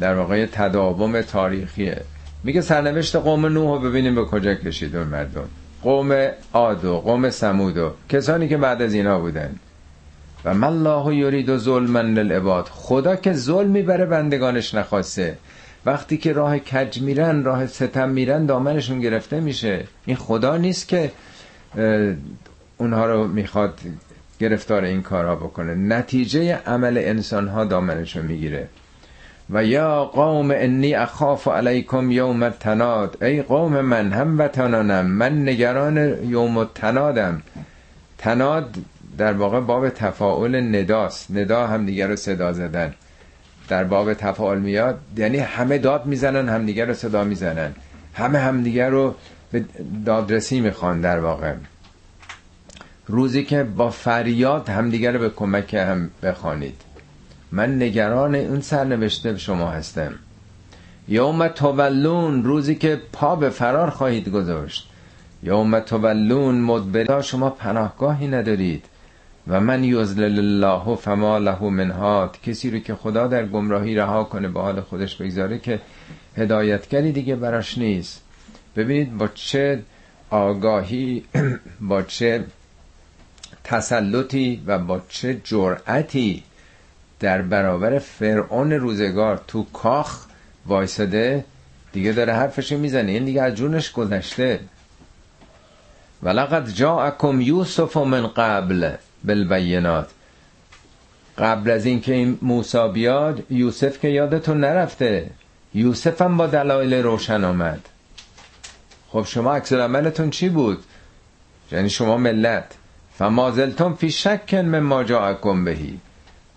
در واقع تداوم تاریخیه. میگه سرنوشت قوم نوح رو ببینیم به کجا کشید اون مردم. قوم عاد و قوم سمود و کسانی که بعد از اینا بودن. و من الله یرید و ظلما للعباد. خدا که ظلم می‌بره بندگانش نخواسته. وقتی که راه کج میرن راه ستم میرن دامنشون گرفته میشه. این خدا نیست که اونها رو می‌خواد گرفتار این کارها بکنه. نتیجه عمل انسان ها دامنشون می‌گیره. و یا قوم انی اخاف علیکم یوم التناد. ای قوم من هم وطنانم من نگران یوم التنادم. تناد در واقع باب تفاعل نداست. ندا هم دیگر رو صدا زدن. در باب تفاعل میاد یعنی همه داد می‌زنن هم دیگر رو صدا می‌زنن. همه هم دیگر رو به دادرسی می‌خوان در واقع. روزی که با فریاد همدیگر رو به کمک هم بخوانید. من نگران اون سرنوشته شما هستم. یوم تولون روزی که پا به فرار خواهید گذاشت. یوم تولون مدبرا شما پناهگاهی ندارید. و من یزلل الله فما له من کسی رو که خدا در گمراهی رها کنه به حال خودش بگذاره که هدایتگری دیگه براش نیست. ببینید با چه آگاهی <clears throat> با چه تسلطی و با چه جرأتی در برابر فرعون روزگار تو کاخ وایساده دیگه داره حرفش می‌زنه این دیگه از جونش گذشته. ولقد جاءکم یوسف من قبل بالبینات. قبل از اینکه این موسی بیاد یوسف که یادتون نرفته. یوسف هم با دلایل روشن آمد. خب شما عکس عملتون چی بود؟ یعنی شما ملت. فمازلتون فی شک من ما جاءکم بهی.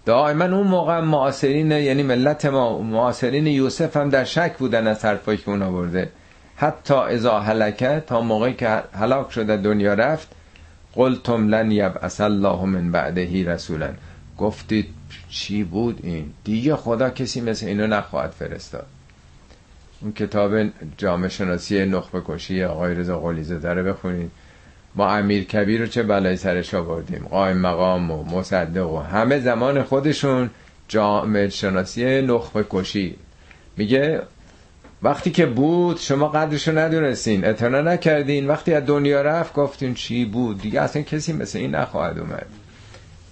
دائما اون موقع معاصرین یعنی ملت ما معاصرین یوسف هم در شک بودن از حرفایی که اون آورده. حتی ازا هلکه تا موقعی که هلاک شده دنیا رفت قلتم لن یبعث الله من بعدهی رسولا. گفتید چی بود این؟ دیگه خدا کسی مثل اینو نخواهد فرستاد. اون کتاب جامعه شناسی نخبه کشی آقای رضا قلیزه داره بخونید. ما امیر کبیر رو چه بلای سرش آوردیم؟ قایم مقام و مصدق و همه زمان خودشون جامعه شناسی نخبه کشی. میگه وقتی که بود شما قدرشو ندونستین اتنا نکردین. وقتی از دنیا رفت گفتین چی بود؟ دیگه اصلا کسی مثل این نخواهد اومد.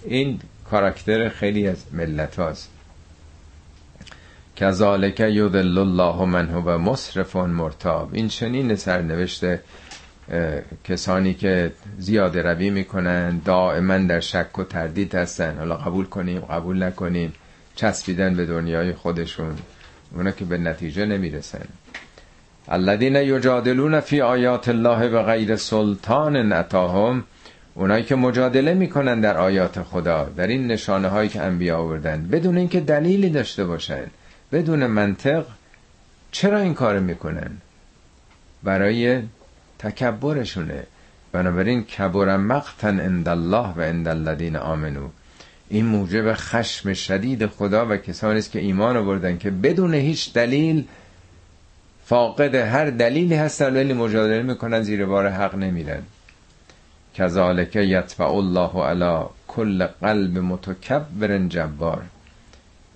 این کاراکتر خیلی از ملت هاست. کذالک یضل الله من هو مسرف مرتاب. این چنین سرنوشت کسانی که زیاده روی می‌کنن دائما در شک و تردید هستن. حالا قبول کنیم قبول نکنیم چسبیدن به دنیای خودشون. اونا که به نتیجه نمی‌رسن. الذین یجادلون فی آیات الله به غیر سلطان اتاهم اونایی که مجادله می‌کنن در آیات خدا در این نشانه هایی که انبیا آوردن. بدون اینکه دلیلی داشته باشن بدون منطق چرا این کار می‌کنن؟ برای تکبرشونه. بنابراین کبر مقتن عند الله و عند الذین آمنو. این موجب خشم شدید خدا و کسانی است که ایمان آوردن که بدون هیچ دلیل فاقد هر دلیلی هستن ولی مجادله می‌کنن زیر بار حق نمیرن. کذالک یطبع الله علی کل قلب متکبر جبار.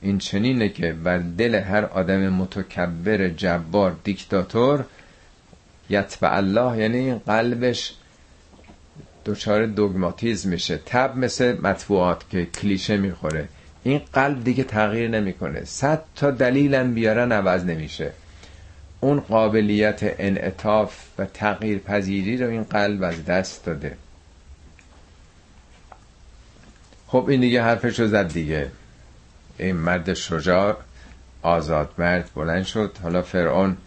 این چنینه که بر دل هر آدم متکبر جبار دیکتاتور یتبع الله یعنی قلبش دچار دوگماتیزم میشه. تب مثل مطبوعات که کلیشه می‌خوره. این قلب دیگه تغییر نمی‌کنه. صد تا دلیلم بیارن عوض نمیشه. اون قابلیت انعطاف و تغییر پذیری رو این قلب از دست داده. خب این دیگه حرفش رو زد دیگه. این مرد شجاع آزاد مرد بلند شد. حالا فرعون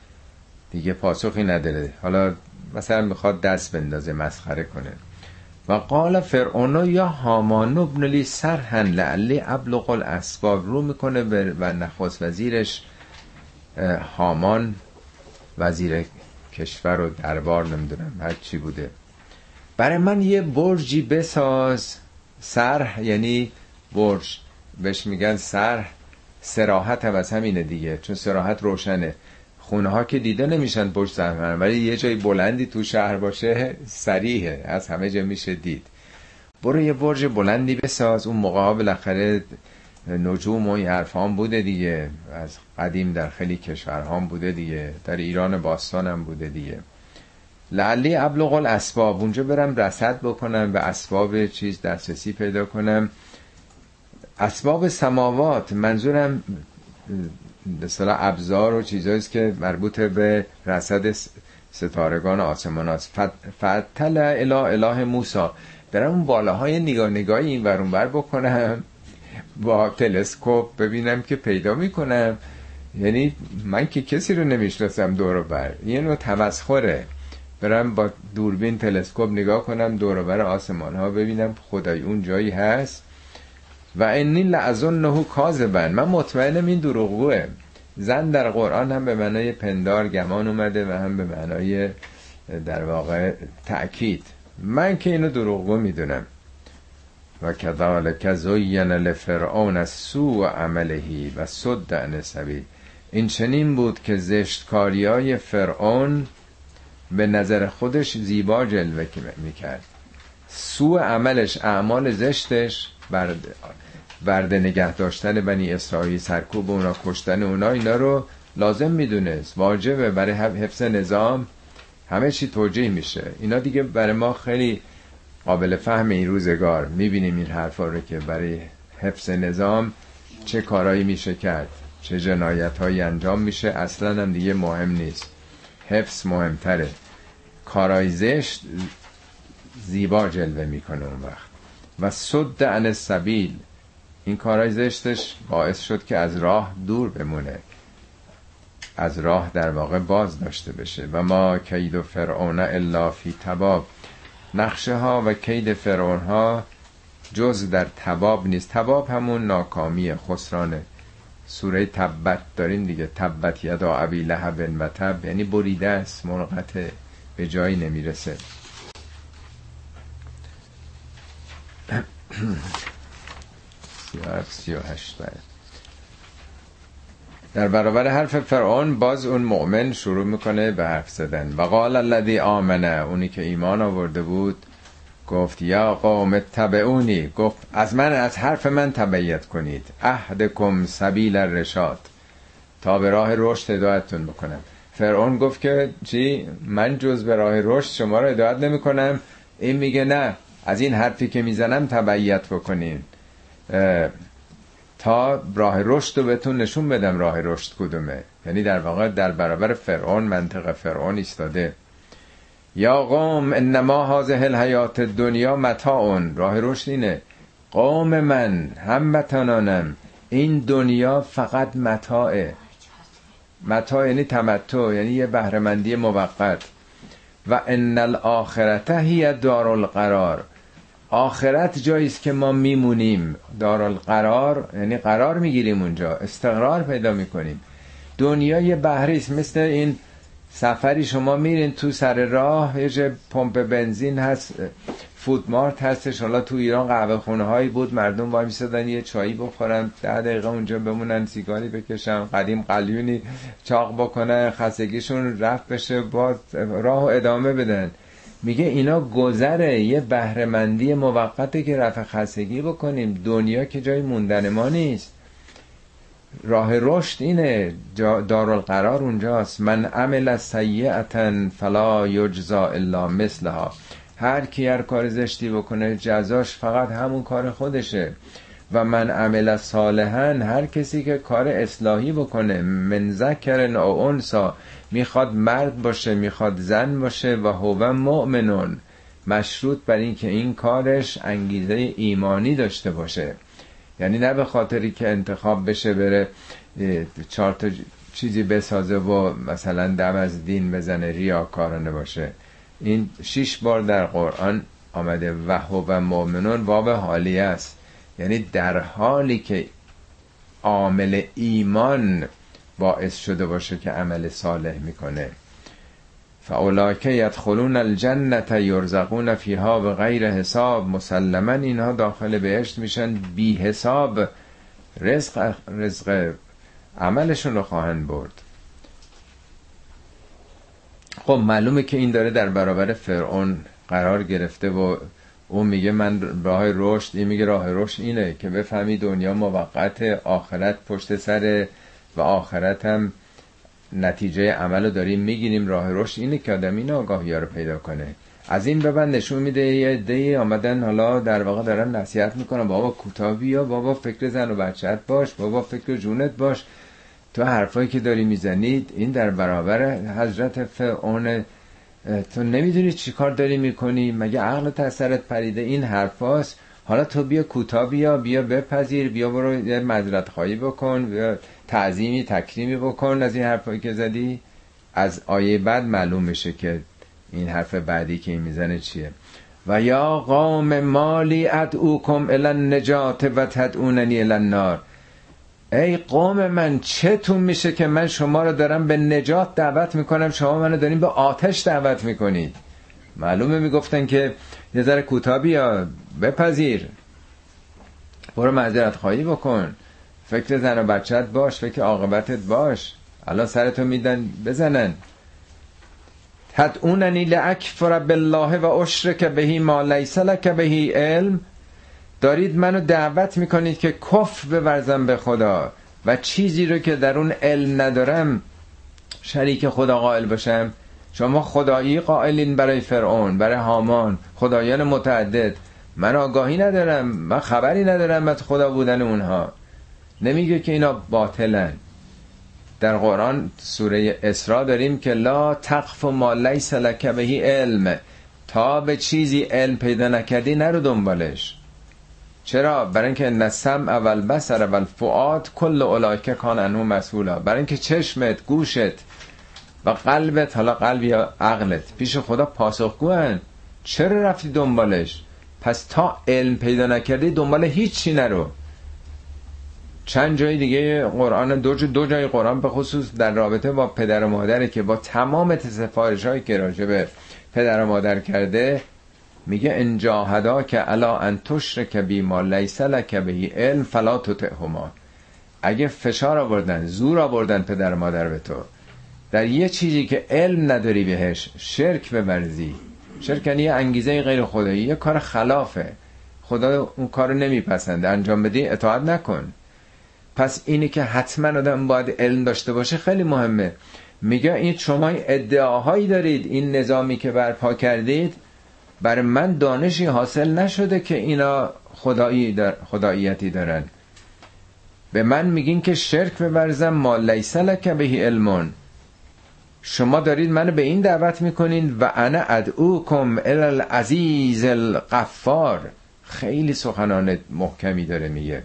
دیگه پاسخی نداره. حالا مثلا می‌خواد دست بندازه مسخره کنه. و قال فرعون یا هامان ابن لی سرهن لعلی ابلغ الاسباب. رو می‌کنه و نخواست وزیرش هامان وزیر کشور و دربار نمی‌دونم هر چی بوده. برای من یه برجی بساز. سرح یعنی برج. بهش میگن سرح. سراحت هم از همینه دیگه چون سراحت روشنه. خونه ها که دیده نمیشن پشت زمین ولی یه جای بلندی تو شهر باشه سریحه از همه جا میشه دید. برو یه برج بلندی بساز. اون موقع بالاخره نجوم و این بوده دیگه. از قدیم در خیلی کشورهام بوده دیگه. در ایران باستان هم بوده دیگه. لعلی ابلغ الاسباب. اونجا برم رسد بکنم به اسباب چیز دسترسی پیدا کنم. اسباب سماوات. منظورم به ابزار و چیزهاییست که مربوط به رصد ستارگان آسمان است. فتل اله اله موسا برم اون بالاهای نگاه نگاهی این ورون بر بکنم. با تلسکوپ ببینم که پیدا می‌کنم. یعنی من که کسی رو نمی‌شناسم دور بر. یه نوع تمسخره. برم با دوربین تلسکوپ نگاه کنم دور بر آسمان ها ببینم خدای اون جایی هست. و اینی نهو کاذبن. من مطمئنم این دروغگوه. زن در قرآن هم به معنای پندار گمان اومده و هم به معنای در واقع تأکید. من که اینو دروغگو می‌دونم. و کذالک زین لفرعون از سو عملهی و صد عن این چنین بود که زشتکاری های فرعون به نظر خودش زیبا جلوه می‌کرد. سو عملش اعمال زشتش برده نگه داشتن بنی اسرائیل سرکوب اونا کشتن اونا اینا رو لازم می‌دونست. واجبه برای حفظ نظام همه چی توجیه میشه. اینا دیگه برای ما خیلی قابل فهم این روزگار. می‌بینیم این حرفا رو که برای حفظ نظام چه کارایی میشه کرد چه جنایت هایی انجام میشه. اصلا هم دیگه مهم نیست. حفظ مهمتره. کارای زشت زیبا جلوه می‌کنه اون وقت. و صد عن سبیل این کارای زشتش باعث شد که از راه دور بمونه. از راه در واقع باز داشته بشه. و ما کید و فرعون الا فی تباب. نقشه ها و کید فرعون ها جز در تباب نیست. تباب همون ناکامی خسرانه. سوره تبت داریم دیگه. تبت یدا ابی لهب و تب یعنی بریده است منقطع به جایی نمی‌رسه. <clears throat> سی و هشت در برابر حرف فرعون باز اون مؤمن شروع می‌کنه به حرف زدن. و قال الذی آمنه. اونی که ایمان آورده بود گفت یا قوم اتبعونی. گفت از من از حرف من تبعیت کنید. اهدکم سبیل الرشاد. تا به راه رشد هدایتتون بکنم. فرعون گفت که چی؟ من جز به راه رشد شما رو هدایت نمی کنم این میگه نه از این حرفی که می‌زنم تبعیت بکنین. تا راه رشد رو بهتون نشون بدم راه رشد کدومه. یعنی در واقع در برابر فرعون منطق فرعون ایستاده. یا قوم انما هذه الحیات دنیا متاعون. راه رشد اینه. قوم من هموطنانم این دنیا فقط متاعه. متاع یعنی تمتع یعنی یه بهرهمندی موقت. و ان الاخرت هی دار القرار آخرت جایی است که ما میمونیم. دارالقرار یعنی قرار می‌گیریم اونجا. استقرار پیدا می‌کنیم. دنیا یه بحری است. مثل این سفری شما میرین تو سر راه یه پمپ بنزین هست فود مارت هستش. حالا تو ایران قهوه خونه هایی بود. مردم وای میسادن یه چایی بخورن. ده دقیقه اونجا بمونن سیگاری بکشن. قدیم قلیونی چاق بکنن خستگیشون رفت بشه با راه ادامه بدن. میگه اینا گذره یه بهرهمندی موقته که رفع خستگی بکنیم. دنیا که جای موندن ما نیست. راه رشد اینه. دارالقرار اونجاست. من عمل سیعتا فلا یجزا الا مثلها. هر کی هر کار زشتی بکنه جزاش فقط همون کار خودشه. و من عمل صالحا هر کسی که کار اصلاحی بکنه من ذکر او انسا می‌خواد مرد باشه می‌خواد زن باشه و هو مؤمنون. مشروط بر این که این کارش انگیزه ایمانی داشته باشه. یعنی نه به خاطری که انتخاب بشه بره چهار تا چیزی بسازه و مثلا دم از دین بزنه ریاکارانه باشه. این شش بار در قرآن آمده و هو مؤمنون باب حالی است. یعنی در حالی که عامل ایمان باعث شده باشه که عمل صالح می‌کنه. فاولاک یدخلون الجنت یرزقون فیها به غیر حساب. مسلما اینها داخل بهشت میشن. بی حساب رزق رزق عملشون رو خواهند برد. خب معلومه که این داره در برابر فرعون قرار گرفته و اون میگه من راه رشد این میگه راه رشد اینه که بفهمی دنیا موقت آخرت پشت سر و آخرت هم نتیجه عمل رو داریم می‌گیریم. راه رشد اینه که آدم این آگاهی رو پیدا کنه. از این به نشون میده یه دی آمدن حالا در واقع دارن نصیحت می‌کنن. بابا کوتاه یا بابا فکر زن و بچت باش بابا فکر جونت باش. تو حرفایی که داری می‌زنید این در برابر حضرت فرعون. تو نمی‌دونی چی کار داری می‌کنی؟ مگه عقل سرت پریده؟ این حرفاست. حالا تو بیا کوتاه بیا بیا بپذیر بیا برو یه مذرت خواهی بکن بیا تعظیمی تکریمی بکن از این حرفایی که زدی. از آیه بعد معلوم میشه که این حرف بعدی که این می‌زنه چیه. و یا قوم مالی ادعوکم الی النجات و تدعوننی الی النار. ای قوم من چتون میشه که من شما رو دارم به نجات دعوت می‌کنم شما منو داریم به آتش دعوت می‌کنید. معلومه می‌گفتن که یه ذره کوتاه بیا. بپذیر. برو معذرت خواهی بکن. فکر زن و بچت باش فکر عاقبتت باش. الان سرتو میدن بزنن. تدعوننی لاکفر بالله و اشرک بهی ما لیس لک بهی علم. دارید منو دعوت می‌کنید که کفر بورزم به خدا و چیزی رو که در اون علم ندارم شریک خدا قائل باشم. شما خدایی قائلین برای فرعون برای هامان. خدایان متعدد. من آگاهی ندارم من خبری ندارم از خدا بودن اونها. نمیگه که اینا باطلن. در قرآن سوره اسراء داریم که لا تقف ما لیس لک بهی علم. تا به چیزی علم پیدا نکردی نرو دنبالش. چرا؟ برای اینکه نسم اول بسر اول فعاد کل اولایکه کان انو مسئولا. برای اینکه چشمت گوشت و قلبت حالا قلب یا عقلت پیش خدا پاسخگوهن چرا رفتی دنبالش؟ پس تا علم پیدا نکردی دنبال هیچی نرو. چند جای دیگه قرآن دو, دو جای قرآن به خصوص در رابطه با پدر و مادره که با تمام سفارش هایی که راجع به پدر و مادر کرده میگه ان جاهدا که الا ان تشرک بی ما لیس لک به علم فلا تطعهما. اگه فشار آوردن زور آوردن پدر و مادر به تو. در یه چیزی که علم نداری بهش شرک ببرزی. شرک یعنی انگیزه غیر خدایی یه کار خلافه. خدا اون کارو نمیپسنده. انجام بدی اطاعت نکن. پس اینی که حتما آدم باید علم داشته باشه خیلی مهمه. میگه این شما ادعاهایی دارید این نظامی که برپا کردید بر من دانشی حاصل نشده که اینا خدایی در خداییتی دارن. به من میگین که شرک ببرزم ما لیس لک به علمون. شما دارید منو به این دعوت می‌کنین و انا ادعوکم العزیز القفار خیلی سخنان محکمی داره میگه.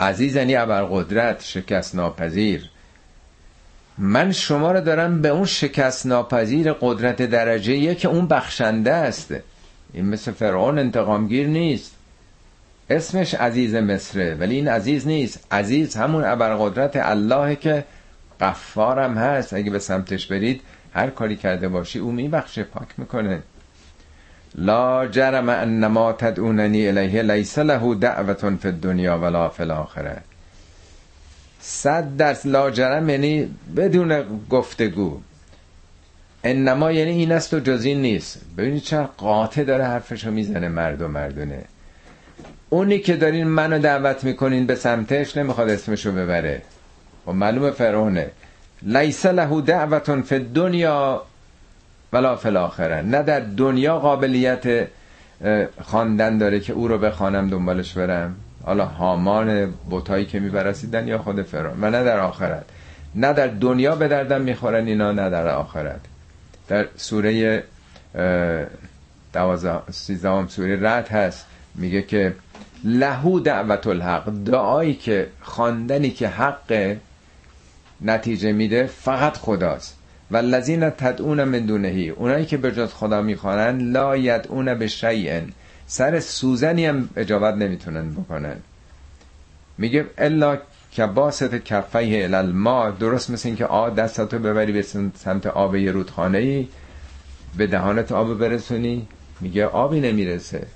عزیز یعنی ابرقدرت شکست ناپذیر. من شما رو دارم به اون شکست ناپذیر قدرت درجه که اون بخشنده است. این مثل فرعون انتقامگیر نیست. اسمش عزیز مصره ولی این عزیز نیست. عزیز همون ابرقدرت الله که قفارم هست. اگه به سمتش برید هر کاری کرده باشی او میبخشه پاک می‌کنه. لا جرم انما تدعوننی الیه لیس له دعوتون فی الدنیا ولا فی الاخره. صد درس لا جرم یعنی بدون گفتگو. انما یعنی این است و جز این نیست. ببینید چه قاطع داره حرفشو می‌زنه مرد و مردونه. اونی که دارین منو دعوت می‌کنین به سمتش نمی‌خواد اسمشو ببره. و معلوم فرعونه. لیس له دعوتون فی الدنیا ولا فی الاخره. نه در دنیا قابلیت خواندن داره که او رو بخوانم دنبالش برم. حالا هامان بوتایی که میبرسیدن یا خود فرعون. و نه در آخرت. نه در دنیا به دردم می‌خورن اینا نه در آخرت. در سوره سیزدهم سوره رد هست. میگه که لهو دعوت الحق. دعایی که خواندنی که حق نتیجه میده فقط خداست. و لذین تدعون من دونهی اونایی که به جز خدا می‌خوانن لا یدعون به شیئن. سر سوزنی هم اجابت نمی‌تونن بکنن. میگه الا که باست کفیه الالما درست مثل این که آ دستاتو ببری به سمت آب یه رودخانه ای به دهانت آب برسونی. میگه آبی نمی‌رسه.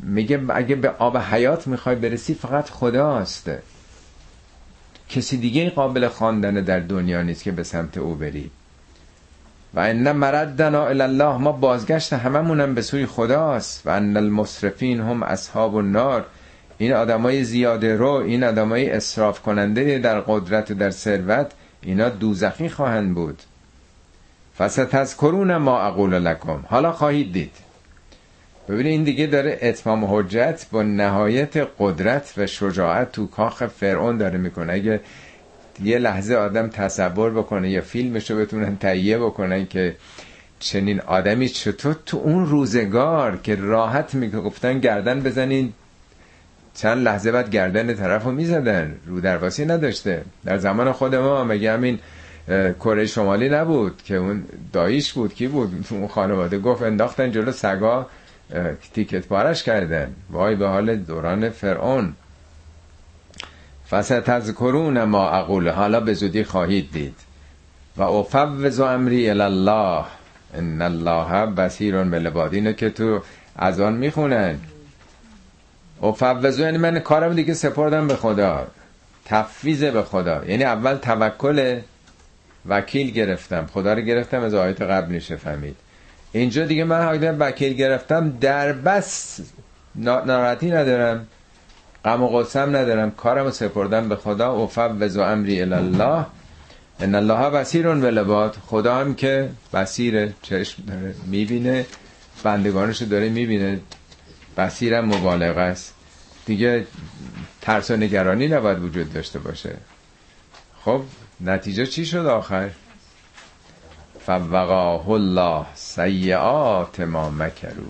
میگه اگه به آب حیات می‌خوای برسی فقط خداست. کسی دیگه قابل خواندن در دنیا نیست که به سمت او بری. و ان مردنا الی الله ما بازگشت هممونم به سوی خداست. و ان المسرفین هم اصحاب النار. این آدمای زیاده رو این آدمای اسراف کننده در قدرت در ثروت اینا دوزخی خواهند بود. فستذکرون ما اقول لکم. حالا خواهید دید. ببینید این دیگه داره اتمام حجت با نهایت قدرت و شجاعت تو کاخ فرعون داره می‌کنه. اگه یه لحظه آدم تصور بکنه یا فیلمشو بتونن تهیه بکنن که چنین آدمی چطور تو اون روزگار که راحت می‌گفتن گردن بزنین. چند لحظه بعد گردن طرف رو می‌زدن. رو درواسی نداشته. در زمان خود ما مگه همین کره شمالی نبود که اون داییش بود؟ کی بود؟ اون خانواده گفت انداختن جلو سگا. تیکت پارش کردن. وای به حال دوران فرعون. فستذکرون ما اقول. حالا به زودی خواهید دید. و افوض امری الله ان الله بصیر بالعباد که تو از آن می‌خونن. افوض یعنی من کارم دیگه سپردم به خدا. تفویض به خدا. یعنی اول توکل وکیل گرفتم. خدا رو گرفتم از آیت قبل میشه فهمید اینجا دیگه من حالا وکیل گرفتم در بس ناراحتی ندارم غم و قصم ندارم کارمو سپردم به خدا. و فوض و امری الله ان الله بصیر ولباد. خدا هم که بصیر چشم داره می‌بینه بندگانشو داره می‌بینه. بصیرم مبالغه است. دیگه ترس و نگرانی نباید وجود داشته باشه. خب نتیجه چی شد آخر؟ فوقاه الله سیعات ما مکرو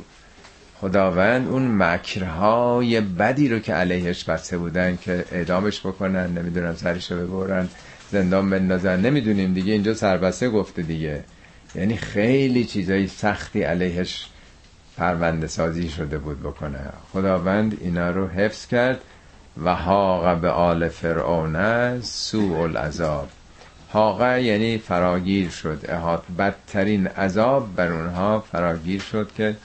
خداوند اون مکرهای بدی رو که علیهش بسته بودن که اعدامش بکنن نمی‌دونم سرش رو ببرن زندان بندازن نمی‌دونیم دیگه اینجا سربسته گفته دیگه. یعنی خیلی چیزای سختی علیهش پرونده سازی شده بود بکنه. خداوند اینا رو حفظ کرد. و حاق به آل فرعون سوء العذاب. حاقه یعنی فراگیر شد. احات بدترین عذاب بر اونها فراگیر شد که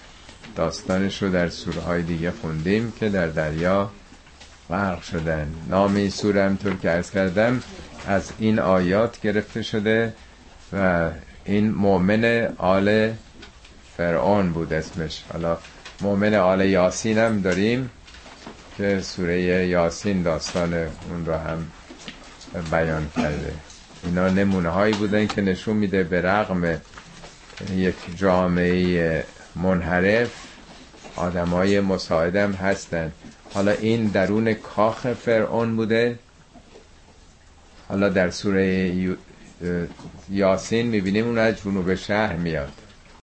داستانش رو در سوره های دیگه خوندیم که در دریا غرق شدن. نام این سوره همطور که ارز کردم از این آیات گرفته شده و این مؤمن آل فرعون بود اسمش. حالا مؤمن آل یاسین هم داریم که سوره یاسین داستان اون رو هم بیان کرده. اینا نمونه هایی بودن که نشون میده به رغم یک جامعه منحرف آدمای مساعدم هستن. حالا این درون کاخ فرعون بوده. حالا در سوره یاسین می‌بینیم اون از جنوب شهر میاد.